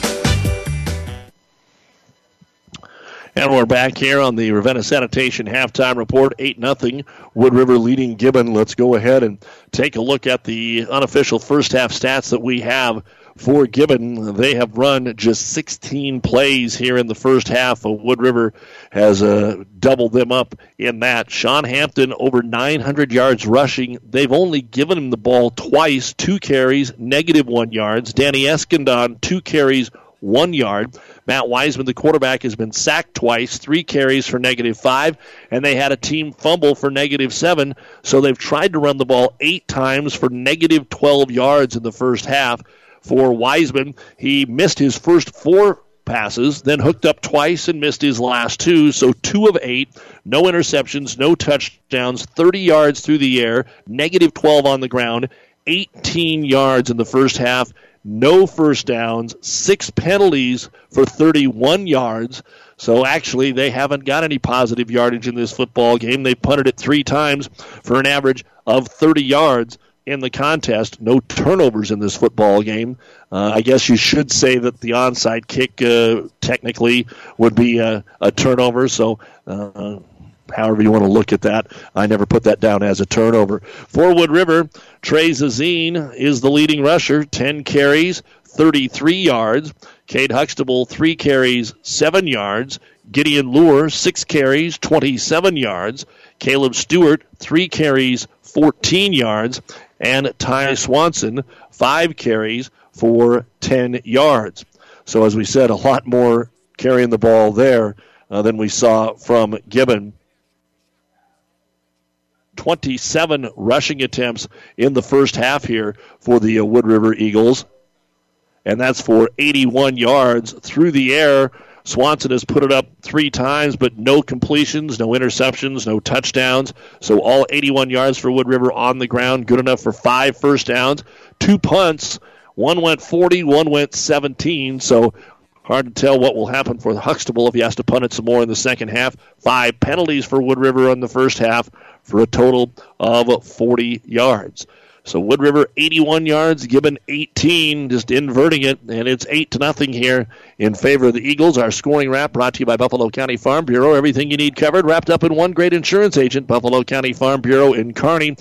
S1: And we're back here on the Ravenna Sanitation halftime report. 8 0. Wood River leading Gibbon. Let's go ahead and take a look at the unofficial first half stats that we have for Gibbon. They have run just 16 plays here in the first half. Wood River has uh, doubled them up in that. Sean Hampton over 900 yards rushing. They've only given him the ball twice, two carries, negative one yards. Danny Eskandon, two carries, one yard. Matt Wiseman, the quarterback, has been sacked twice, three carries for negative five, and they had a team fumble for negative seven. So they've tried to run the ball eight times for negative 12 yards in the first half. For Wiseman, he missed his first four passes, then hooked up twice and missed his last two. So two of eight, no interceptions, no touchdowns, 30 yards through the air, negative 12 on the ground, 18 yards in the first half no first downs, six penalties for 31 yards. So actually, they haven't got any positive yardage in this football game. They punted it three times for an average of 30 yards in the contest. No turnovers in this football game. Uh, I guess you should say that the onside kick uh, technically would be a, a turnover. So. Uh, however you want to look at that. I never put that down as a turnover. For Wood River, Trey Zazine is the leading rusher, 10 carries, 33 yards. Cade Huxtable, 3 carries, 7 yards. Gideon Lure, 6 carries, 27 yards. Caleb Stewart, 3 carries, 14 yards. And Ty Swanson, 5 carries for 10 yards. So, as we said, a lot more carrying the ball there uh, than we saw from Gibbon. 27 rushing attempts in the first half here for the uh, Wood River Eagles. And that's for 81 yards through the air. Swanson has put it up three times, but no completions, no interceptions, no touchdowns. So all 81 yards for Wood River on the ground, good enough for five first downs. Two punts, one went 40, one went 17. So hard to tell what will happen for Huxtable if he has to punt it some more in the second half. Five penalties for Wood River in the first half for a total of 40 yards. So Wood River 81 yards, Gibbon 18, just inverting it, and it's eight to nothing here in favor of the Eagles. Our scoring wrap brought to you by Buffalo County Farm Bureau. Everything you need covered, wrapped up in one great insurance agent, Buffalo County Farm Bureau in Kearney.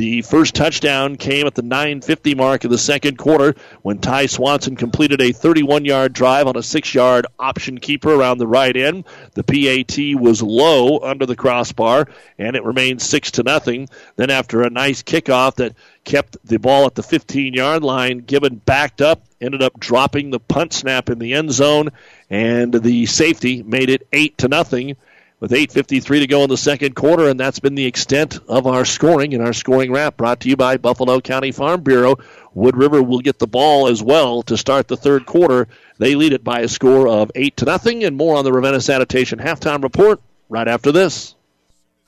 S1: The first touchdown came at the 9:50 mark of the second quarter when Ty Swanson completed a 31-yard drive on a 6-yard option keeper around the right end. The PAT was low under the crossbar, and it remained six to nothing. Then after a nice kickoff that kept the ball at the 15-yard line, Gibbon backed up, ended up dropping the punt snap in the end zone, and the safety made it eight to nothing with 8.53 to go in the second quarter, and that's been the extent of our scoring and our scoring wrap brought to you by Buffalo County Farm Bureau. Wood River will get the ball as well to start the third quarter. They lead it by a score of 8 to nothing, and more on the Ravenna Sanitation halftime report right after this.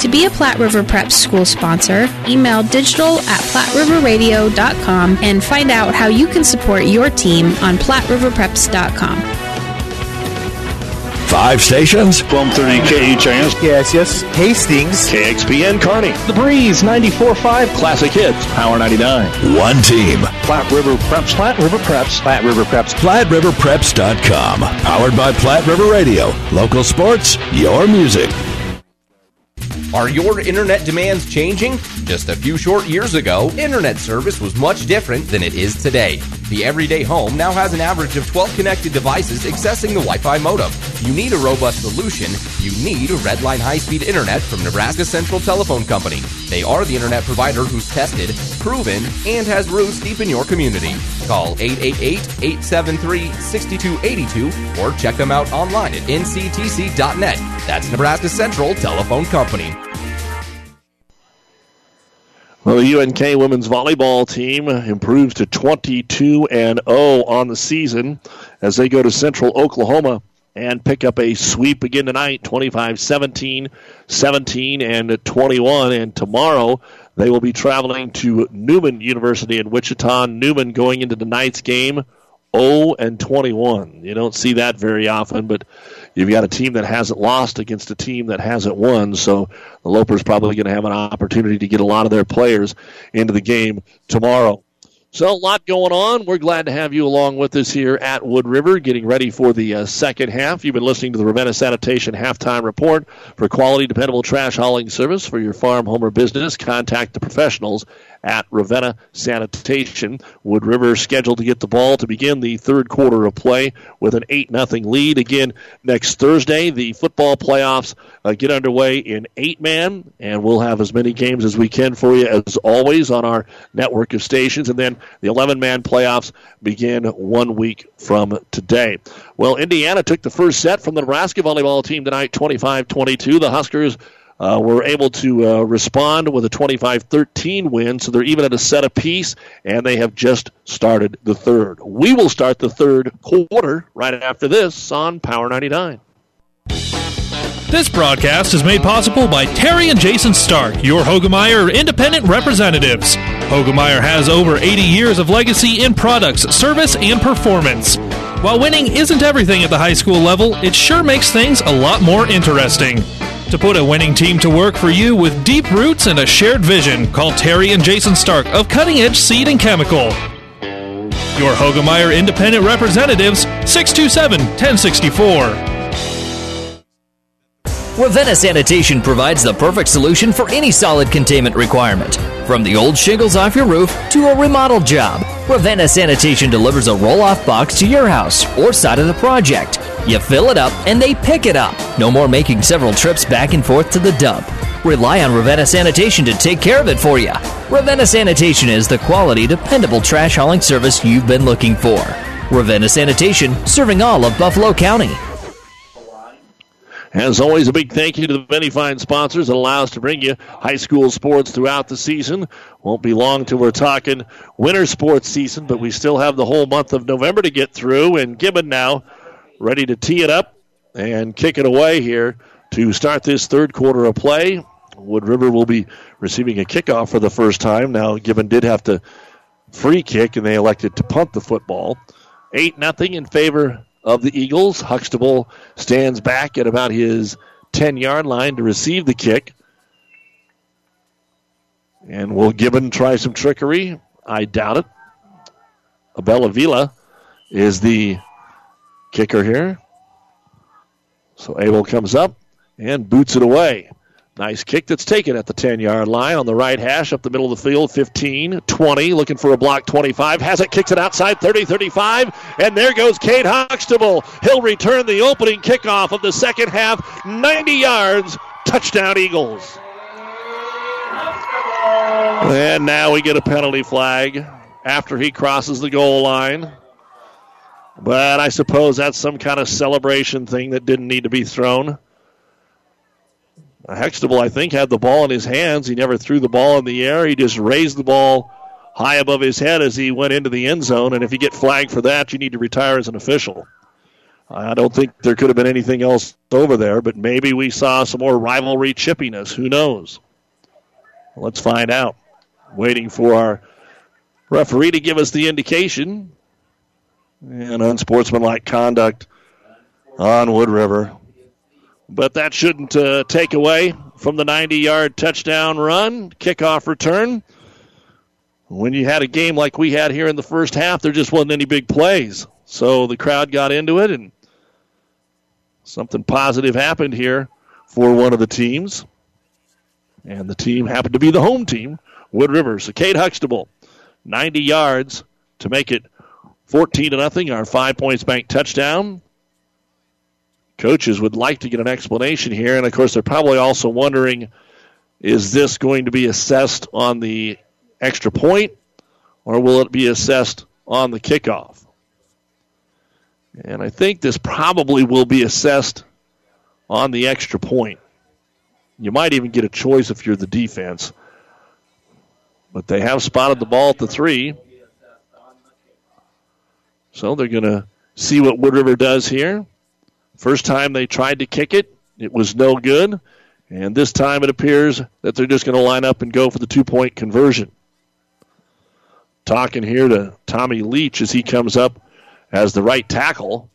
S30: To be a Platte River Prep school sponsor, email digital at platteriverradio.com and find out how you can support your team on platteriverpreps.com.
S32: Five stations.
S31: 1230 KHAS. Yes, yes. Hastings.
S1: KXPN Kearney.
S31: The Breeze 94.5.
S1: Classic Hits. Power 99.
S32: One team.
S31: Platte River Preps. Platte River Preps. Platte River Preps.
S32: PlatteRiverPreps.com. Powered by Platte River Radio. Local sports, your music.
S27: Are your internet demands changing? Just a few short years ago, internet service was much different than it is today. The everyday home now has an average of 12 connected devices accessing the Wi Fi modem. You need a robust solution. You need a Redline high speed internet from Nebraska Central Telephone Company. They are the internet provider who's tested, proven, and has roots deep in your community. Call 888 873 6282 or check them out online at nctc.net. That's Nebraska Central Telephone Company.
S1: Well, the UNK women's volleyball team improves to 22 and 0 on the season as they go to Central Oklahoma and pick up a sweep again tonight 25 17, 17, and 21. And tomorrow they will be traveling to Newman University in Wichita. Newman going into tonight's game 0 and 21. You don't see that very often, but you've got a team that hasn't lost against a team that hasn't won. So the Lopers probably going to have an opportunity to get a lot of their players into the game tomorrow. So, a lot going on. We're glad to have you along with us here at Wood River, getting ready for the uh, second half. You've been listening to the Ravenna Sanitation halftime report. For quality, dependable trash hauling service for your farm, home, or business, contact the professionals at Ravenna Sanitation. Wood River scheduled to get the ball to begin the third quarter of play with an 8 0 lead. Again, next Thursday, the football playoffs uh, get underway in eight man, and we'll have as many games as we can for you as always on our network of stations. And then the 11 man playoffs begin one week from today. Well, Indiana took the first set from the Nebraska volleyball team tonight, 25 22. The Huskers. Uh, were able to uh, respond with a 25 13 win, so they're even at a set apiece, and they have just started the third. We will start the third quarter right after this on Power 99.
S28: This broadcast is made possible by Terry and Jason Stark, your Hoegemeyer independent representatives. Hoegemeyer has over 80 years of legacy in products, service, and performance. While winning isn't everything at the high school level, it sure makes things a lot more interesting. To put a winning team to work for you with deep roots and a shared vision, call Terry and Jason Stark of Cutting Edge Seed and Chemical. Your Hoegemeyer independent representatives, 627 1064.
S34: Ravenna Sanitation provides the perfect solution for any solid containment requirement. From the old shingles off your roof to a remodel job, Ravenna Sanitation delivers a roll off box to your house or side of the project. You fill it up and they pick it up. No more making several trips back and forth to the dump. Rely on Ravenna Sanitation to take care of it for you. Ravenna Sanitation is the quality, dependable trash hauling service you've been looking for. Ravenna Sanitation, serving all of Buffalo County.
S1: As always, a big thank you to the many fine sponsors that allow us to bring you high school sports throughout the season. Won't be long till we're talking winter sports season, but we still have the whole month of November to get through. And Gibbon now ready to tee it up and kick it away here to start this third quarter of play. Wood River will be receiving a kickoff for the first time. Now, Gibbon did have to free kick, and they elected to punt the football. 8 nothing in favor of the Eagles. Huxtable stands back at about his 10 yard line to receive the kick. And will Gibbon try some trickery? I doubt it. Abella Vila is the kicker here. So Abel comes up and boots it away. Nice kick that's taken at the 10 yard line on the right hash up the middle of the field. 15, 20, looking for a block 25. Has it, kicks it outside 30, 35. And there goes Cade Huxtable. He'll return the opening kickoff of the second half. 90 yards. Touchdown, Eagles. And now we get a penalty flag after he crosses the goal line. But I suppose that's some kind of celebration thing that didn't need to be thrown. Huxtable, I think, had the ball in his hands. He never threw the ball in the air. He just raised the ball high above his head as he went into the end zone. And if you get flagged for that, you need to retire as an official. I don't think there could have been anything else over there, but maybe we saw some more rivalry chippiness. Who knows? Let's find out. Waiting for our referee to give us the indication. And unsportsmanlike conduct on Wood River. But that shouldn't uh, take away from the 90 yard touchdown run, kickoff return. When you had a game like we had here in the first half, there just wasn't any big plays. So the crowd got into it, and something positive happened here for one of the teams. And the team happened to be the home team, Wood River. So Cade Huxtable, 90 yards to make it 14 to nothing. Our five points bank touchdown. Coaches would like to get an explanation here, and of course they're probably also wondering: Is this going to be assessed on the extra point, or will it be assessed on the kickoff? And I think this probably will be assessed on the extra point. You might even get a choice if you're the defense. But they have spotted the ball at the three. So they're going to see what Wood River does here. First time they tried to kick it, it was no good. And this time it appears that they're just going to line up and go for the two point conversion. Talking here to Tommy Leach as he comes up as the right tackle.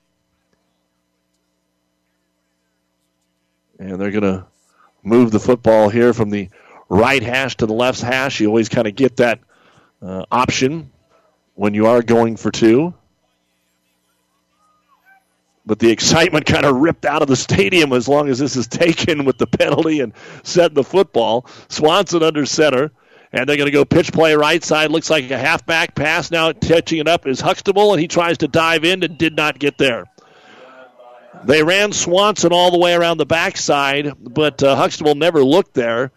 S1: And they're going to move the football here from the right hash to the left hash. You always kind of get that uh, option when you are going for two. But the excitement kind of ripped out of the stadium as long as this is taken with the penalty and setting the football. Swanson under center. And they're going to go pitch play right side. Looks like a halfback pass. Now touching it up is Huxtable, and he tries to dive in and did not get there. They ran Swanson all the way around the backside, but uh, Huxtable never looked there.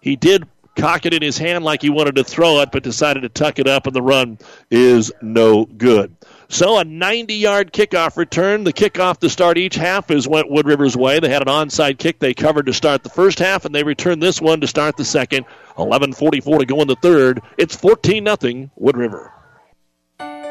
S1: He did cock it in his hand like he wanted to throw it, but decided to tuck it up, and the run is no good. So a 90 yard kickoff return. The kickoff to start each half is went Wood River's way. They had an onside kick they covered to start the first half, and they returned this one to start the second. 11:44 to go in the third. It's 14 nothing Wood River.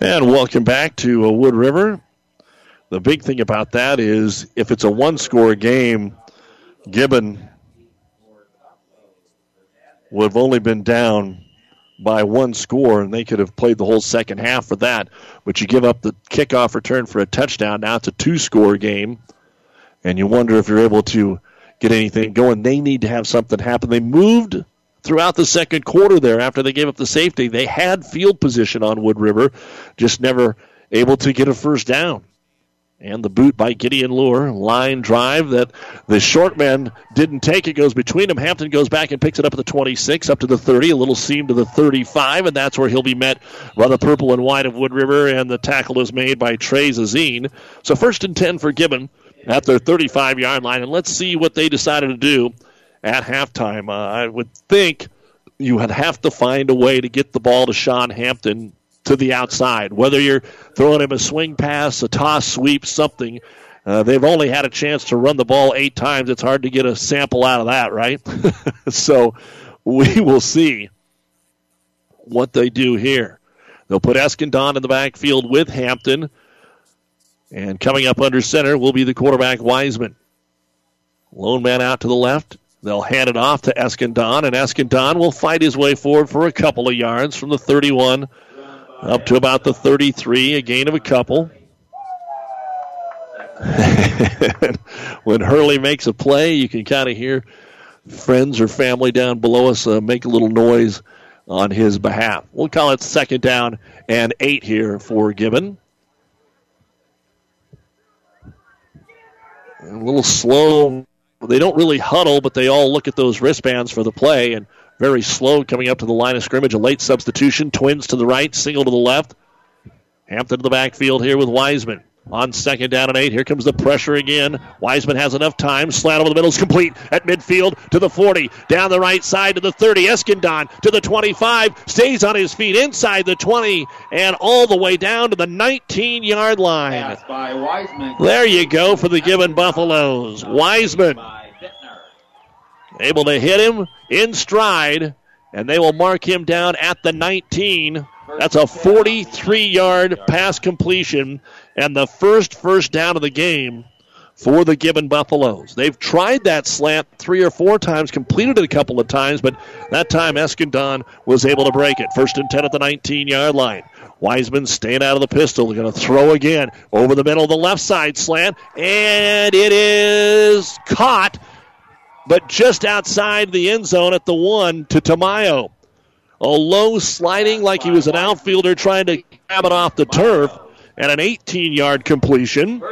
S1: And welcome back to uh, Wood River. The big thing about that is if it's a one score game, Gibbon would have only been down by one score, and they could have played the whole second half for that. But you give up the kickoff return for a touchdown. Now it's a two score game, and you wonder if you're able to get anything going. They need to have something happen. They moved throughout the second quarter there after they gave up the safety. They had field position on Wood River, just never able to get a first down. And the boot by Gideon Lure, line drive that the short man didn't take. It goes between them. Hampton goes back and picks it up at the 26, up to the 30, a little seam to the 35, and that's where he'll be met by the purple and white of Wood River, and the tackle is made by Trey Zazine. So first and 10 for Gibbon at their 35 yard line, and let's see what they decided to do at halftime. Uh, I would think you would have to find a way to get the ball to Sean Hampton to the outside. Whether you're throwing him a swing pass, a toss, sweep, something. Uh, they've only had a chance to run the ball eight times. It's hard to get a sample out of that, right? so we will see what they do here. They'll put Eskandon in the backfield with Hampton. And coming up under center will be the quarterback Wiseman. Lone man out to the left. They'll hand it off to Eskandon, and Eskandon will fight his way forward for a couple of yards from the 31 Up to about the 33, a gain of a couple. when Hurley makes a play, you can kind of hear friends or family down below us uh, make a little noise on his behalf. We'll call it second down and eight here for Gibbon. A little slow. They don't really huddle, but they all look at those wristbands for the play and very slow coming up to the line of scrimmage. A late substitution. Twins to the right, single to the left. Hampton to the backfield here with Wiseman. On second down and eight, here comes the pressure again. Wiseman has enough time. Slant over the middle is complete at midfield to the 40. Down the right side to the 30. Eskindon to the 25. Stays on his feet inside the 20 and all the way down to the 19 yard line. There you go for the Gibbon Buffaloes. Wiseman able to hit him in stride, and they will mark him down at the 19. That's a 43 yard pass completion and the first first down of the game for the Gibbon Buffaloes. They've tried that slant three or four times, completed it a couple of times, but that time Eskindon was able to break it. First and 10 at the 19 yard line. Wiseman staying out of the pistol. Going to throw again over the middle of the left side slant, and it is caught, but just outside the end zone at the one to Tamayo. A low sliding like he was an outfielder trying to grab it off the turf and an 18 yard completion.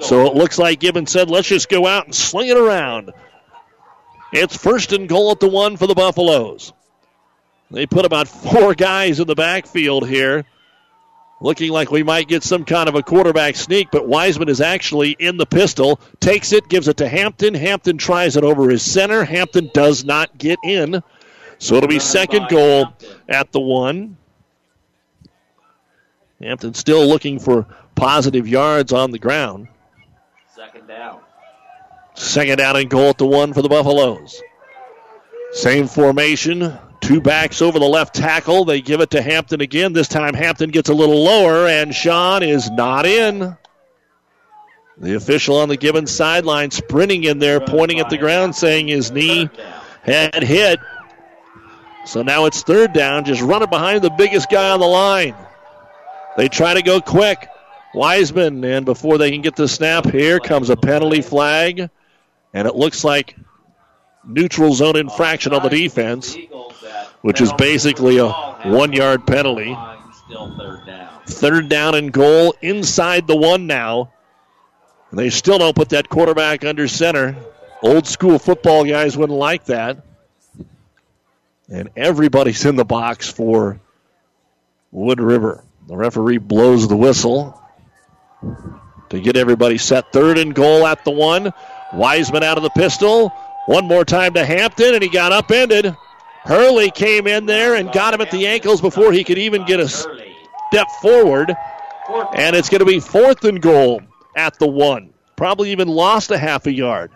S1: So it looks like Gibbon said, let's just go out and sling it around. It's first and goal at the one for the Buffaloes. They put about four guys in the backfield here, looking like we might get some kind of a quarterback sneak, but Wiseman is actually in the pistol, takes it, gives it to Hampton. Hampton tries it over his center. Hampton does not get in. So it'll be second goal at the one. Hampton still looking for positive yards on the ground.
S15: Second down.
S1: Second down and goal at the one for the Buffaloes. Same formation. Two backs over the left tackle. They give it to Hampton again. This time Hampton gets a little lower, and Sean is not in. The official on the Gibbon sideline sprinting in there, pointing at the ground, saying his knee had hit. So now it's third down, just running behind the biggest guy on the line. They try to go quick. Wiseman, and before they can get the snap, here comes a penalty flag, and it looks like neutral zone infraction on the defense, which is basically a one yard penalty. Third down and goal inside the one now. And they still don't put that quarterback under center. Old school football guys wouldn't like that. And everybody's in the box for Wood River. The referee blows the whistle to get everybody set. Third and goal at the one. Wiseman out of the pistol. One more time to Hampton, and he got upended. Hurley came in there and got him at the ankles before he could even get a step forward. And it's going to be fourth and goal at the one. Probably even lost a half a yard.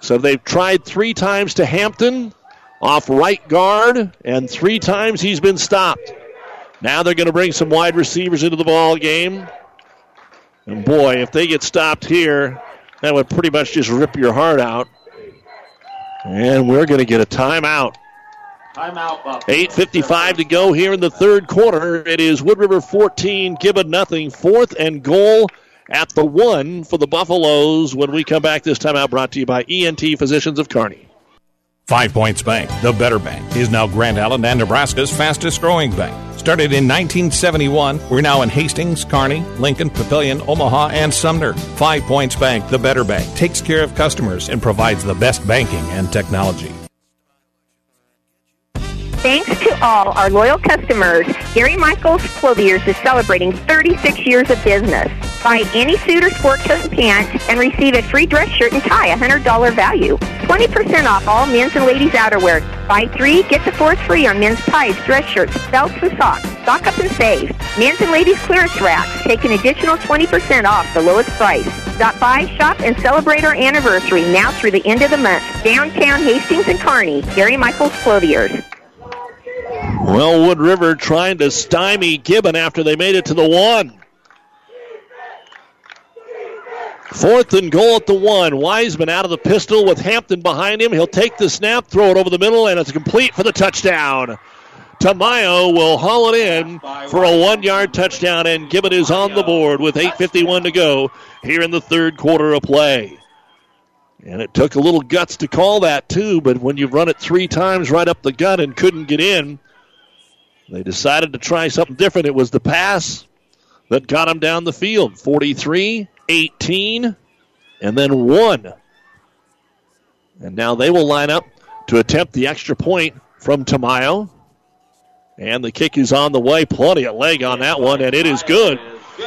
S1: So they've tried three times to Hampton off right guard, and three times he's been stopped. Now they're going to bring some wide receivers into the ball game. And boy, if they get stopped here, that would pretty much just rip your heart out. And we're going to get a timeout.
S15: Timeout,
S1: 8.55 to go here in the third quarter. It is Wood River 14, Gibbon nothing. Fourth and goal at the one for the Buffaloes when we come back this time out brought to you by ENT Physicians of Kearney.
S35: Five Points Bank, the better bank, is now Grand Island and Nebraska's fastest growing bank. Started in 1971, we're now in Hastings, Kearney, Lincoln, Papillion, Omaha, and Sumner. Five Points Bank, the better bank, takes care of customers and provides the best banking and technology.
S36: Thanks to all our loyal customers, Gary Michaels Clothiers is celebrating 36 years of business. Buy any suit or sport coat and pants and receive a free dress shirt and tie, $100 value. 20% off all men's and ladies' outerwear. Buy three, get the fourth free on men's ties, dress shirts, belts, and socks. Stock up and save. Men's and ladies' clearance racks take an additional 20% off the lowest price. Stop by, shop, and celebrate our anniversary now through the end of the month. Downtown Hastings and Kearney, Gary Michaels Clothiers.
S1: Well, Wood River trying to stymie Gibbon after they made it to the one. Fourth and goal at the one. Wiseman out of the pistol with Hampton behind him. He'll take the snap, throw it over the middle, and it's complete for the touchdown. Tamayo will haul it in for a one yard touchdown, and Gibbon is on the board with 8.51 to go here in the third quarter of play. And it took a little guts to call that, too, but when you run it three times right up the gut and couldn't get in, they decided to try something different. It was the pass that got them down the field 43, 18, and then one. And now they will line up to attempt the extra point from Tamayo. And the kick is on the way. Plenty of leg on that one, and it is good.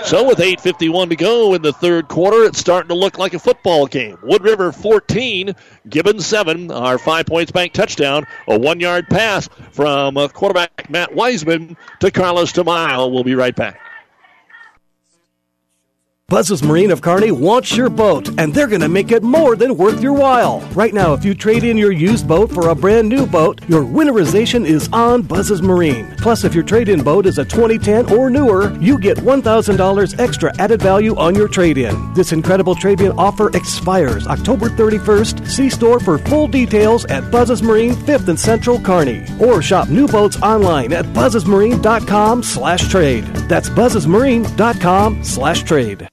S1: So with 8.51 to go in the third quarter, it's starting to look like a football game. Wood River 14, Gibbon 7. Our five points bank touchdown. A one yard pass from uh, quarterback Matt Wiseman to Carlos Tamayo. We'll be right back.
S37: Buzz's Marine of Kearney wants your boat, and they're going to make it more than worth your while. Right now, if you trade in your used boat for a brand new boat, your winterization is on Buzz's Marine. Plus, if your trade in boat is a 2010 or newer, you get $1,000 extra added value on your trade in. This incredible trade in offer expires October 31st. See store for full details at Buzz's Marine 5th and Central Kearney. Or shop new boats online at buzzesmarine.com slash trade. That's buzzesmarine.com slash trade.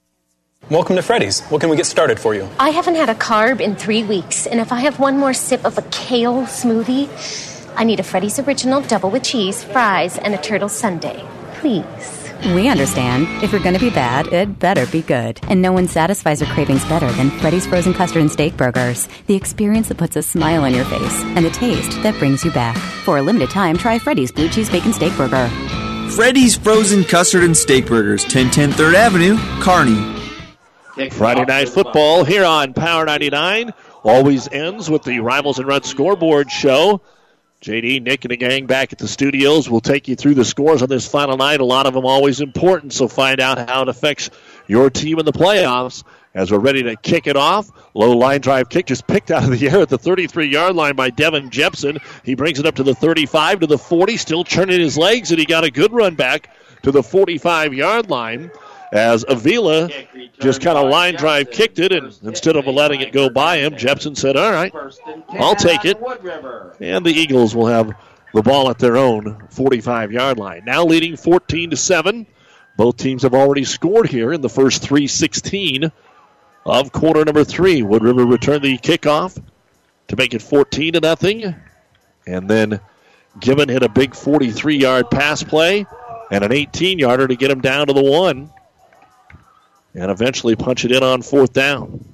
S38: Welcome to Freddy's. What can we get started for you?
S39: I haven't had a carb in three weeks, and if I have one more sip of a kale smoothie, I need a Freddy's Original double with cheese, fries, and a turtle sundae. Please.
S40: We understand. If you're going to be bad, it better be good. And no one satisfies your cravings better than Freddy's Frozen Custard and Steak Burgers. The experience that puts a smile on your face and the taste that brings you back. For a limited time, try Freddy's Blue Cheese Bacon Steak Burger.
S25: Freddy's Frozen Custard and Steak Burgers, 1010 3rd Avenue, Kearney.
S1: Friday night football here on Power 99 always ends with the Rivals and Run scoreboard show. JD, Nick, and the gang back at the studios will take you through the scores on this final night. A lot of them always important, so find out how it affects your team in the playoffs. As we're ready to kick it off, low line drive kick just picked out of the air at the 33 yard line by Devin Jepson. He brings it up to the 35 to the 40, still turning his legs, and he got a good run back to the 45 yard line as Avila just kind of line drive kicked it, and instead of letting it go by him, Jepson said, All right, I'll take it. And the Eagles will have the ball at their own 45 yard line. Now leading 14 to 7. Both teams have already scored here in the first 316 of quarter number three. Wood River returned the kickoff to make it 14 to nothing. And then Gibbon hit a big 43 yard pass play and an 18 yarder to get him down to the one and eventually punch it in on fourth down.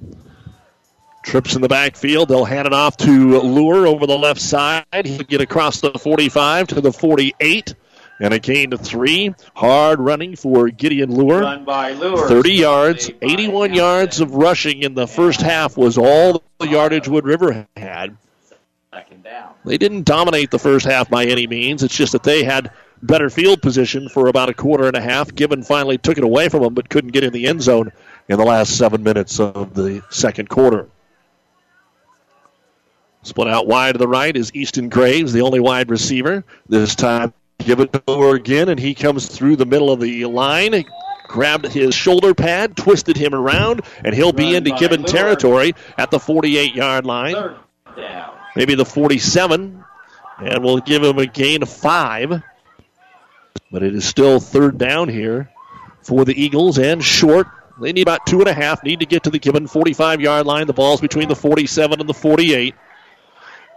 S1: Trips in the backfield. They'll hand it off to Lure over the left side. He'll get across the 45 to the 48. And a gain to three. Hard running for Gideon Lure.
S15: Run by Lure.
S1: 30 yards, 81 yards of rushing in the first half was all the yardage Wood River had. They didn't dominate the first half by any means. It's just that they had better field position for about a quarter and a half. Gibbon finally took it away from them, but couldn't get in the end zone in the last seven minutes of the second quarter. Split out wide to the right is Easton Graves, the only wide receiver. This time, give it over again, and he comes through the middle of the line. Grabbed his shoulder pad, twisted him around, and he'll be into Gibbon territory at the 48 yard line. Maybe the 47, and we'll give him a gain of five. But it is still third down here for the Eagles and short. They need about two and a half, need to get to the Gibbon 45 yard line. The ball's between the 47 and the 48.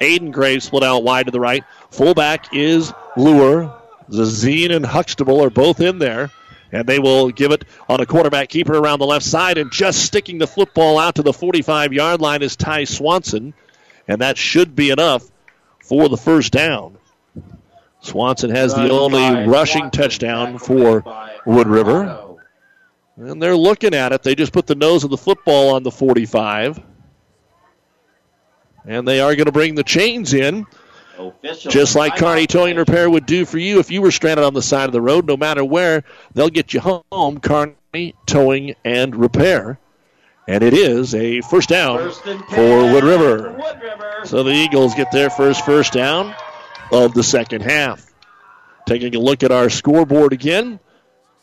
S1: Aiden Graves split out wide to the right. Fullback is Lure. Zazine and Huxtable are both in there. And they will give it on a quarterback keeper around the left side. And just sticking the football out to the 45 yard line is Ty Swanson. And that should be enough for the first down. Swanson has the only rushing touchdown for Wood River. And they're looking at it. They just put the nose of the football on the 45. And they are going to bring the chains in. Just like Kearney Towing Repair would do for you if you were stranded on the side of the road, no matter where, they'll get you home. Kearney Towing and Repair. And it is a first down for Wood River. So the Eagles get their first first down of the second half. Taking a look at our scoreboard again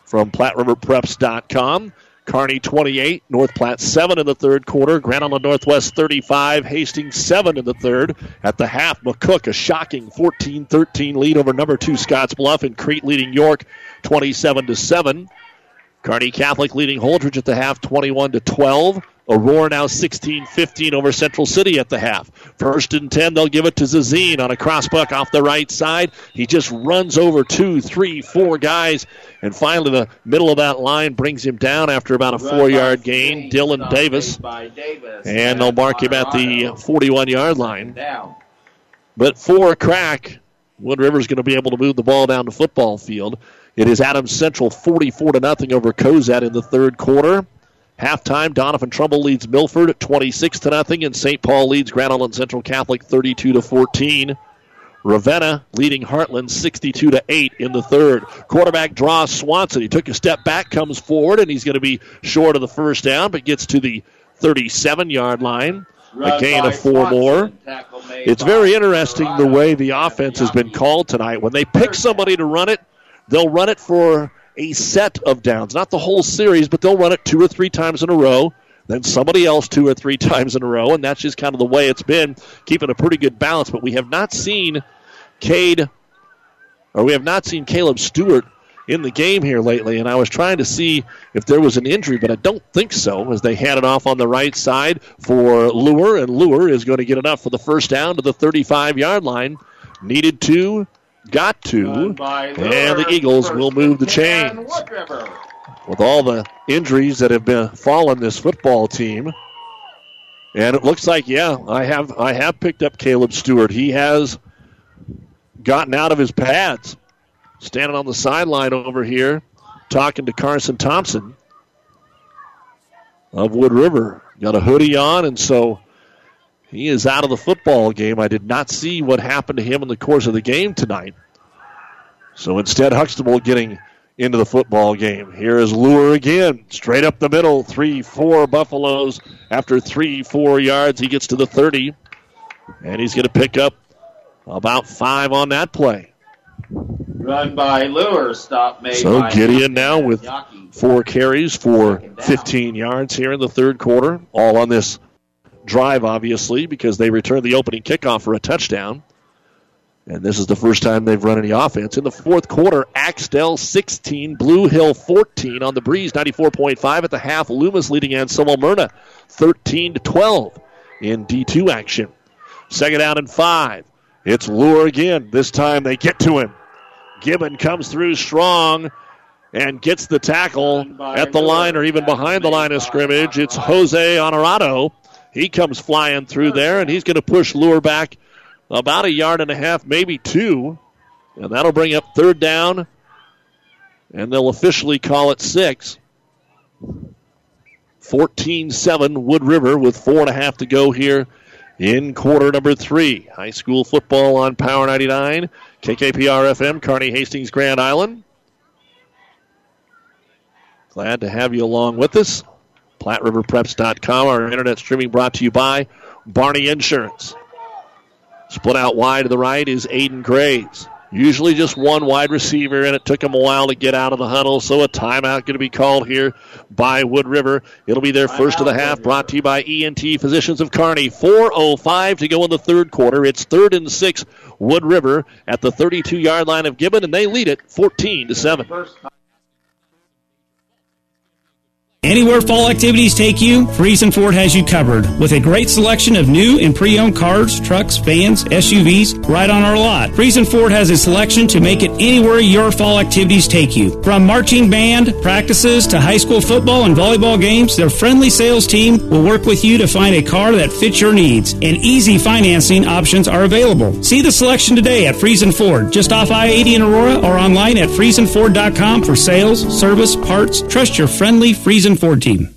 S1: from PlatteRiverPreps.com. Kearney 28, North Platte 7 in the third quarter. Grand Island Northwest 35, Hastings 7 in the third. At the half, McCook a shocking 14-13 lead over number 2 Scotts Bluff and Crete leading York 27 to 7. Kearney Catholic leading Holdrege at the half 21 to 12. Aurora now 16-15 over Central City at the half. First and 10, they'll give it to Zazine on a crossbuck off the right side. He just runs over two, three, four guys, and finally the middle of that line brings him down after about a four-yard gain. Dylan Davis, and they'll mark him at the 41-yard line. But for a crack, Wood River's going to be able to move the ball down the football field. It is Adams Central 44 to nothing over Cozad in the third quarter. Halftime, Doniphan-Trumbull leads Milford 26 to nothing, and St. Paul leads Grand Island Central Catholic 32 to 14. Ravenna leading Heartland 62 to 8 in the third. Quarterback draws Swanson. He took a step back, comes forward, and he's going to be short of the first down, but gets to the 37 yard line. A gain of four more. It's very interesting the way the offense has been called tonight. When they pick somebody to run it, they'll run it for a set of downs, not the whole series, but they'll run it two or three times in a row. Then somebody else two or three times in a row, and that's just kind of the way it's been, keeping a pretty good balance. But we have not seen Cade, or we have not seen Caleb Stewart in the game here lately, and I was trying to see if there was an injury, but I don't think so, as they hand it off on the right side for Lure, and Lure is going to get enough for the first down to the 35 yard line. Needed to, got to, and the Eagles will move the chains. With all the injuries that have been fallen this football team. And it looks like, yeah, I have I have picked up Caleb Stewart. He has gotten out of his pads standing on the sideline over here talking to Carson Thompson of Wood River. Got a hoodie on, and so he is out of the football game. I did not see what happened to him in the course of the game tonight. So instead, Huxtable getting into the football game. Here is Lure again, straight up the middle. Three, four Buffaloes after three, four yards. He gets to the 30, and he's going to pick up about five on that play.
S15: Run by Lure, stop made
S1: So
S15: by
S1: Gideon now with four carries for 15 yards here in the third quarter. All on this drive, obviously, because they returned the opening kickoff for a touchdown. And this is the first time they've run any offense. In the fourth quarter, Axtell 16, Blue Hill 14 on the breeze, 94.5 at the half. Loomis leading Anselmo-Merna 13 to 12 in D2 action. Second down and five. It's Lure again. This time they get to him. Gibbon comes through strong and gets the tackle at the line or even behind the line of scrimmage. It's Jose Honorado. He comes flying through there, and he's going to push Lure back about a yard and a half, maybe two. And that'll bring up third down, and they'll officially call it six. 14 7 Wood River with four and a half to go here in quarter number three. High school football on Power 99, KKPR FM, Kearney Hastings, Grand Island. Glad to have you along with us. PlatteRiverPreps.com, our internet streaming brought to you by Barney Insurance. Split out wide to the right is Aiden Graves. Usually just one wide receiver, and it took him a while to get out of the huddle, so a timeout going to be called here by Wood River. It'll be their first of the half, brought to you by ENT Physicians of Kearney. 4.05 to go in the third quarter. It's third and six, Wood River at the 32 yard line of Gibbon, and they lead it 14 to 7.
S41: Anywhere fall activities take you, Friesen Ford has you covered. With a great selection of new and pre-owned cars, trucks, vans, SUVs, right on our lot. Friesen Ford has a selection to make it anywhere your fall activities take you. From marching band practices to high school football and volleyball games, their friendly sales team will work with you to find a car that fits your needs. And easy financing options are available. See the selection today at Friesen Ford, just off I-80 in Aurora or online at FriesenFord.com for sales, service, parts. Trust your friendly Friesen Team.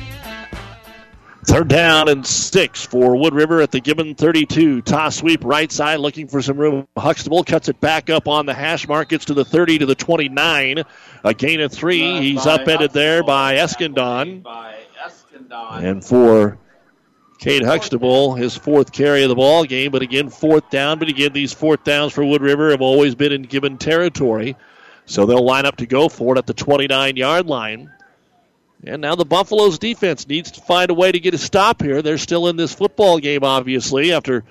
S1: Third down and six for Wood River at the Gibbon 32. Toss sweep right side looking for some room. Huxtable cuts it back up on the hash mark. Gets to the 30 to the 29. A gain of three. He's upended there by Eskandon. And for Cade Huxtable, his fourth carry of the ball game. But again, fourth down. But again, these fourth downs for Wood River have always been in Gibbon territory. So they'll line up to go for it at the 29 yard line. And now the Buffaloes defense needs to find a way to get a stop here. They're still in this football game, obviously, after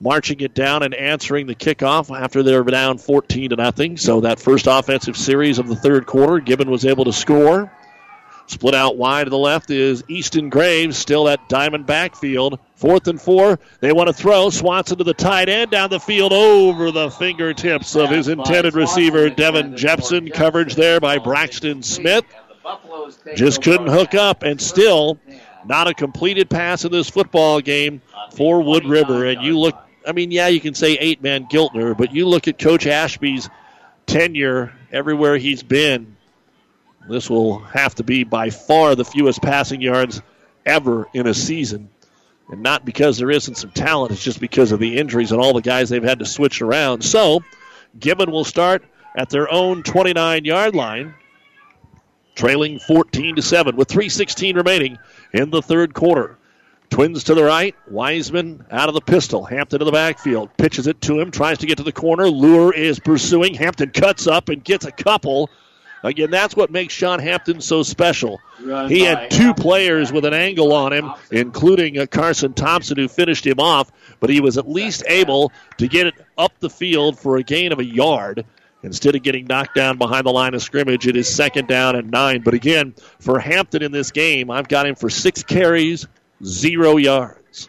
S1: marching it down and answering the kickoff after they're down 14 to nothing. So that first offensive series of the third quarter, Gibbon was able to score. Split out wide to the left is Easton Graves, still at diamond backfield. Fourth and four. They want to throw. Swanson to the tight end down the field over the fingertips of his intended receiver, Devin Jepson. Coverage there by Braxton Smith. Just couldn't hook up, and still not a completed pass in this football game for Wood River. And you look, I mean, yeah, you can say eight man Giltner, but you look at Coach Ashby's tenure everywhere he's been. This will have to be by far the fewest passing yards ever in a season. And not because there isn't some talent, it's just because of the injuries and all the guys they've had to switch around. So, Gibbon will start at their own 29 yard line trailing 14 to 7 with 316 remaining in the third quarter. Twins to the right, Wiseman out of the pistol. Hampton to the backfield, pitches it to him, tries to get to the corner. Lure is pursuing. Hampton cuts up and gets a couple. Again, that's what makes Sean Hampton so special. He had two players with an angle on him, including uh, Carson Thompson, who finished him off, but he was at least able to get it up the field for a gain of a yard. Instead of getting knocked down behind the line of scrimmage, it is second down and nine. But again, for Hampton in this game, I've got him for six carries, zero yards.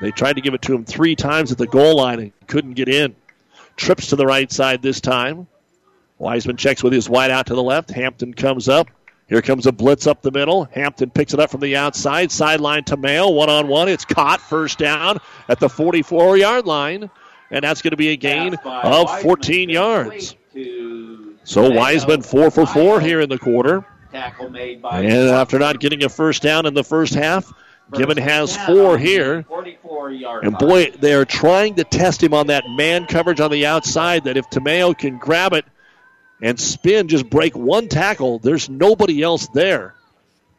S1: They tried to give it to him three times at the goal line and couldn't get in. Trips to the right side this time. Wiseman checks with his wide out to the left. Hampton comes up. Here comes a blitz up the middle. Hampton picks it up from the outside. Sideline to Mayo. One on one. It's caught. First down at the 44 yard line. And that's going to be a gain of 14 yards. So Wiseman four for four here in the quarter. Tackle made by. And after not getting a first down in the first half, Gibbon has four here. And boy, they are trying to test him on that man coverage on the outside. That if Tamayo can grab it and spin, just break one tackle, there's nobody else there.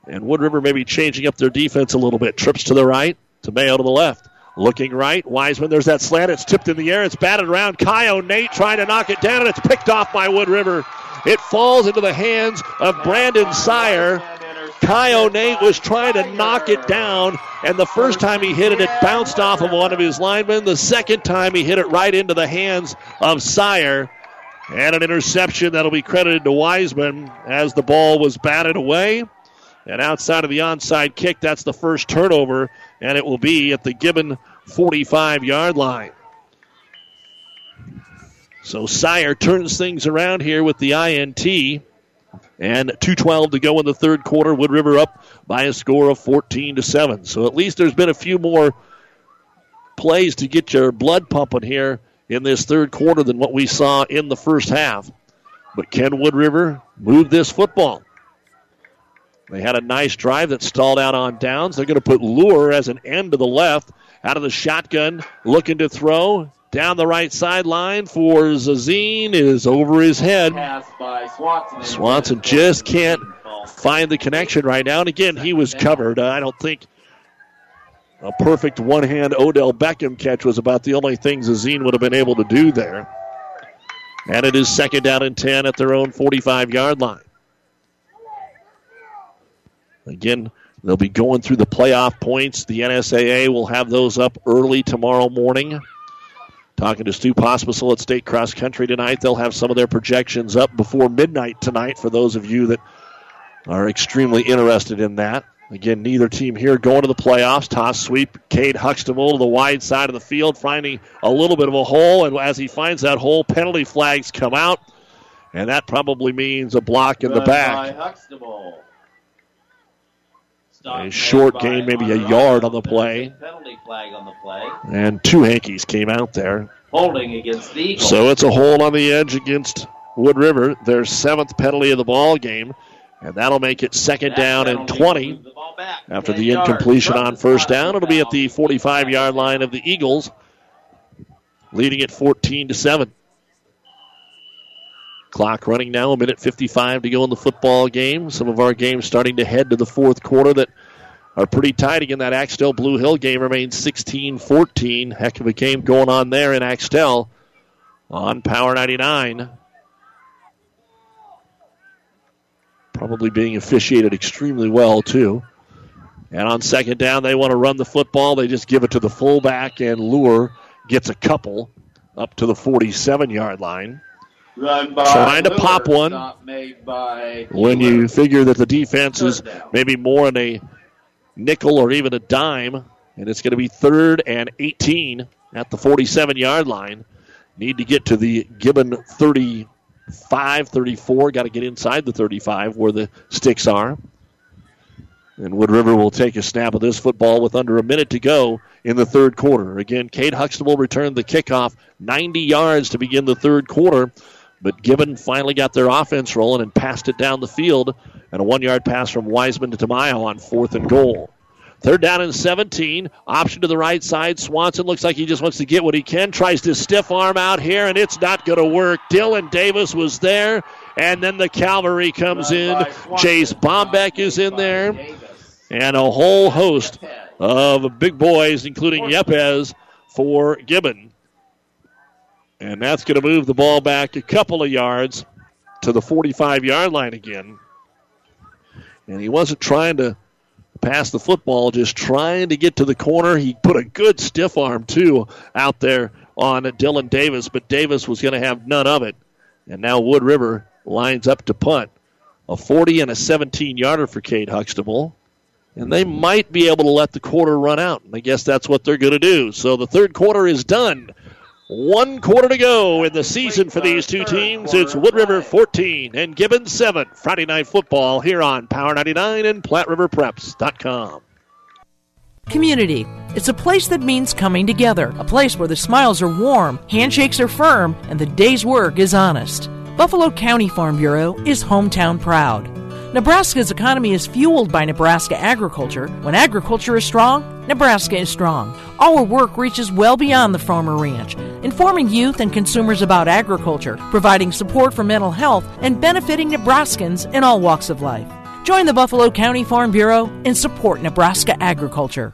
S1: And Wood River maybe changing up their defense a little bit. Trips to the right, Tamayo to the left. Looking right, Wiseman. There's that slant. It's tipped in the air. It's batted around. Kyo Nate trying to knock it down, and it's picked off by Wood River. It falls into the hands of Brandon Sire. Kyo Nate was trying to knock it down, and the first time he hit it, it bounced off of one of his linemen. The second time, he hit it right into the hands of Sire. And an interception that'll be credited to Wiseman as the ball was batted away. And outside of the onside kick, that's the first turnover, and it will be at the Gibbon 45 yard line. So Sire turns things around here with the INT. And 2.12 to go in the third quarter. Wood River up by a score of 14 to 7. So at least there's been a few more plays to get your blood pumping here in this third quarter than what we saw in the first half. But can Wood River move this football? They had a nice drive that stalled out on downs. They're going to put Lure as an end to the left, out of the shotgun, looking to throw down the right sideline for Zazine is over his head.
S15: Swanson.
S1: Swanson just can't find the connection right now. And again, he was covered. I don't think a perfect one hand Odell Beckham catch was about the only thing Zazine would have been able to do there. And it is second down and 10 at their own 45 yard line. Again, they'll be going through the playoff points. The NSAA will have those up early tomorrow morning. Talking to Stu Pospisil at State Cross Country tonight. They'll have some of their projections up before midnight tonight for those of you that are extremely interested in that. Again, neither team here going to the playoffs. Toss sweep, Cade Huxtable to the wide side of the field, finding a little bit of a hole. And as he finds that hole, penalty flags come out. And that probably means a block in the back. A short gain, maybe a yard on the play.
S15: Penalty flag on the play.
S1: And two Hankies came out there.
S15: Holding against the Eagles.
S1: So it's a hold on the edge against Wood River, their seventh penalty of the ball game. And that'll make it second down and 20. After the incompletion on first down, it'll be at the 45 yard line of the Eagles, leading it 14 to 7. Clock running now, a minute 55 to go in the football game. Some of our games starting to head to the fourth quarter that are pretty tight. Again, that Axtell Blue Hill game remains 16 14. Heck of a game going on there in Axtell on Power 99. Probably being officiated extremely well, too. And on second down, they want to run the football. They just give it to the fullback, and Lure gets a couple up to the 47 yard line. Trying to pop one when you figure that the defense is maybe more in a nickel or even a dime, and it's going to be third and 18 at the 47 yard line. Need to get to the Gibbon 35, 34. Got to get inside the 35 where the sticks are. And Wood River will take a snap of this football with under a minute to go in the third quarter. Again, Cade Huxtable returned the kickoff 90 yards to begin the third quarter. But Gibbon finally got their offense rolling and passed it down the field. And a one yard pass from Wiseman to Tamayo on fourth and goal. Third down and 17. Option to the right side. Swanson looks like he just wants to get what he can. Tries to stiff arm out here, and it's not going to work. Dylan Davis was there, and then the cavalry comes in. Chase Bombeck is in there, and a whole host of big boys, including Yepes, for Gibbon. And that's going to move the ball back a couple of yards to the 45 yard line again. And he wasn't trying to pass the football, just trying to get to the corner. He put a good stiff arm, too, out there on Dylan Davis, but Davis was going to have none of it. And now Wood River lines up to punt. A 40 and a 17 yarder for Cade Huxtable. And they might be able to let the quarter run out. And I guess that's what they're going to do. So the third quarter is done. One quarter to go in the season for these two teams. It's Wood River 14 and Gibbon 7. Friday night football here on Power 99 and PlatteRiverPreps.com.
S42: Community. It's a place that means coming together, a place where the smiles are warm, handshakes are firm, and the day's work is honest. Buffalo County Farm Bureau is hometown proud. Nebraska's economy is fueled by Nebraska agriculture. When agriculture is strong, Nebraska is strong. Our work reaches well beyond the farmer ranch, informing youth and consumers about agriculture, providing support for mental health, and benefiting Nebraskans in all walks of life. Join the Buffalo County Farm Bureau and support Nebraska agriculture.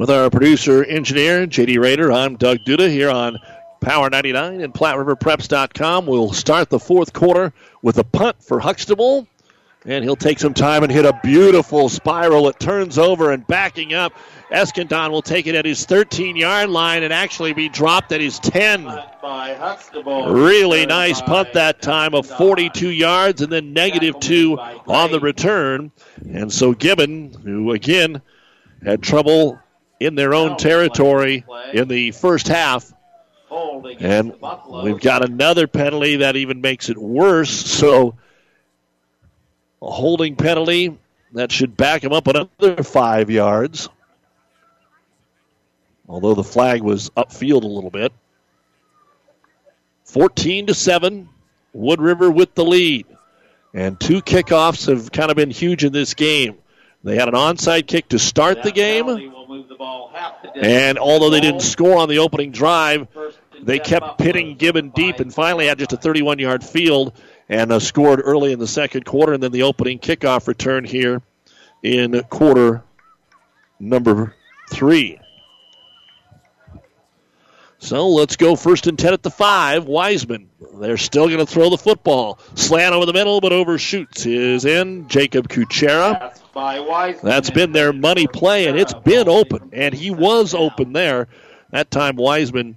S1: With our producer engineer, JD Rader, I'm Doug Duda here on Power 99 and PlatteRiverPreps.com. We'll start the fourth quarter with a punt for Huxtable. And he'll take some time and hit a beautiful spiral. It turns over and backing up. Eskandon will take it at his 13 yard line and actually be dropped at his 10. Really nice punt that time of 42 yards and then negative two on the return. And so Gibbon, who again had trouble in their own territory in the first half. And we've got another penalty that even makes it worse. So a holding penalty that should back him up another five yards. Although the flag was upfield a little bit. 14 to 7. Wood River with the lead. And two kickoffs have kind of been huge in this game. They had an onside kick to start the game. And although they didn't score on the opening drive, they kept pitting Gibbon deep and finally had just a 31 yard field and uh, scored early in the second quarter. And then the opening kickoff return here in quarter number three. So let's go first and 10 at the five. Wiseman. They're still going to throw the football. Slant over the middle, but overshoots is in. Jacob Kuchera. That's been their money play, and it's been open. And he was open there. That time Wiseman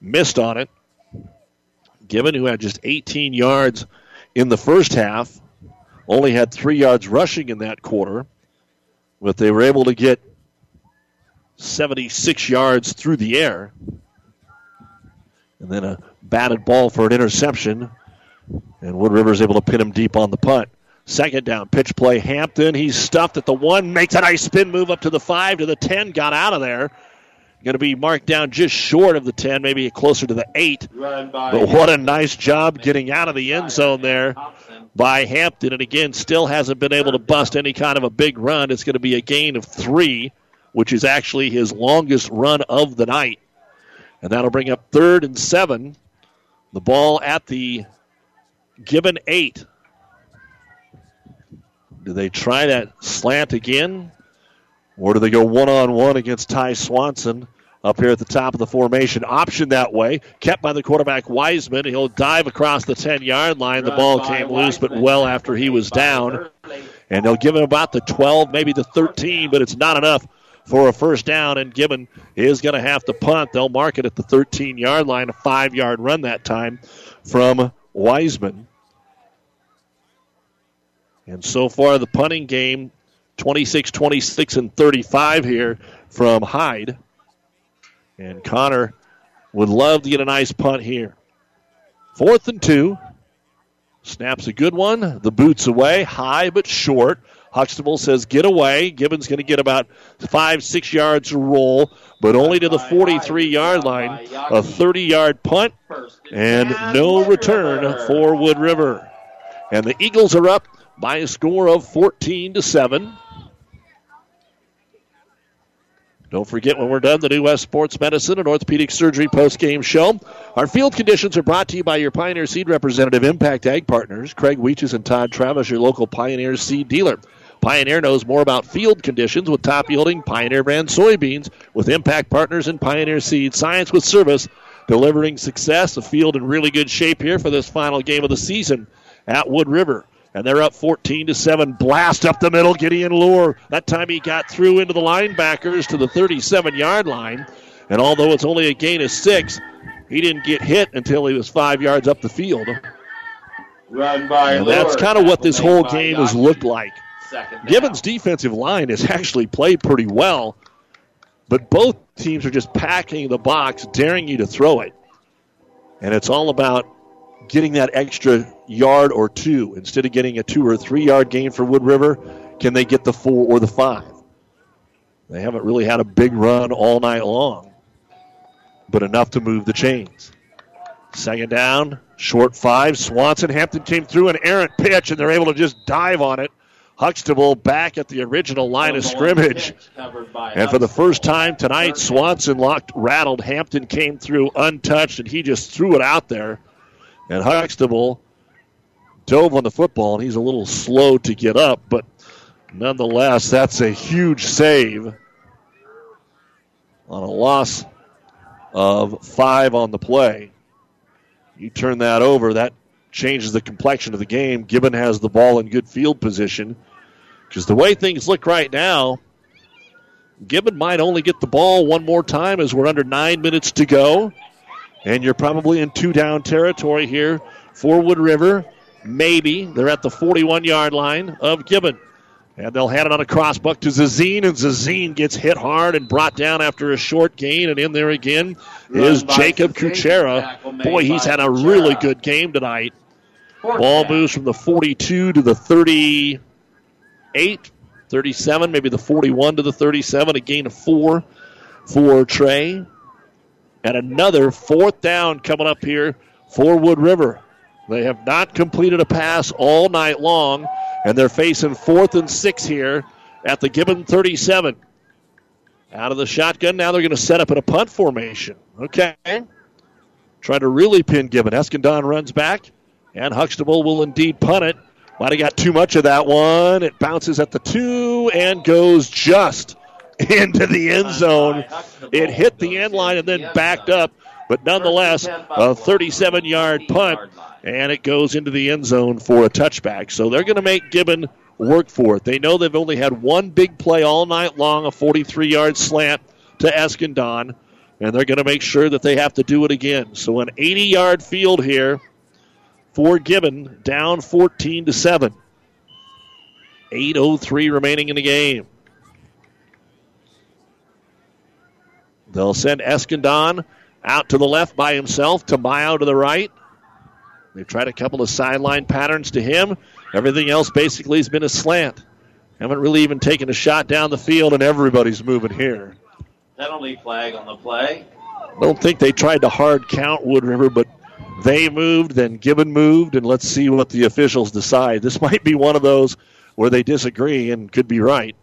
S1: missed on it. Gibbon, who had just 18 yards in the first half, only had three yards rushing in that quarter, but they were able to get 76 yards through the air. And then a batted ball for an interception. And Wood River is able to pin him deep on the punt. Second down, pitch play. Hampton, he's stuffed at the one, makes a nice spin move up to the five, to the 10, got out of there. Going to be marked down just short of the 10, maybe closer to the 8. But what a nice job getting out of the end zone there by Hampton. And again, still hasn't been able to bust any kind of a big run. It's going to be a gain of three, which is actually his longest run of the night. And that'll bring up third and seven. The ball at the Gibbon eight. Do they try that slant again? Or do they go one on one against Ty Swanson up here at the top of the formation? Option that way. Kept by the quarterback Wiseman. He'll dive across the 10 yard line. The ball came loose, but well after he was down. And they'll give him about the 12, maybe the 13, but it's not enough for a first down. And Gibbon is going to have to punt. They'll mark it at the 13 yard line, a five yard run that time from Wiseman. And so far, the punting game 26, 26, and 35 here from Hyde. And Connor would love to get a nice punt here. Fourth and two. Snaps a good one. The boots away, high but short. Huxtable says get away. Gibbons going to get about five, six yards to roll, but only to the 43 yard line. A 30 yard punt and no return for Wood River. And the Eagles are up by a score of 14 to 7. Don't forget when we're done, the new West Sports Medicine and Orthopedic Surgery post-game show. Our field conditions are brought to you by your Pioneer Seed representative, Impact Ag Partners, Craig Weeches and Todd Travis, your local Pioneer Seed dealer. Pioneer knows more about field conditions with top yielding Pioneer brand soybeans with Impact Partners and Pioneer Seed. Science with service, delivering success. The field in really good shape here for this final game of the season at Wood River and they're up 14 to 7. Blast up the middle. Gideon Lure. That time he got through into the linebackers to the 37 yard line. And although it's only a gain of six, he didn't get hit until he was five yards up the field.
S15: Run by
S1: and that's kind of what this whole game has looked like. Gibbons' defensive line has actually played pretty well, but both teams are just packing the box, daring you to throw it. And it's all about getting that extra yard or two instead of getting a two or three yard gain for Wood River. Can they get the four or the five? They haven't really had a big run all night long, but enough to move the chains. Second down, short five. Swanson Hampton came through an errant pitch, and they're able to just dive on it. Huxtable back at the original line of scrimmage. And for the first time tonight, Swanson locked, rattled. Hampton came through untouched, and he just threw it out there. And Huxtable dove on the football, and he's a little slow to get up, but nonetheless, that's a huge save on a loss of five on the play. You turn that over, that changes the complexion of the game. Gibbon has the ball in good field position. Because the way things look right now, Gibbon might only get the ball one more time as we're under nine minutes to go. And you're probably in two down territory here for Wood River. Maybe. They're at the 41 yard line of Gibbon. And they'll hand it on a crossbuck to Zazine, and Zazine gets hit hard and brought down after a short gain. And in there again is Jacob Kuchera. Boy, he's had a really good game tonight. Ball moves from the 42 to the 38, 37, maybe the 41 to the 37. A gain of four for Trey. And another fourth down coming up here for Wood River. They have not completed a pass all night long, and they're facing fourth and six here at the Gibbon 37. Out of the shotgun, now they're going to set up in a punt formation. Okay. Trying to really pin Gibbon. Eskandon runs back, and Huxtable will indeed punt it. Might have got too much of that one. It bounces at the two and goes just into the end zone. It hit the end line and then backed up, but nonetheless, a 37 yard punt, and it goes into the end zone for a touchback. So they're going to make Gibbon work for it. They know they've only had one big play all night long, a 43 yard slant to Eskandon, and they're going to make sure that they have to do it again. So an 80 yard field here for Gibbon, down 14 to 7. 8.03 remaining in the game. They'll send Eskandon out to the left by himself, Tamayo to the right. They've tried a couple of sideline patterns to him. Everything else basically has been a slant. Haven't really even taken a shot down the field, and everybody's moving here.
S15: Penalty flag on the play.
S1: I Don't think they tried to hard count Wood River, but they moved, then Gibbon moved, and let's see what the officials decide. This might be one of those where they disagree and could be right.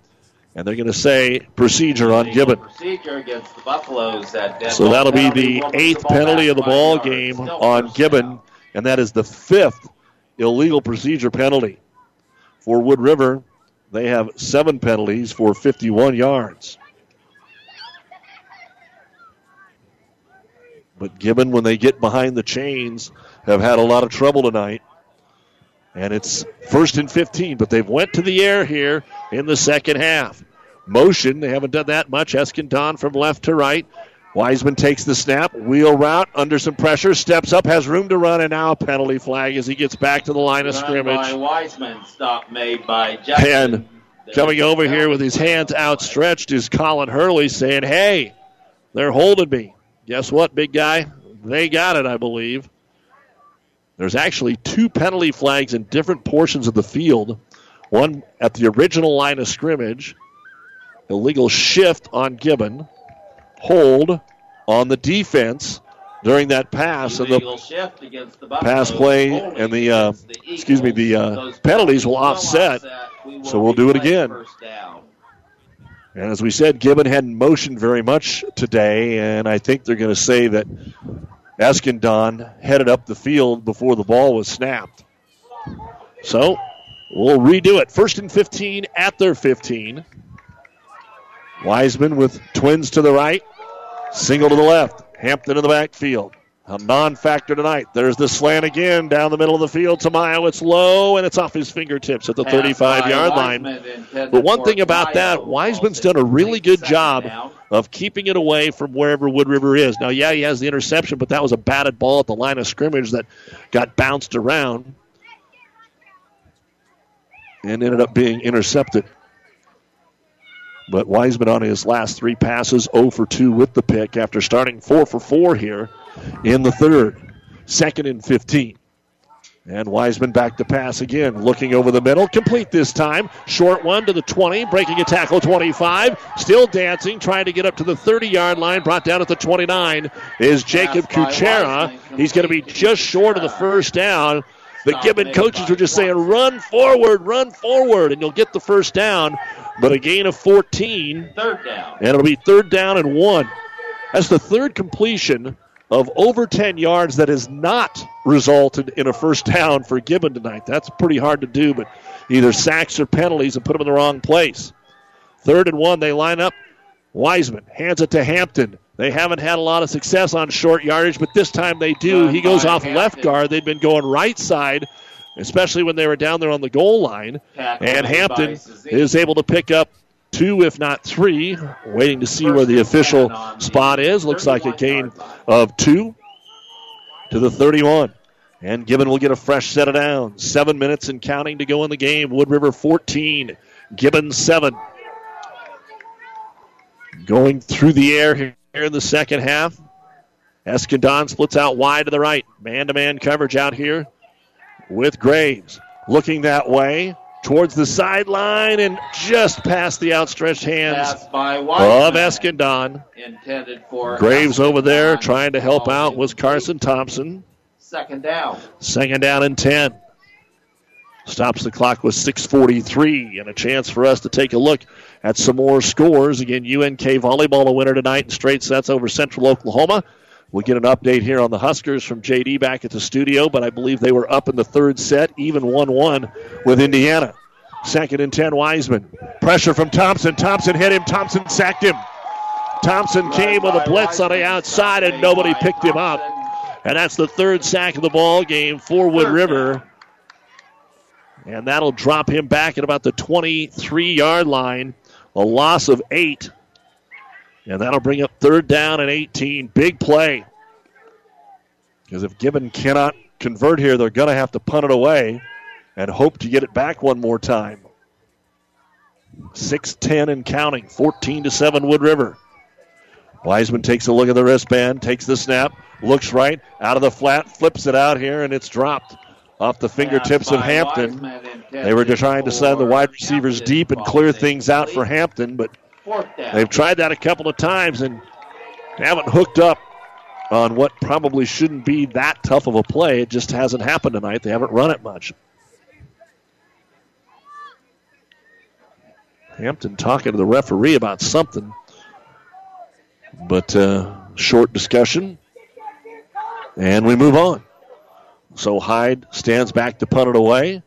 S1: And they're going to say procedure on Gibbon.
S15: Procedure against the Buffaloes at
S1: So that'll be the eighth penalty of the ball game on Gibbon, and that is the fifth illegal procedure penalty. For Wood River, they have seven penalties for 51 yards. But Gibbon, when they get behind the chains, have had a lot of trouble tonight. And it's first and 15, but they've went to the air here in the second half. Motion, they haven't done that much. Eskandon from left to right. Wiseman takes the snap, wheel route under some pressure, steps up, has room to run, and now a penalty flag as he gets back to the line of
S15: Run
S1: scrimmage.
S15: By Wiseman, stop made by Jackson.
S1: And coming over here with his hands outstretched is Colin Hurley saying, Hey, they're holding me. Guess what, big guy? They got it, I believe. There's actually two penalty flags in different portions of the field. One at the original line of scrimmage, illegal shift on Gibbon, hold on the defense during that pass, and the
S15: shift against the
S1: pass play and the uh, excuse me the uh, penalties will offset. So we'll do it again. And as we said, Gibbon hadn't motioned very much today, and I think they're going to say that Eskandon headed up the field before the ball was snapped. So we'll redo it. First and 15 at their 15. Wiseman with twins to the right, single to the left. Hampton in the backfield. A non factor tonight. There's the slant again down the middle of the field. Tamayo, it's low and it's off his fingertips at the 35 yard line. But one thing about that, Wiseman's done a really good job of keeping it away from wherever Wood River is. Now, yeah, he has the interception, but that was a batted ball at the line of scrimmage that got bounced around and ended up being intercepted. But Wiseman on his last three passes, 0 for 2 with the pick after starting 4 for 4 here in the third. Second and 15. And Wiseman back to pass again, looking over the middle. Complete this time. Short one to the 20, breaking a tackle 25. Still dancing, trying to get up to the 30 yard line. Brought down at the 29 is Jacob Kuchera. He's going to be just short of the first down. The Gibbon coaches were just saying, run forward, run forward, and you'll get the first down. But a gain of 14,
S15: Third down.
S1: and it'll be third down and one. That's the third completion of over 10 yards that has not resulted in a first down for Gibbon tonight. That's pretty hard to do, but either sacks or penalties and put them in the wrong place. Third and one, they line up. Wiseman hands it to Hampton. They haven't had a lot of success on short yardage, but this time they do. He goes off left guard. They've been going right side, especially when they were down there on the goal line. And Hampton is able to pick up two, if not three. Waiting to see where the official spot is. Looks like a gain of two to the 31. And Gibbon will get a fresh set of downs. Seven minutes and counting to go in the game. Wood River 14, Gibbon 7. Going through the air here in the second half. Eskandon splits out wide to the right. Man to man coverage out here with Graves. Looking that way towards the sideline and just past the outstretched hands of. Eskandon.
S15: Intended for
S1: Graves over there trying to help out was Carson Thompson.
S15: Second down.
S1: Second down and 10. Stops the clock with 6.43 and a chance for us to take a look at some more scores. Again, UNK volleyball a winner tonight in straight sets over Central Oklahoma. We'll get an update here on the Huskers from JD back at the studio, but I believe they were up in the third set, even 1 1 with Indiana. Second and 10, Wiseman. Pressure from Thompson. Thompson hit him. Thompson sacked him. Thompson came with a blitz on the outside, and nobody picked him up. And that's the third sack of the ball game for Wood River. And that'll drop him back at about the 23 yard line. A loss of eight. And that'll bring up third down and 18. Big play. Because if Gibbon cannot convert here, they're going to have to punt it away and hope to get it back one more time. 6 10 and counting. 14 to 7 Wood River. Wiseman takes a look at the wristband, takes the snap, looks right, out of the flat, flips it out here, and it's dropped off the fingertips of Hampton. They were trying to send the wide receivers deep and clear things out for Hampton, but they've tried that a couple of times and haven't hooked up on what probably shouldn't be that tough of a play. It just hasn't happened tonight. They haven't run it much. Hampton talking to the referee about something. But uh, short discussion, and we move on. So Hyde stands back to punt it away.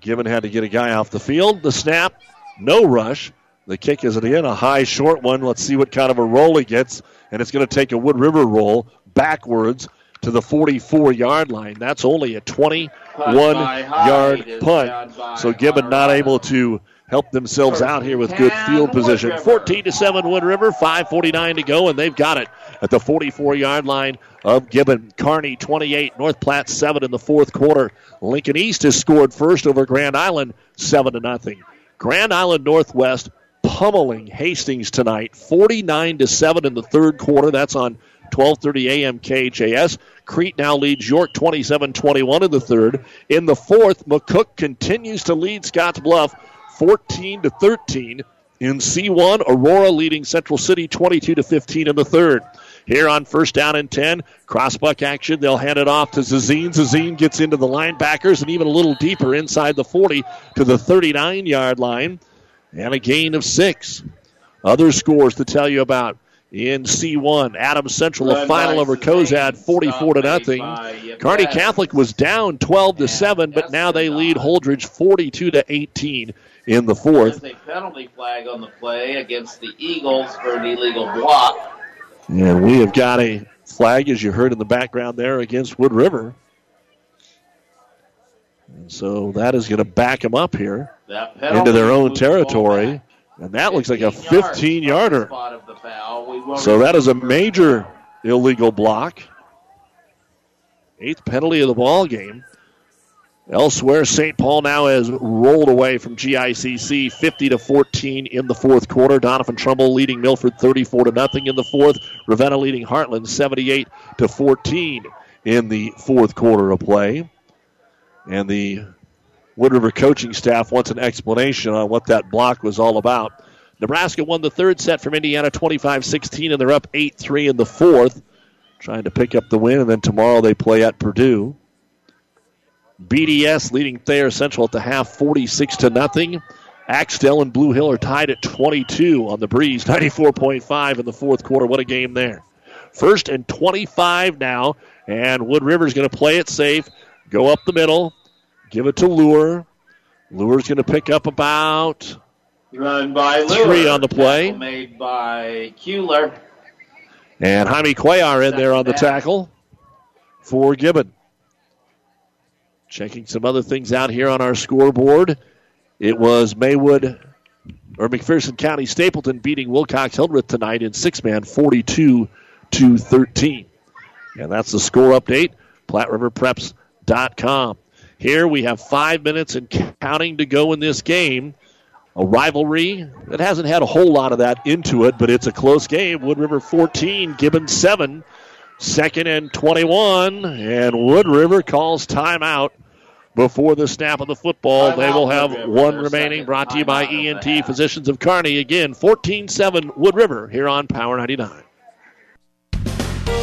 S1: Gibbon had to get a guy off the field. The snap, no rush. The kick is again a high, short one. Let's see what kind of a roll he gets. And it's going to take a Wood River roll backwards to the 44 yard line. That's only a 21 yard punt. So Gibbon not able to help themselves out here with good field position. 14 to 7 Wood River, 5:49 to go, and they've got it at the 44-yard line of Gibbon. Kearney 28, North Platte 7 in the fourth quarter. Lincoln East has scored first over Grand Island 7 to nothing. Grand Island Northwest pummeling Hastings tonight, 49 to 7 in the third quarter. That's on 12:30 a.m. KHAS. Crete now leads York 27-21 in the third. In the fourth, McCook continues to lead Scotts Bluff 14 to 13 in C1. Aurora leading Central City 22 to 15 in the third. Here on first down and 10, crossbuck action. They'll hand it off to Zazine. Zazine gets into the linebackers and even a little deeper inside the 40 to the 39 yard line. And a gain of six. Other scores to tell you about in C1. Adams Central, a final over Cozad, 44 to nothing. Kearney Catholic was down 12 to 7, but now they lead Holdrege 42 to 18 in the fourth.
S15: There's a penalty flag on the play against the Eagles for an illegal block.
S1: And we have got a flag, as you heard in the background there, against Wood River. And so that is going to back them up here into their own territory. And that looks like a 15 yarder. So that is a major illegal block. Eighth penalty of the ball game. Elsewhere, St. Paul now has rolled away from GICC 50 to 14 in the fourth quarter. Doniphan-Trumbull leading Milford 34 to nothing in the fourth. Ravenna leading Heartland 78 to 14 in the fourth quarter of play. And the Wood River coaching staff wants an explanation on what that block was all about. Nebraska won the third set from Indiana 25 16, and they're up 8 3 in the fourth, trying to pick up the win. And then tomorrow they play at Purdue. BDS leading Thayer Central at the half 46 to nothing. Axtell and Blue Hill are tied at 22 on the breeze, 94.5 in the fourth quarter. What a game there. First and 25 now, and Wood River's going to play it safe, go up the middle, give it to Lure. Lure's going to pick up about
S15: Run by Lure.
S1: three on the play.
S15: Tackle made by Kuehler.
S1: And Jaime Cuellar in there on the tackle for Gibbon. Checking some other things out here on our scoreboard. It was Maywood or McPherson County Stapleton beating Wilcox Hildreth tonight in six man 42 to 13. And that's the score update. PlatteRiverPreps.com. Here we have five minutes and counting to go in this game. A rivalry that hasn't had a whole lot of that into it, but it's a close game. Wood River 14, Gibbon 7. Second and 21, and Wood River calls timeout before the snap of the football. they will have one remaining, brought to you by ENT Physicians of Kearney. Again, 14 7 Wood River here on Power 99.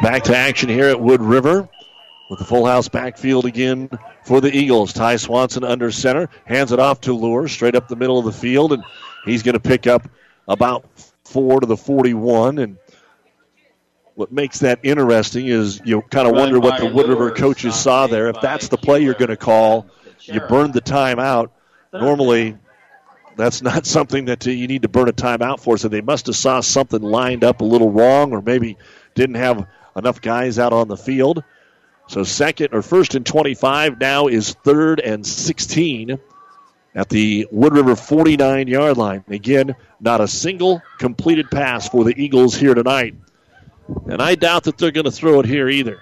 S1: Back to action here at Wood River with the full house backfield again for the Eagles. Ty Swanson under center, hands it off to Lure straight up the middle of the field, and he's going to pick up about four to the 41. And what makes that interesting is you kind of wonder what the Wood River coaches saw there. If that's the play you're going to call, you burn the timeout. Normally, that's not something that you need to burn a timeout for. So they must have saw something lined up a little wrong, or maybe didn't have enough guys out on the field. So second or first and 25 now is third and 16 at the Wood River 49 yard line. Again, not a single completed pass for the Eagles here tonight. And I doubt that they're going to throw it here either.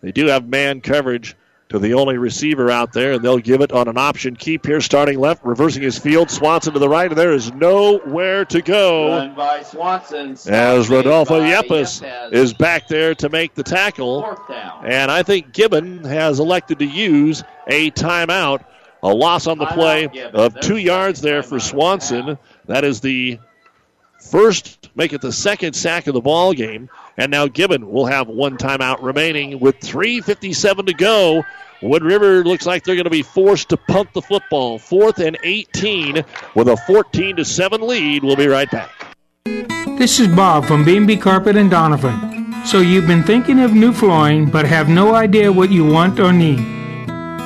S1: They do have man coverage to the only receiver out there, and they'll give it on an option keep here, starting left, reversing his field. Swanson to the right, and there is nowhere to go.
S15: Run by Swanson.
S1: As Rodolfo Yepes
S15: Yepes.
S1: is back there to make the tackle. And I think Gibbon has elected to use a timeout. A loss on the play of two yards there for Swanson. That is the first, make it the second sack of the ball game. And now Gibbon will have one timeout remaining with 3.57 to go. Wood River looks like they're going to be forced to punt the football. Fourth and 18 with a 14 to 7 lead. We'll be right back.
S43: This is Bob from B&B Carpet and Donovan. So you've been thinking of new flooring but have no idea what you want or need.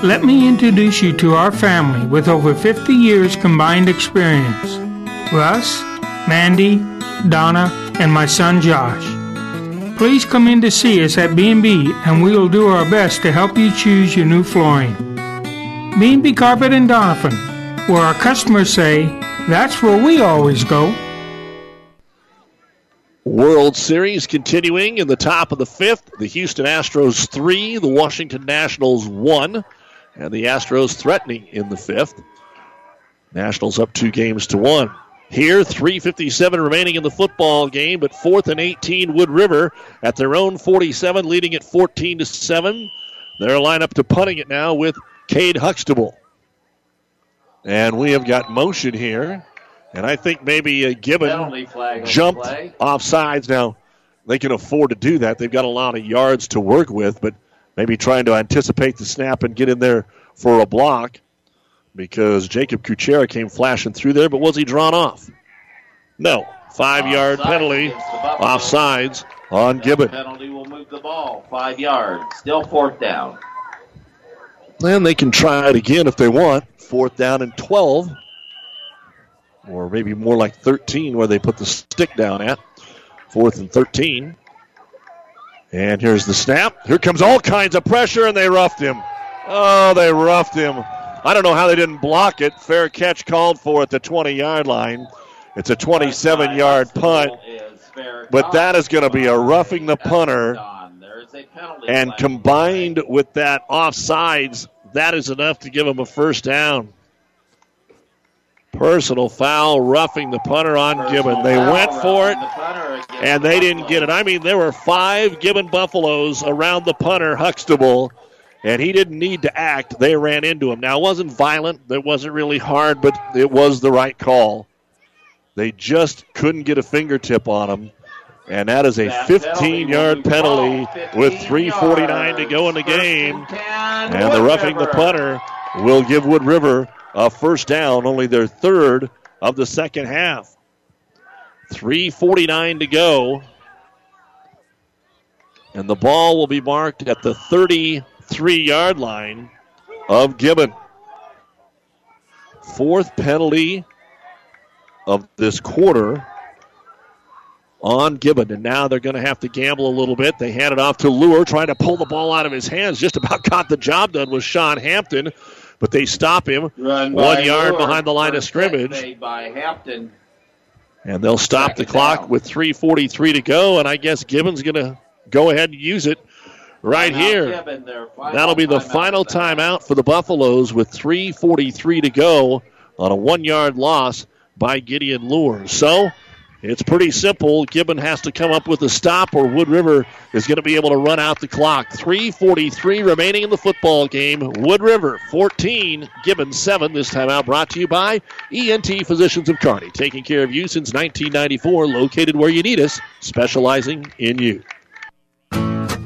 S43: Let me introduce you to our family with over 50 years combined experience. Russ, Mandy, Donna, and my son Josh. Please come in to see us at B&B and we will do our best to help you choose your new flooring. B&B Carpet and Donovan, where our customers say, that's where we always go.
S1: World Series continuing in the top of the fifth. The Houston Astros three, the Washington Nationals one, and the Astros threatening in the fifth. Nationals up two games to one. Here, 3.57 remaining in the football game, but fourth and 18 Wood River at their own 47, leading at 14 to 7. They're lined up to punting it now with Cade Huxtable. And we have got motion here. And I think maybe uh, Gibbon
S15: Penalty flag on the
S1: jumped off sides. Now, they can afford to do that. They've got a lot of yards to work with, but maybe trying to anticipate the snap and get in there for a block because Jacob Kuchera came flashing through there, but was he drawn off? No. Five yard penalty, offsides on Gibbon.
S15: Penalty will move the ball five yards. Still fourth down.
S1: And they can try it again if they want. Fourth down and 12. Or maybe more like 13 where they put the stick down at. Fourth and 13. And here's the snap. Here comes all kinds of pressure, and they roughed him. Oh, they roughed him. I don't know how they didn't block it. Fair catch called for at the 20 yard line. It's a 27 yard punt. But that is going to be a roughing the punter. And combined with that offsides, that is enough to give them a first down. Personal foul, roughing the punter on Gibbon. They went for it, and they didn't get it. I mean, there were five Gibbon Buffaloes around the punter, Huxtable, and he didn't need to act. They ran into him. Now, it wasn't violent, it wasn't really hard, but it was the right call. They just couldn't get a fingertip on him. And that is a 15 yard penalty with 3.49 to go in the game. And the roughing the punter will give Wood River a first down, only their third of the second half. 3.49 to go. And the ball will be marked at the 33 yard line of Gibbon. Fourth penalty of this quarter on Gibbon. And now they're going to have to gamble a little bit. They hand it off to Lure, trying to pull the ball out of his hands. Just about got the job done with Sean Hampton, but they stop him
S15: Run
S1: one yard
S15: Lure.
S1: behind the line of
S15: First
S1: scrimmage.
S15: by Hampton.
S1: And they'll stop the clock with 3.43 to go. And I guess Gibbon's going to go ahead and use it right here.
S15: Gibbon, their final
S1: That'll be the
S15: timeout.
S1: final timeout for the Buffaloes with 3.43 to go on a one yard loss by Gideon Lure. So it's pretty simple. Gibbon has to come up with a stop, or Wood River is going to be able to run out the clock. 3.43 remaining in the football game. Wood River 14, Gibbon 7. This time out brought to you by ENT Physicians of Kearney, taking care of you since 1994, located where you need us, specializing in you.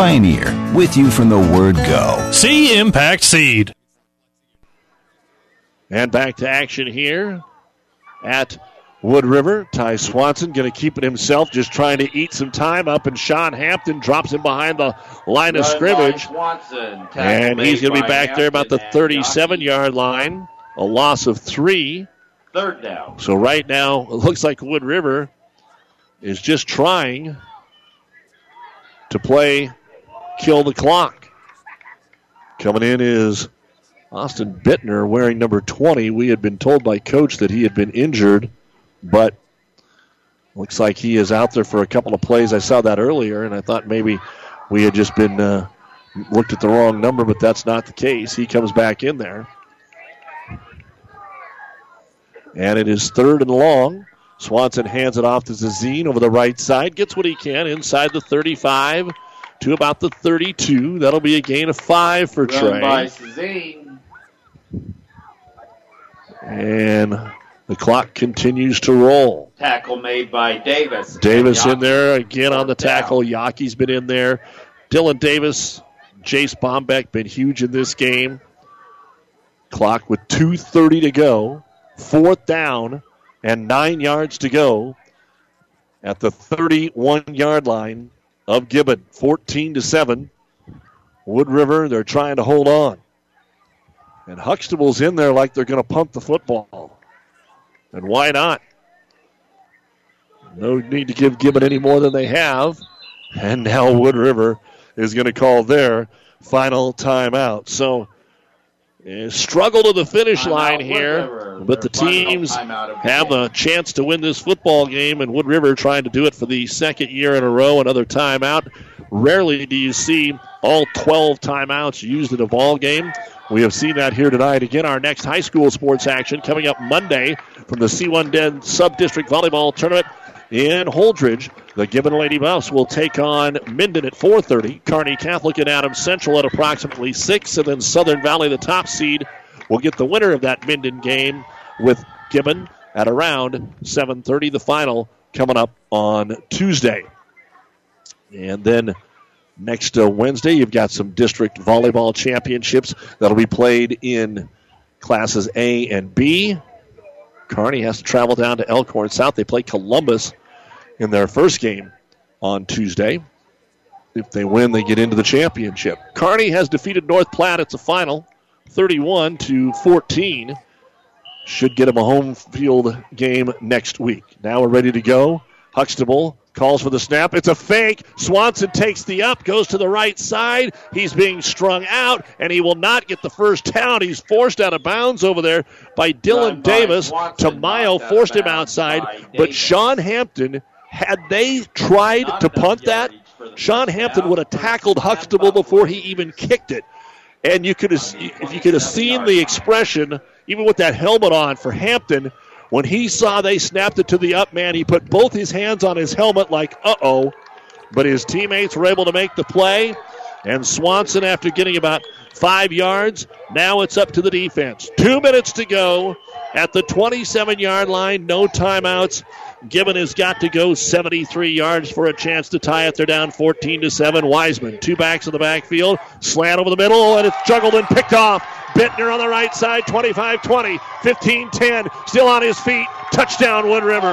S44: Pioneer, with you from the word go.
S45: See Impact Seed.
S1: And back to action here at Wood River. Ty Swanson going to keep it himself, just trying to eat some time up, and Sean Hampton drops him behind the line of scrimmage.
S15: Swanson.
S1: And he's going to be
S15: by
S1: back there about the 37 yard line. A loss of three.
S15: Third down.
S1: So right now, it looks like Wood River is just trying to play kill the clock. Coming in is Austin Bittner wearing number 20. We had been told by coach that he had been injured, but looks like he is out there for a couple of plays. I saw that earlier, and I thought maybe we had just been uh, looked at the wrong number, but that's not the case. He comes back in there. And it is third and long. Swanson hands it off to Zazine over the right side. Gets what he can inside the 35 to about the 32. That'll be a gain of five for
S15: Run by
S1: Trey. And the clock continues to roll.
S15: Tackle made by Davis.
S1: Davis in there again on the tackle. Yockey's been in there. Dylan Davis, Jace Bombeck been huge in this game. Clock with 2.30 to go. Fourth down and nine yards to go at the 31 yard line of Gibbon. 14 to 7. Wood River, they're trying to hold on. And Huxtable's in there like they're going to pump the football. And why not? No need to give Gibbon any more than they have. And now Wood River is going to call their final timeout. So, Eh, struggle to the finish line here, but the teams
S15: timeout of the
S1: have a chance to win this football game, and Wood River trying to do it for the second year in a row. Another timeout. Rarely do you see all 12 timeouts used in a ball game. We have seen that here tonight. Again, our next high school sports action coming up Monday from the C1 Den Sub District Volleyball Tournament in Holdrege. The Gibbon Lady Buffs will take on Minden at 4:30. Kearney Catholic and Adams Central at approximately six, and then Southern Valley, the top seed, will get the winner of that Minden game with Gibbon at around 7:30. The final coming up on Tuesday, and then next uh, Wednesday you've got some district volleyball championships that'll be played in classes A and B. Kearney has to travel down to Elkhorn South. They play Columbus in their first game on Tuesday. If they win, they get into the championship. Kearney has defeated North Platte. It's a final, 31 to 14. Should get them a home field game next week. Now we're ready to go. Huxtable calls for the snap. It's a fake. Swanson takes the up, goes to the right side. He's being strung out, and he will not get the first down. He's forced out of bounds over there by Dylan Davis. Tamayo forced him outside, but Sean Hampton, had they tried to punt that, Sean Hampton would have tackled Huxtable before he even kicked it. And you could have, if you could have seen the expression, even with that helmet on for Hampton, when he saw they snapped it to the up man, he put both his hands on his helmet, like, uh oh. But his teammates were able to make the play. And Swanson, after getting about five yards. Now it's up to the defense. Two minutes to go at the 27 yard line. No timeouts. Gibbon has got to go 73 yards for a chance to tie it. They're down 14 to 7. Wiseman, two backs in the backfield, slant over the middle, and it's juggled and picked off. Bittner on the right side, 25 20, 15 10, still on his feet. Touchdown, Wood River.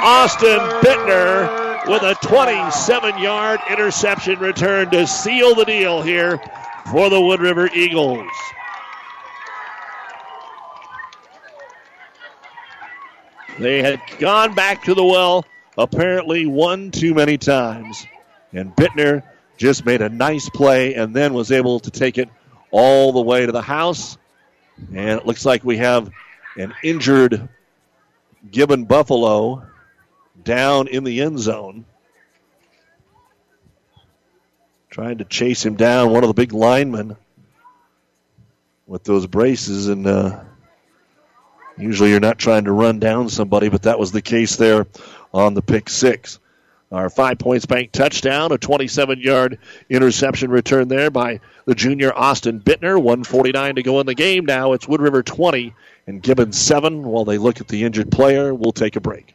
S1: Austin Bittner with a 27 yard interception return to seal the deal here for the Wood River Eagles. They had gone back to the well apparently one too many times. And Bittner just made a nice play and then was able to take it all the way to the house. And it looks like we have an injured Gibbon Buffalo down in the end zone. Trying to chase him down, one of the big linemen with those braces. And uh, usually you're not trying to run down somebody, but that was the case there on the pick six. Our five points bank touchdown, a 27 yard interception return there by the junior Austin Bittner. 149 to go in the game now. It's Wood River 20 and Gibbon 7 while they look at the injured player. We'll take a break.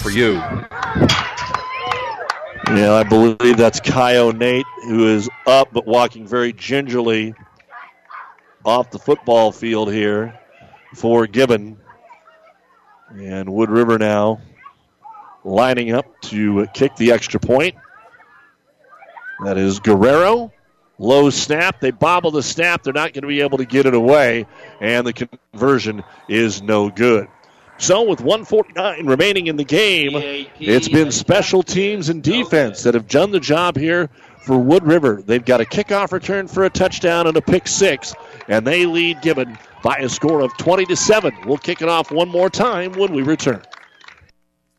S45: for you.
S1: Yeah, I believe that's Kyo Nate, who is up but walking very gingerly off the football field here for Gibbon. And Wood River now lining up to kick the extra point. That is Guerrero. Low snap. They bobble the snap. They're not going to be able to get it away. And the conversion is no good. So, with 149 remaining in the game, it's been special teams and defense that have done the job here for Wood River. They've got a kickoff return for a touchdown and a pick six, and they lead Gibbon by a score of 20 to 7. We'll kick it off one more time when we return.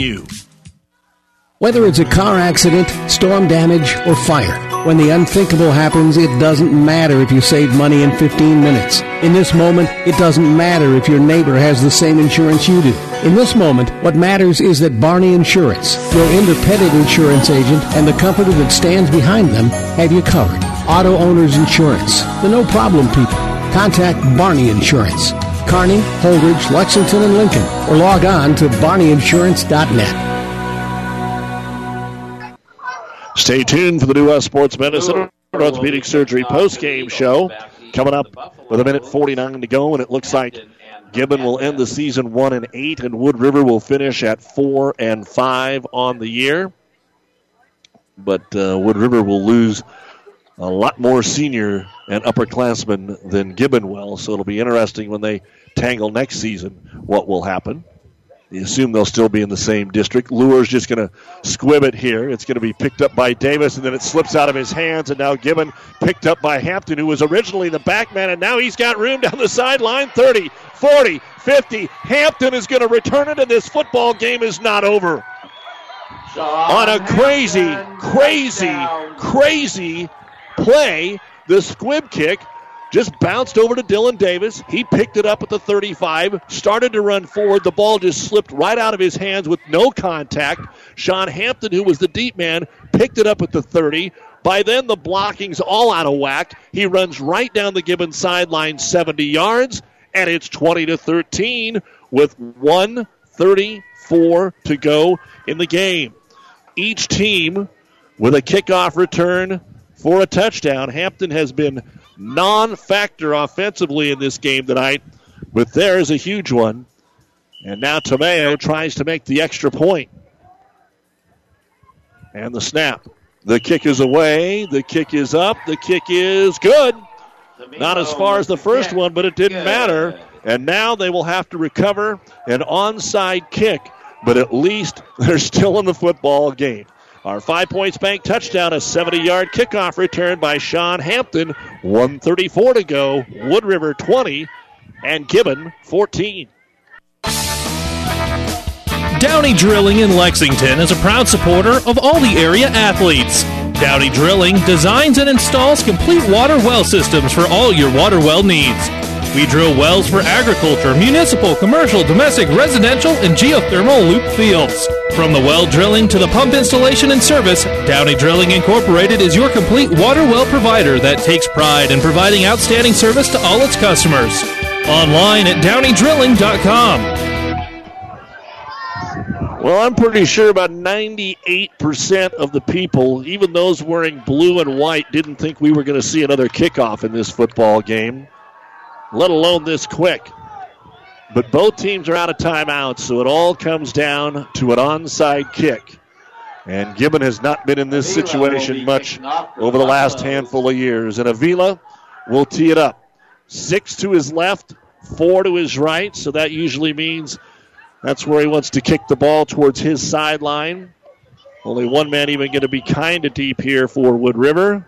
S46: you.
S13: Whether it's a car accident, storm damage, or fire, when the unthinkable happens, it doesn't matter if you save money in 15 minutes. In this moment, it doesn't matter if your neighbor has the same insurance you do. In this moment, what matters is that Barney Insurance, your independent insurance agent, and the company that stands behind them have you covered. Auto Owners Insurance, the no problem people. Contact Barney Insurance. Kearney, Holdrege, Lexington, and Lincoln, or log on to barneyinsurance.net.
S1: Stay tuned for the New West Sports Medicine Orthopedic Surgery post-game show coming up with a minute 49 to go, and it looks like Gibbon will end the season one and eight, and Wood River will finish at four and five on the year. But uh, Wood River will lose a lot more senior and upperclassmen than Gibbon will, so it'll be interesting when they tangle next season what will happen. You assume they'll still be in the same district. Lure's just going to squib it here. It's going to be picked up by Davis, and then it slips out of his hands. And now Gibbon picked up by Hampton, who was originally the back man, and now he's got room down the sideline 30, 40, 50. Hampton is going to return it, and this football game is not over. On a crazy, crazy, crazy play, the squib kick just bounced over to Dylan Davis. He picked it up at the 35, started to run forward. The ball just slipped right out of his hands with no contact. Sean Hampton, who was the deep man, picked it up at the 30. By then, the blocking's all out of whack. He runs right down the Gibbon sideline 70 yards, and it's 20 to 13 with 134 to go in the game. Each team with a kickoff return for a touchdown. Hampton has been non factor offensively in this game tonight, but there's a huge one. And now Tamayo tries to make the extra point. And the snap. The kick is away. The kick is up. The kick is good. Not as far as the first one, but it didn't matter. And now they will have to recover an onside kick, but at least they're still in the football game. Our Five Points Bank touchdown, a 70 yard kickoff return by Sean Hampton. 134 to go. Wood River 20 and Gibbon 14.
S28: Downey Drilling in Lexington is a proud supporter of all the area athletes. Downey Drilling designs and installs complete water well systems for all your water well needs. We drill wells for agriculture, municipal, commercial, domestic, residential, and geothermal loop fields. From the well drilling to the pump installation and service, Downey Drilling Incorporated is your complete water well provider that takes pride in providing outstanding service to all its customers. Online at downeydrilling.com.
S1: Well, I'm pretty sure about 98% of the people, even those wearing blue and white, didn't think we were going to see another kickoff in this football game, let alone this quick. But both teams are out of timeouts, so it all comes down to an onside kick. And Gibbon has not been in this situation much over the last handful of years. And Avila will tee it up. Six to his left, four to his right, so that usually means that's where he wants to kick the ball towards his sideline. Only one man even going to be kind of deep here for Wood River.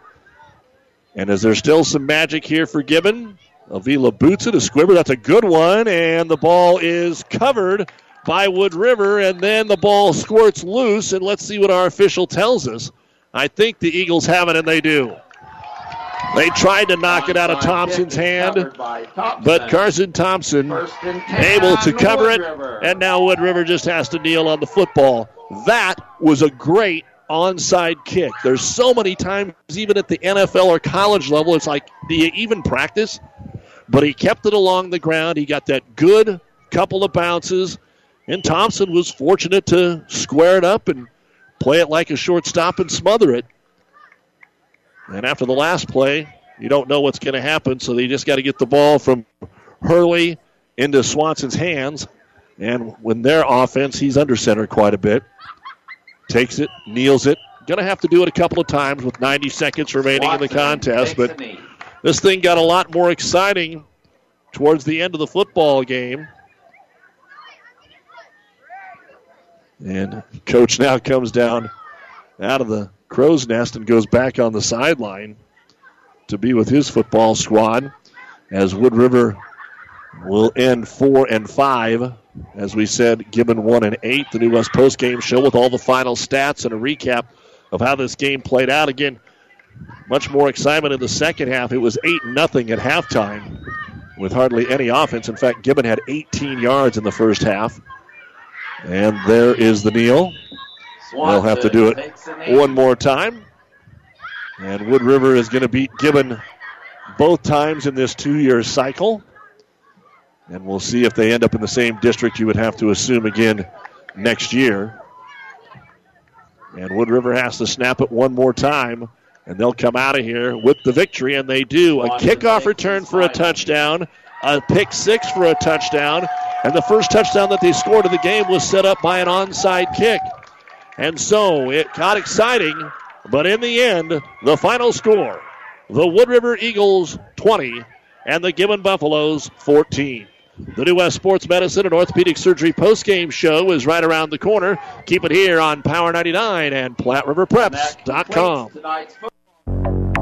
S1: And is there still some magic here for Gibbon? Avila boots it. A squibber. That's a good one. And the ball is covered by Wood River. And then the ball squirts loose. And let's see what our official tells us. I think the Eagles have it, and they do. They tried to knock it out of Thompson's hand, but Carson Thompson able to cover it, and now Wood River just has to kneel on the football. That was a great onside kick. There's so many times, even at the NFL or college level, it's like, do you even practice? But he kept it along the ground. He got that good couple of bounces, and Thompson was fortunate to square it up and play it like a shortstop and smother it. And after the last play, you don't know what's going to happen, so they just got to get the ball from Hurley into Swanson's hands. And when their offense, he's under center quite a bit. Takes it, kneels it. Going to have to do it a couple of times with 90 seconds remaining Swanson in the contest, but this thing got a lot more exciting towards the end of the football game. And coach now comes down out of the crow's nest and goes back on the sideline to be with his football squad as Wood River will end four and five. As we said, Gibbon one and eight. The New West Post game show with all the final stats and a recap of how this game played out. Again, much more excitement in the second half. It was eight nothing at halftime with hardly any offense. In fact, Gibbon had 18 yards in the first half. And there is the kneel. They'll have to do it one more time. And Wood River is going to beat Gibbon both times in this two year cycle. And we'll see if they end up in the same district, you would have to assume again next year. And Wood River has to snap it one more time, and they'll come out of here with the victory, and they do. A kickoff return for a touchdown, a pick six for a touchdown, and the first touchdown that they scored in the game was set up by an onside kick. And so it got exciting, but in the end, the final score the Wood River Eagles 20 and the Gibbon Buffaloes 14. The New West Sports Medicine and Orthopedic Surgery post-game show is right around the corner. Keep it here on Power 99 and PlatteRiverPreps.com.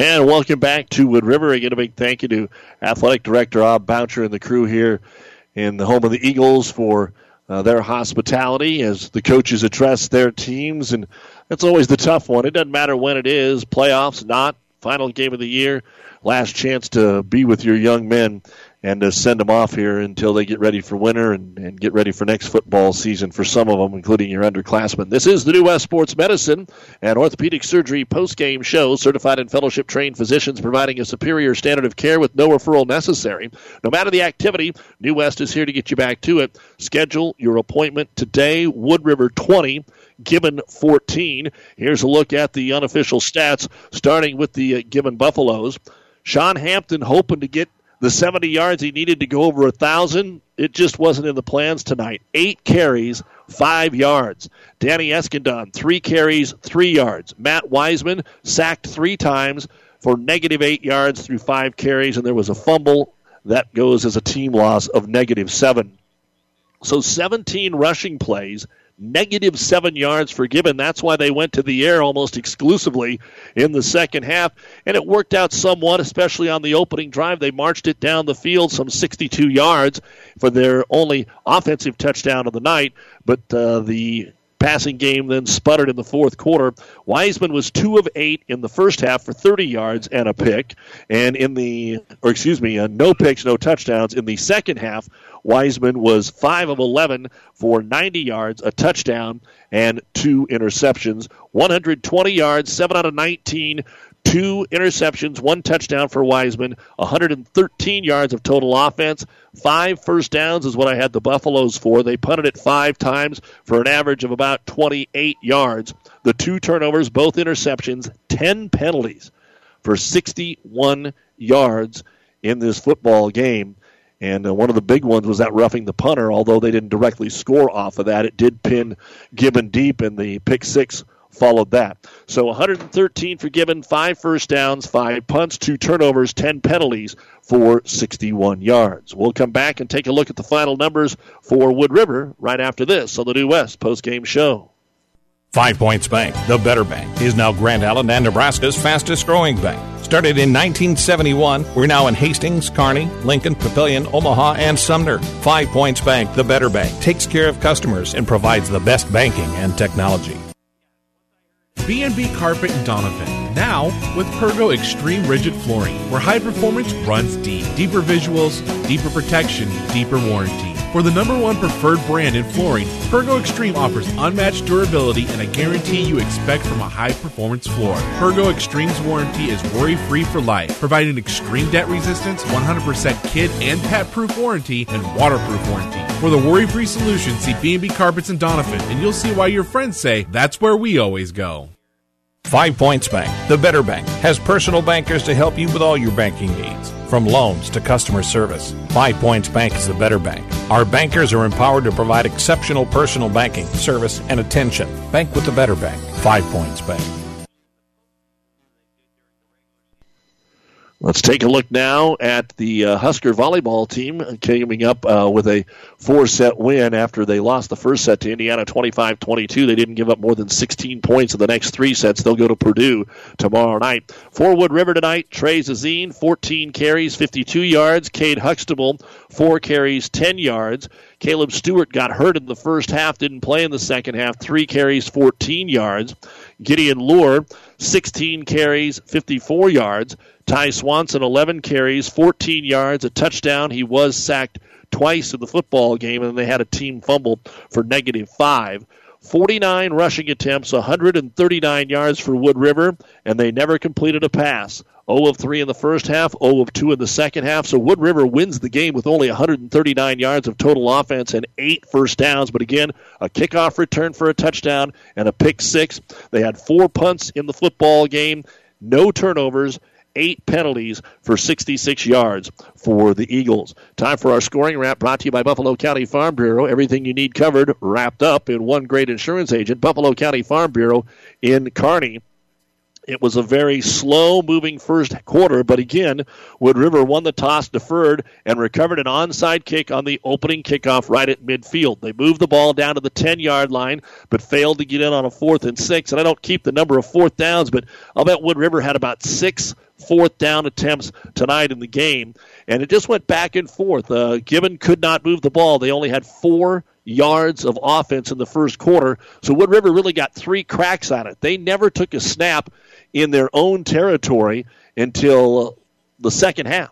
S1: And welcome back to Wood River. Again, a big thank you to Athletic Director Rob Boucher and the crew here in the home of the Eagles for uh, their hospitality as the coaches address their teams. And that's always the tough one. It doesn't matter when it is playoffs, not final game of the year, last chance to be with your young men and to send them off here until they get ready for winter and, and get ready for next football season for some of them, including your underclassmen. This is the New West Sports Medicine and Orthopedic Surgery post-game show. Certified and fellowship trained physicians providing a superior standard of care with no referral necessary. No matter the activity, New West is here to get you back to it. Schedule your appointment today. Wood River 20. Gibbon 14. Here's a look at the unofficial stats, starting with the uh, Gibbon Buffaloes. Sean Hampton hoping to get the 70 yards he needed to go over a thousand, it just wasn't in the plans tonight. Eight carries, five yards. Danny Eskandon, three carries, three yards. Matt Wiseman sacked three times for negative eight yards through five carries, and there was a fumble that goes as a team loss of negative seven. So 17 rushing plays, negative seven yards for Gibbon. That's why they went to the air almost exclusively in the second half. And it worked out somewhat, especially on the opening drive. They marched it down the field some 62 yards for their only offensive touchdown of the night. But uh, the passing game then sputtered in the fourth quarter. Wiseman was two of eight in the first half for 30 yards and a pick, and in the, or excuse me, uh, no picks, no touchdowns. In the second half, Wiseman was five of 11 for 90 yards, a touchdown, and two interceptions. 120 yards, seven out of 19 two interceptions, one touchdown for Wiseman, 113 yards of total offense. Five first downs is what I had the Buffaloes for. They punted it five times for an average of about 28 yards. The two turnovers, both interceptions, 10 penalties for 61 yards in this football game. And uh, one of the big ones was that roughing the punter, although they didn't directly score off of that. It did pin Gibbon deep, and the pick six followed that. So 113 for Gibbon, five first downs, five punts, two turnovers, 10 penalties for 61 yards. We'll come back and take a look at the final numbers for Wood River right after this on the New West post-game show.
S47: Five Points Bank, the better bank, is now Grand Island and Nebraska's fastest growing bank. Started in 1971, we're now in Hastings, Kearney, Lincoln, Papillion, Omaha, and Sumner. Five Points Bank, the better bank, takes care of customers and provides the best banking and technology.
S48: B&B Carpet and Donovan. Now with Pergo Extreme Rigid Flooring, where high performance runs deep. Deeper visuals, deeper protection, deeper warranty. For the number one preferred brand in flooring, Pergo Extreme offers unmatched durability and a guarantee you expect from a high performance floor. Pergo Extreme's warranty is worry free for life, providing extreme debt resistance, 100% kid and pet proof warranty, and waterproof warranty. For the worry free solution, see B&B Carpets and Donovan, and you'll see why your friends say that's where we always go.
S47: Five Points Bank, the better bank, has personal bankers to help you with all your banking needs. From loans to customer service, Five Points Bank is the better bank. Our bankers are empowered to provide exceptional personal banking, service, and attention. Bank with the better bank. Five Points Bank.
S1: Let's take a look now at the uh, Husker volleyball team coming up uh, with a four set win after they lost the first set to Indiana 25 22. They didn't give up more than 16 points in the next three sets. They'll go to Purdue tomorrow night. For Wood River tonight, Trey Zazine, 14 carries, 52 yards. Cade Huxtable, 4 carries, 10 yards. Caleb Stewart got hurt in the first half, didn't play in the second half, 3 carries, 14 yards. Gideon Lure, 16 carries, 54 yards. Ty Swanson, 11 carries, 14 yards, a touchdown. He was sacked twice in the football game, and they had a team fumble for negative five. 49 rushing attempts, 139 yards for Wood River, and they never completed a pass. 0 of 3 in the first half, 0 of 2 in the second half. So Wood River wins the game with only 139 yards of total offense and eight first downs. But again, a kickoff return for a touchdown and a pick six. They had four punts in the football game, no turnovers, eight penalties for 66 yards for the Eagles. Time for our scoring wrap brought to you by Buffalo County Farm Bureau. Everything you need covered, wrapped up in one great insurance agent, Buffalo County Farm Bureau in Kearney. It was a very slow moving first quarter, but again, Wood River won the toss, deferred, and recovered an onside kick on the opening kickoff right at midfield. They moved the ball down to the 10 yard line, but failed to get in on a fourth and six. And I don't keep the number of fourth downs, but I'll bet Wood River had about six fourth down attempts tonight in the game. And it just went back and forth. Uh, Gibbon could not move the ball. They only had four yards of offense in the first quarter. So Wood River really got three cracks on it. They never took a snap in their own territory until the second half.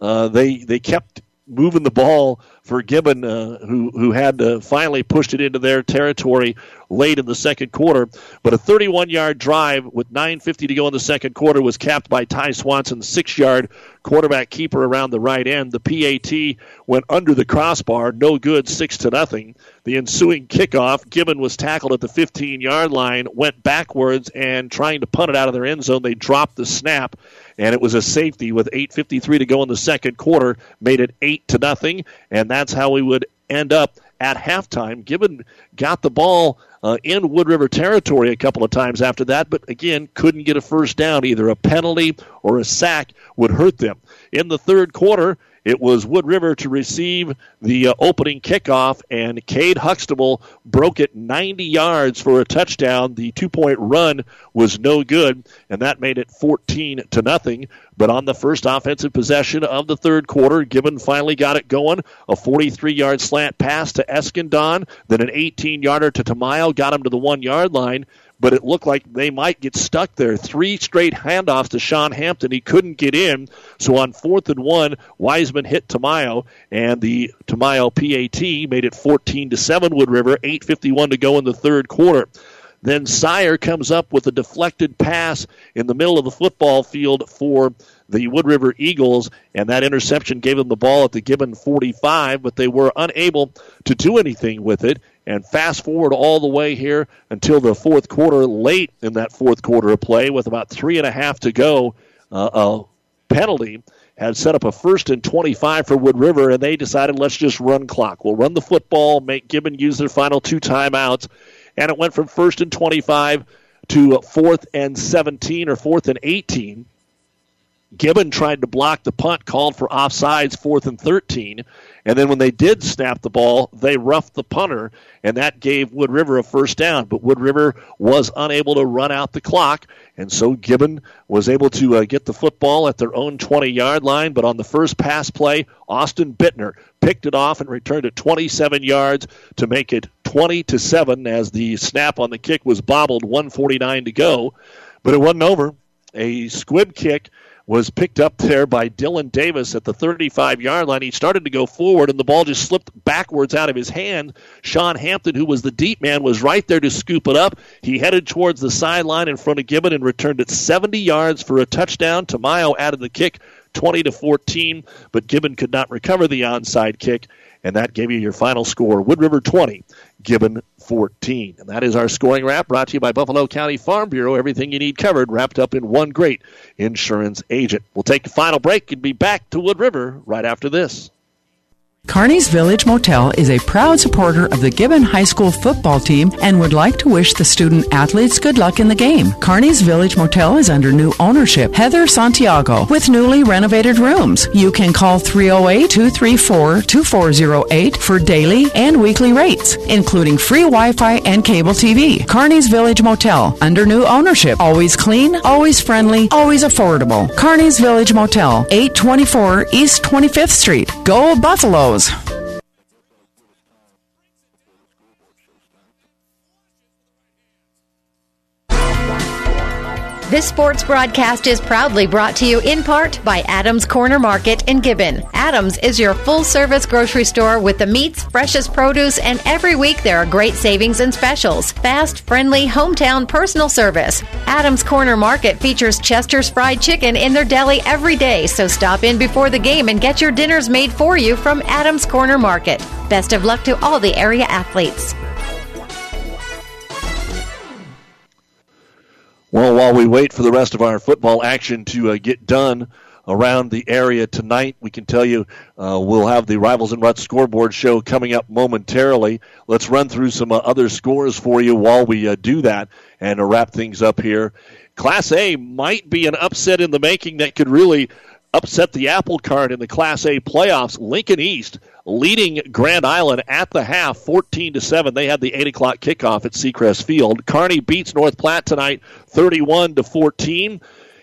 S1: Uh, they they kept moving the ball for Gibbon, uh, who who had finally pushed it into their territory late in the second quarter. But a 31-yard drive with 9:50 to go in the second quarter was capped by Ty Swanson, six-yard quarterback keeper around the right end. The PAT went under the crossbar, no good, six to nothing. The ensuing kickoff, Gibbon was tackled at the 15-yard line, went backwards, and trying to punt it out of their end zone, they dropped the snap and it was a safety with 8:53 to go in the second quarter, made it eight to nothing, and that's how we would end up at halftime. Gibbon got the ball uh, in Wood River territory a couple of times after that, but again couldn't get a first down. Either a penalty or a sack would hurt them. In the third quarter, it was Wood River to receive the uh, opening kickoff, and Cade Huxtable broke it 90 yards for a touchdown. The two-point run was no good, and that made it 14 to nothing. But on the first offensive possession of the third quarter, Gibbon finally got it going. A 43-yard slant pass to Eskandon, then an 18-yarder to Tamayo got him to the one-yard line but it looked like they might get stuck there. Three straight handoffs to Sean Hampton. He couldn't get in. So on fourth and one, Wiseman hit Tamayo, and the Tamayo PAT made it 14 to 7 Wood River, 8.51 to go in the third quarter. Then Sire comes up with a deflected pass in the middle of the football field for the Wood River Eagles, and that interception gave them the ball at the Gibbon 45, but they were unable to do anything with it. And fast forward all the way here until the fourth quarter, late in that fourth quarter of play, with about three and a half to go, uh, a penalty had set up a first and 25 for Wood River, and they decided let's just run clock. We'll run the football, make Gibbon use their final two timeouts, and it went from first and 25 to fourth and 17 or fourth and 18. Gibbon tried to block the punt, called for offsides, fourth and 13. And then when they did snap the ball, they roughed the punter, and that gave Wood River a first down. But Wood River was unable to run out the clock, and so Gibbon was able to uh, get the football at their own 20 yard line. But on the first pass play, Austin Bittner picked it off and returned it 27 yards to make it 20 to 7 as the snap on the kick was bobbled, 149 to go. But it wasn't over. A squib kick was picked up there by Dylan Davis at the 35 yard line. He started to go forward, and the ball just slipped backwards out of his hand. Sean Hampton, who was the deep man, was right there to scoop it up. He headed towards the sideline in front of Gibbon and returned it 70 yards for a touchdown. Tamayo added the kick 20 to 14, but Gibbon could not recover the onside kick, and that gave you your final score. Wood River 20, Gibbon 14. And that is our scoring wrap brought to you by Buffalo County Farm Bureau. Everything you need covered, wrapped up in one great insurance agent. We'll take a final break and be back to Wood River right after this.
S42: Kearney's Village Motel is a proud supporter of the Gibbon High School football team and would like to wish the student athletes good luck in the game. Kearney's Village Motel is under new ownership. Heather Santiago with newly renovated rooms. You can call 308 234 2408 for daily and weekly rates, including free Wi Fi and cable TV. Kearney's Village Motel under new ownership. Always clean, always friendly, always affordable. Kearney's Village Motel, 824 East 25th Street. Go Buffaloes!
S49: This sports broadcast is proudly brought to you in part by Adams Corner Market in Gibbon. Adams is your full service grocery store with the meats, freshest produce, and every week there are great savings and specials. Fast, friendly, hometown personal service. Adams Corner Market features Chester's fried chicken in their deli every day, so stop in before the game and get your dinners made for you from Adams Corner Market. Best of luck to all the area athletes.
S1: Well, while we wait for the rest of our football action to uh, get done around the area tonight, we can tell you uh, we'll have the Rivals and Ruts scoreboard show coming up momentarily. Let's run through some uh, other scores for you while we uh, do that and uh, wrap things up here. Class A might be an upset in the making that could really upset the apple cart in the Class A playoffs. Lincoln East leading Grand Island at the half, 14 to seven. They had the eight o'clock kickoff at Seacrest Field. Kearney beats North Platte tonight, 31 to 14.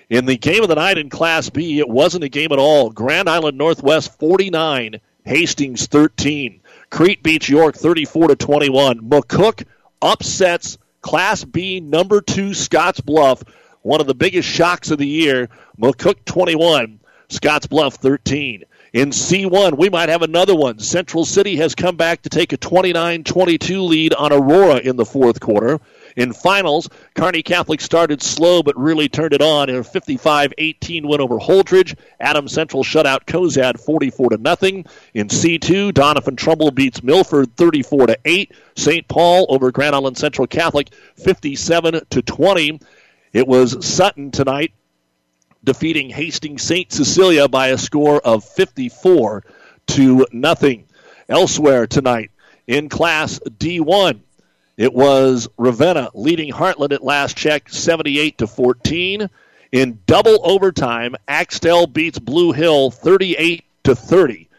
S1: In the game of the night in Class B, it wasn't a game at all. Grand Island Northwest 49, Hastings 13. Crete beats York 34 to 21. McCook upsets Class B number two Scottsbluff, one of the biggest shocks of the year. McCook 21, Scottsbluff 13. In C1, we might have another one. Central City has come back to take a 29 22 lead on Aurora in the fourth quarter. In finals, Kearney Catholic started slow but really turned it on in a 55-18 win over Holdrege. Adams Central shut out Cozad 44 to nothing. In C2, Doniphan Trumbull beats Milford 34 to 8. St. Paul over Grand Island Central Catholic 57 to 20. It was Sutton tonight defeating Hastings St. Cecilia by a score of 54 to nothing. Elsewhere tonight in Class D1, it was Ravenna leading Heartland at last check 78 to 14. In double overtime, Axtell beats Blue Hill 38 to 30.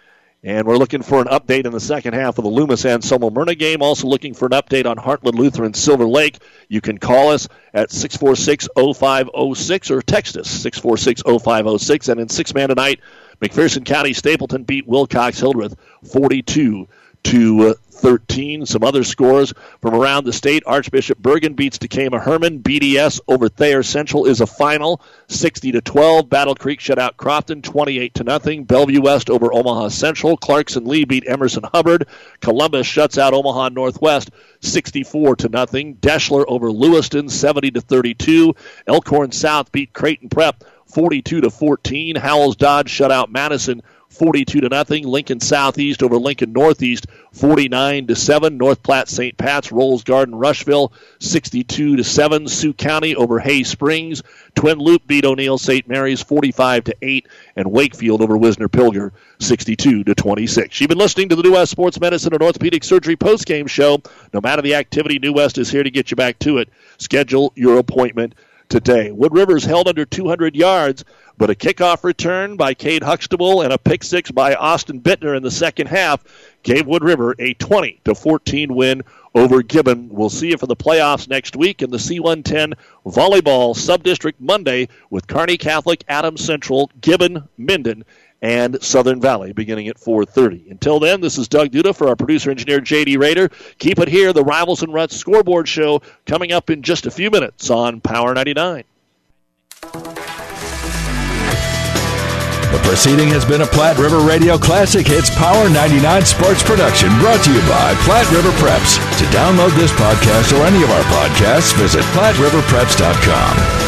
S1: And we're looking for an update in the second half of the Loomis Anselmo Merna game. Also looking for an update on Heartland Lutheran Silver Lake. You can call us at 646 0506 or text us 646 0506. And in six man tonight, McPherson County Stapleton beat Wilcox Hildreth 42 to 13. Some other scores from around the state. Archbishop Bergan beats Tekamah Herman. BDS over Thayer Central is a final, 60 to 12. Battle Creek shut out Crofton, 28 to nothing. Bellevue West over Omaha Central. Clarkson Leigh beat Emerson Hubbard. Columbus shuts out Omaha Northwest, 64 to nothing. Deshler over Lewiston, 70 to 32. Elkhorn South beat Creighton Prep, 42 to 14. Howells Dodge shut out Madison. 42 to nothing. Lincoln Southeast over Lincoln Northeast, 49 to 7. North Platte St. Pat's Rolls Gordon Rushville, 62 to 7. Sioux County over Hay Springs. Twin Loup beat O'Neill St. Mary's 45 to 8, and Wakefield over Wisner Pilger 62 to 26. You've been listening to the New West Sports Medicine and Orthopedic Surgery postgame show. No matter the activity, New West is here to get you back to it. Schedule your appointment today. Wood Rivers held under 200 yards but a kickoff return by Cade Huxtable and a pick six by Austin Bittner in the second half gave Wood River a 20 to 14 win over Gibbon. We'll see you for the playoffs next week in the C110 volleyball subdistrict Monday with Kearney Catholic, Adams Central, Gibbon, Minden, and Southern Valley beginning at 4:30. Until then, this is Doug Duda for our producer engineer JD Raider. Keep it here, the Rivals and Ruts scoreboard show coming up in just a few minutes on Power 99.
S50: The proceeding has been a Platte River Radio Classic Hits Power 99 sports production brought to you by Platte River Preps. To download this podcast or any of our podcasts, visit PlatteRiverPreps.com.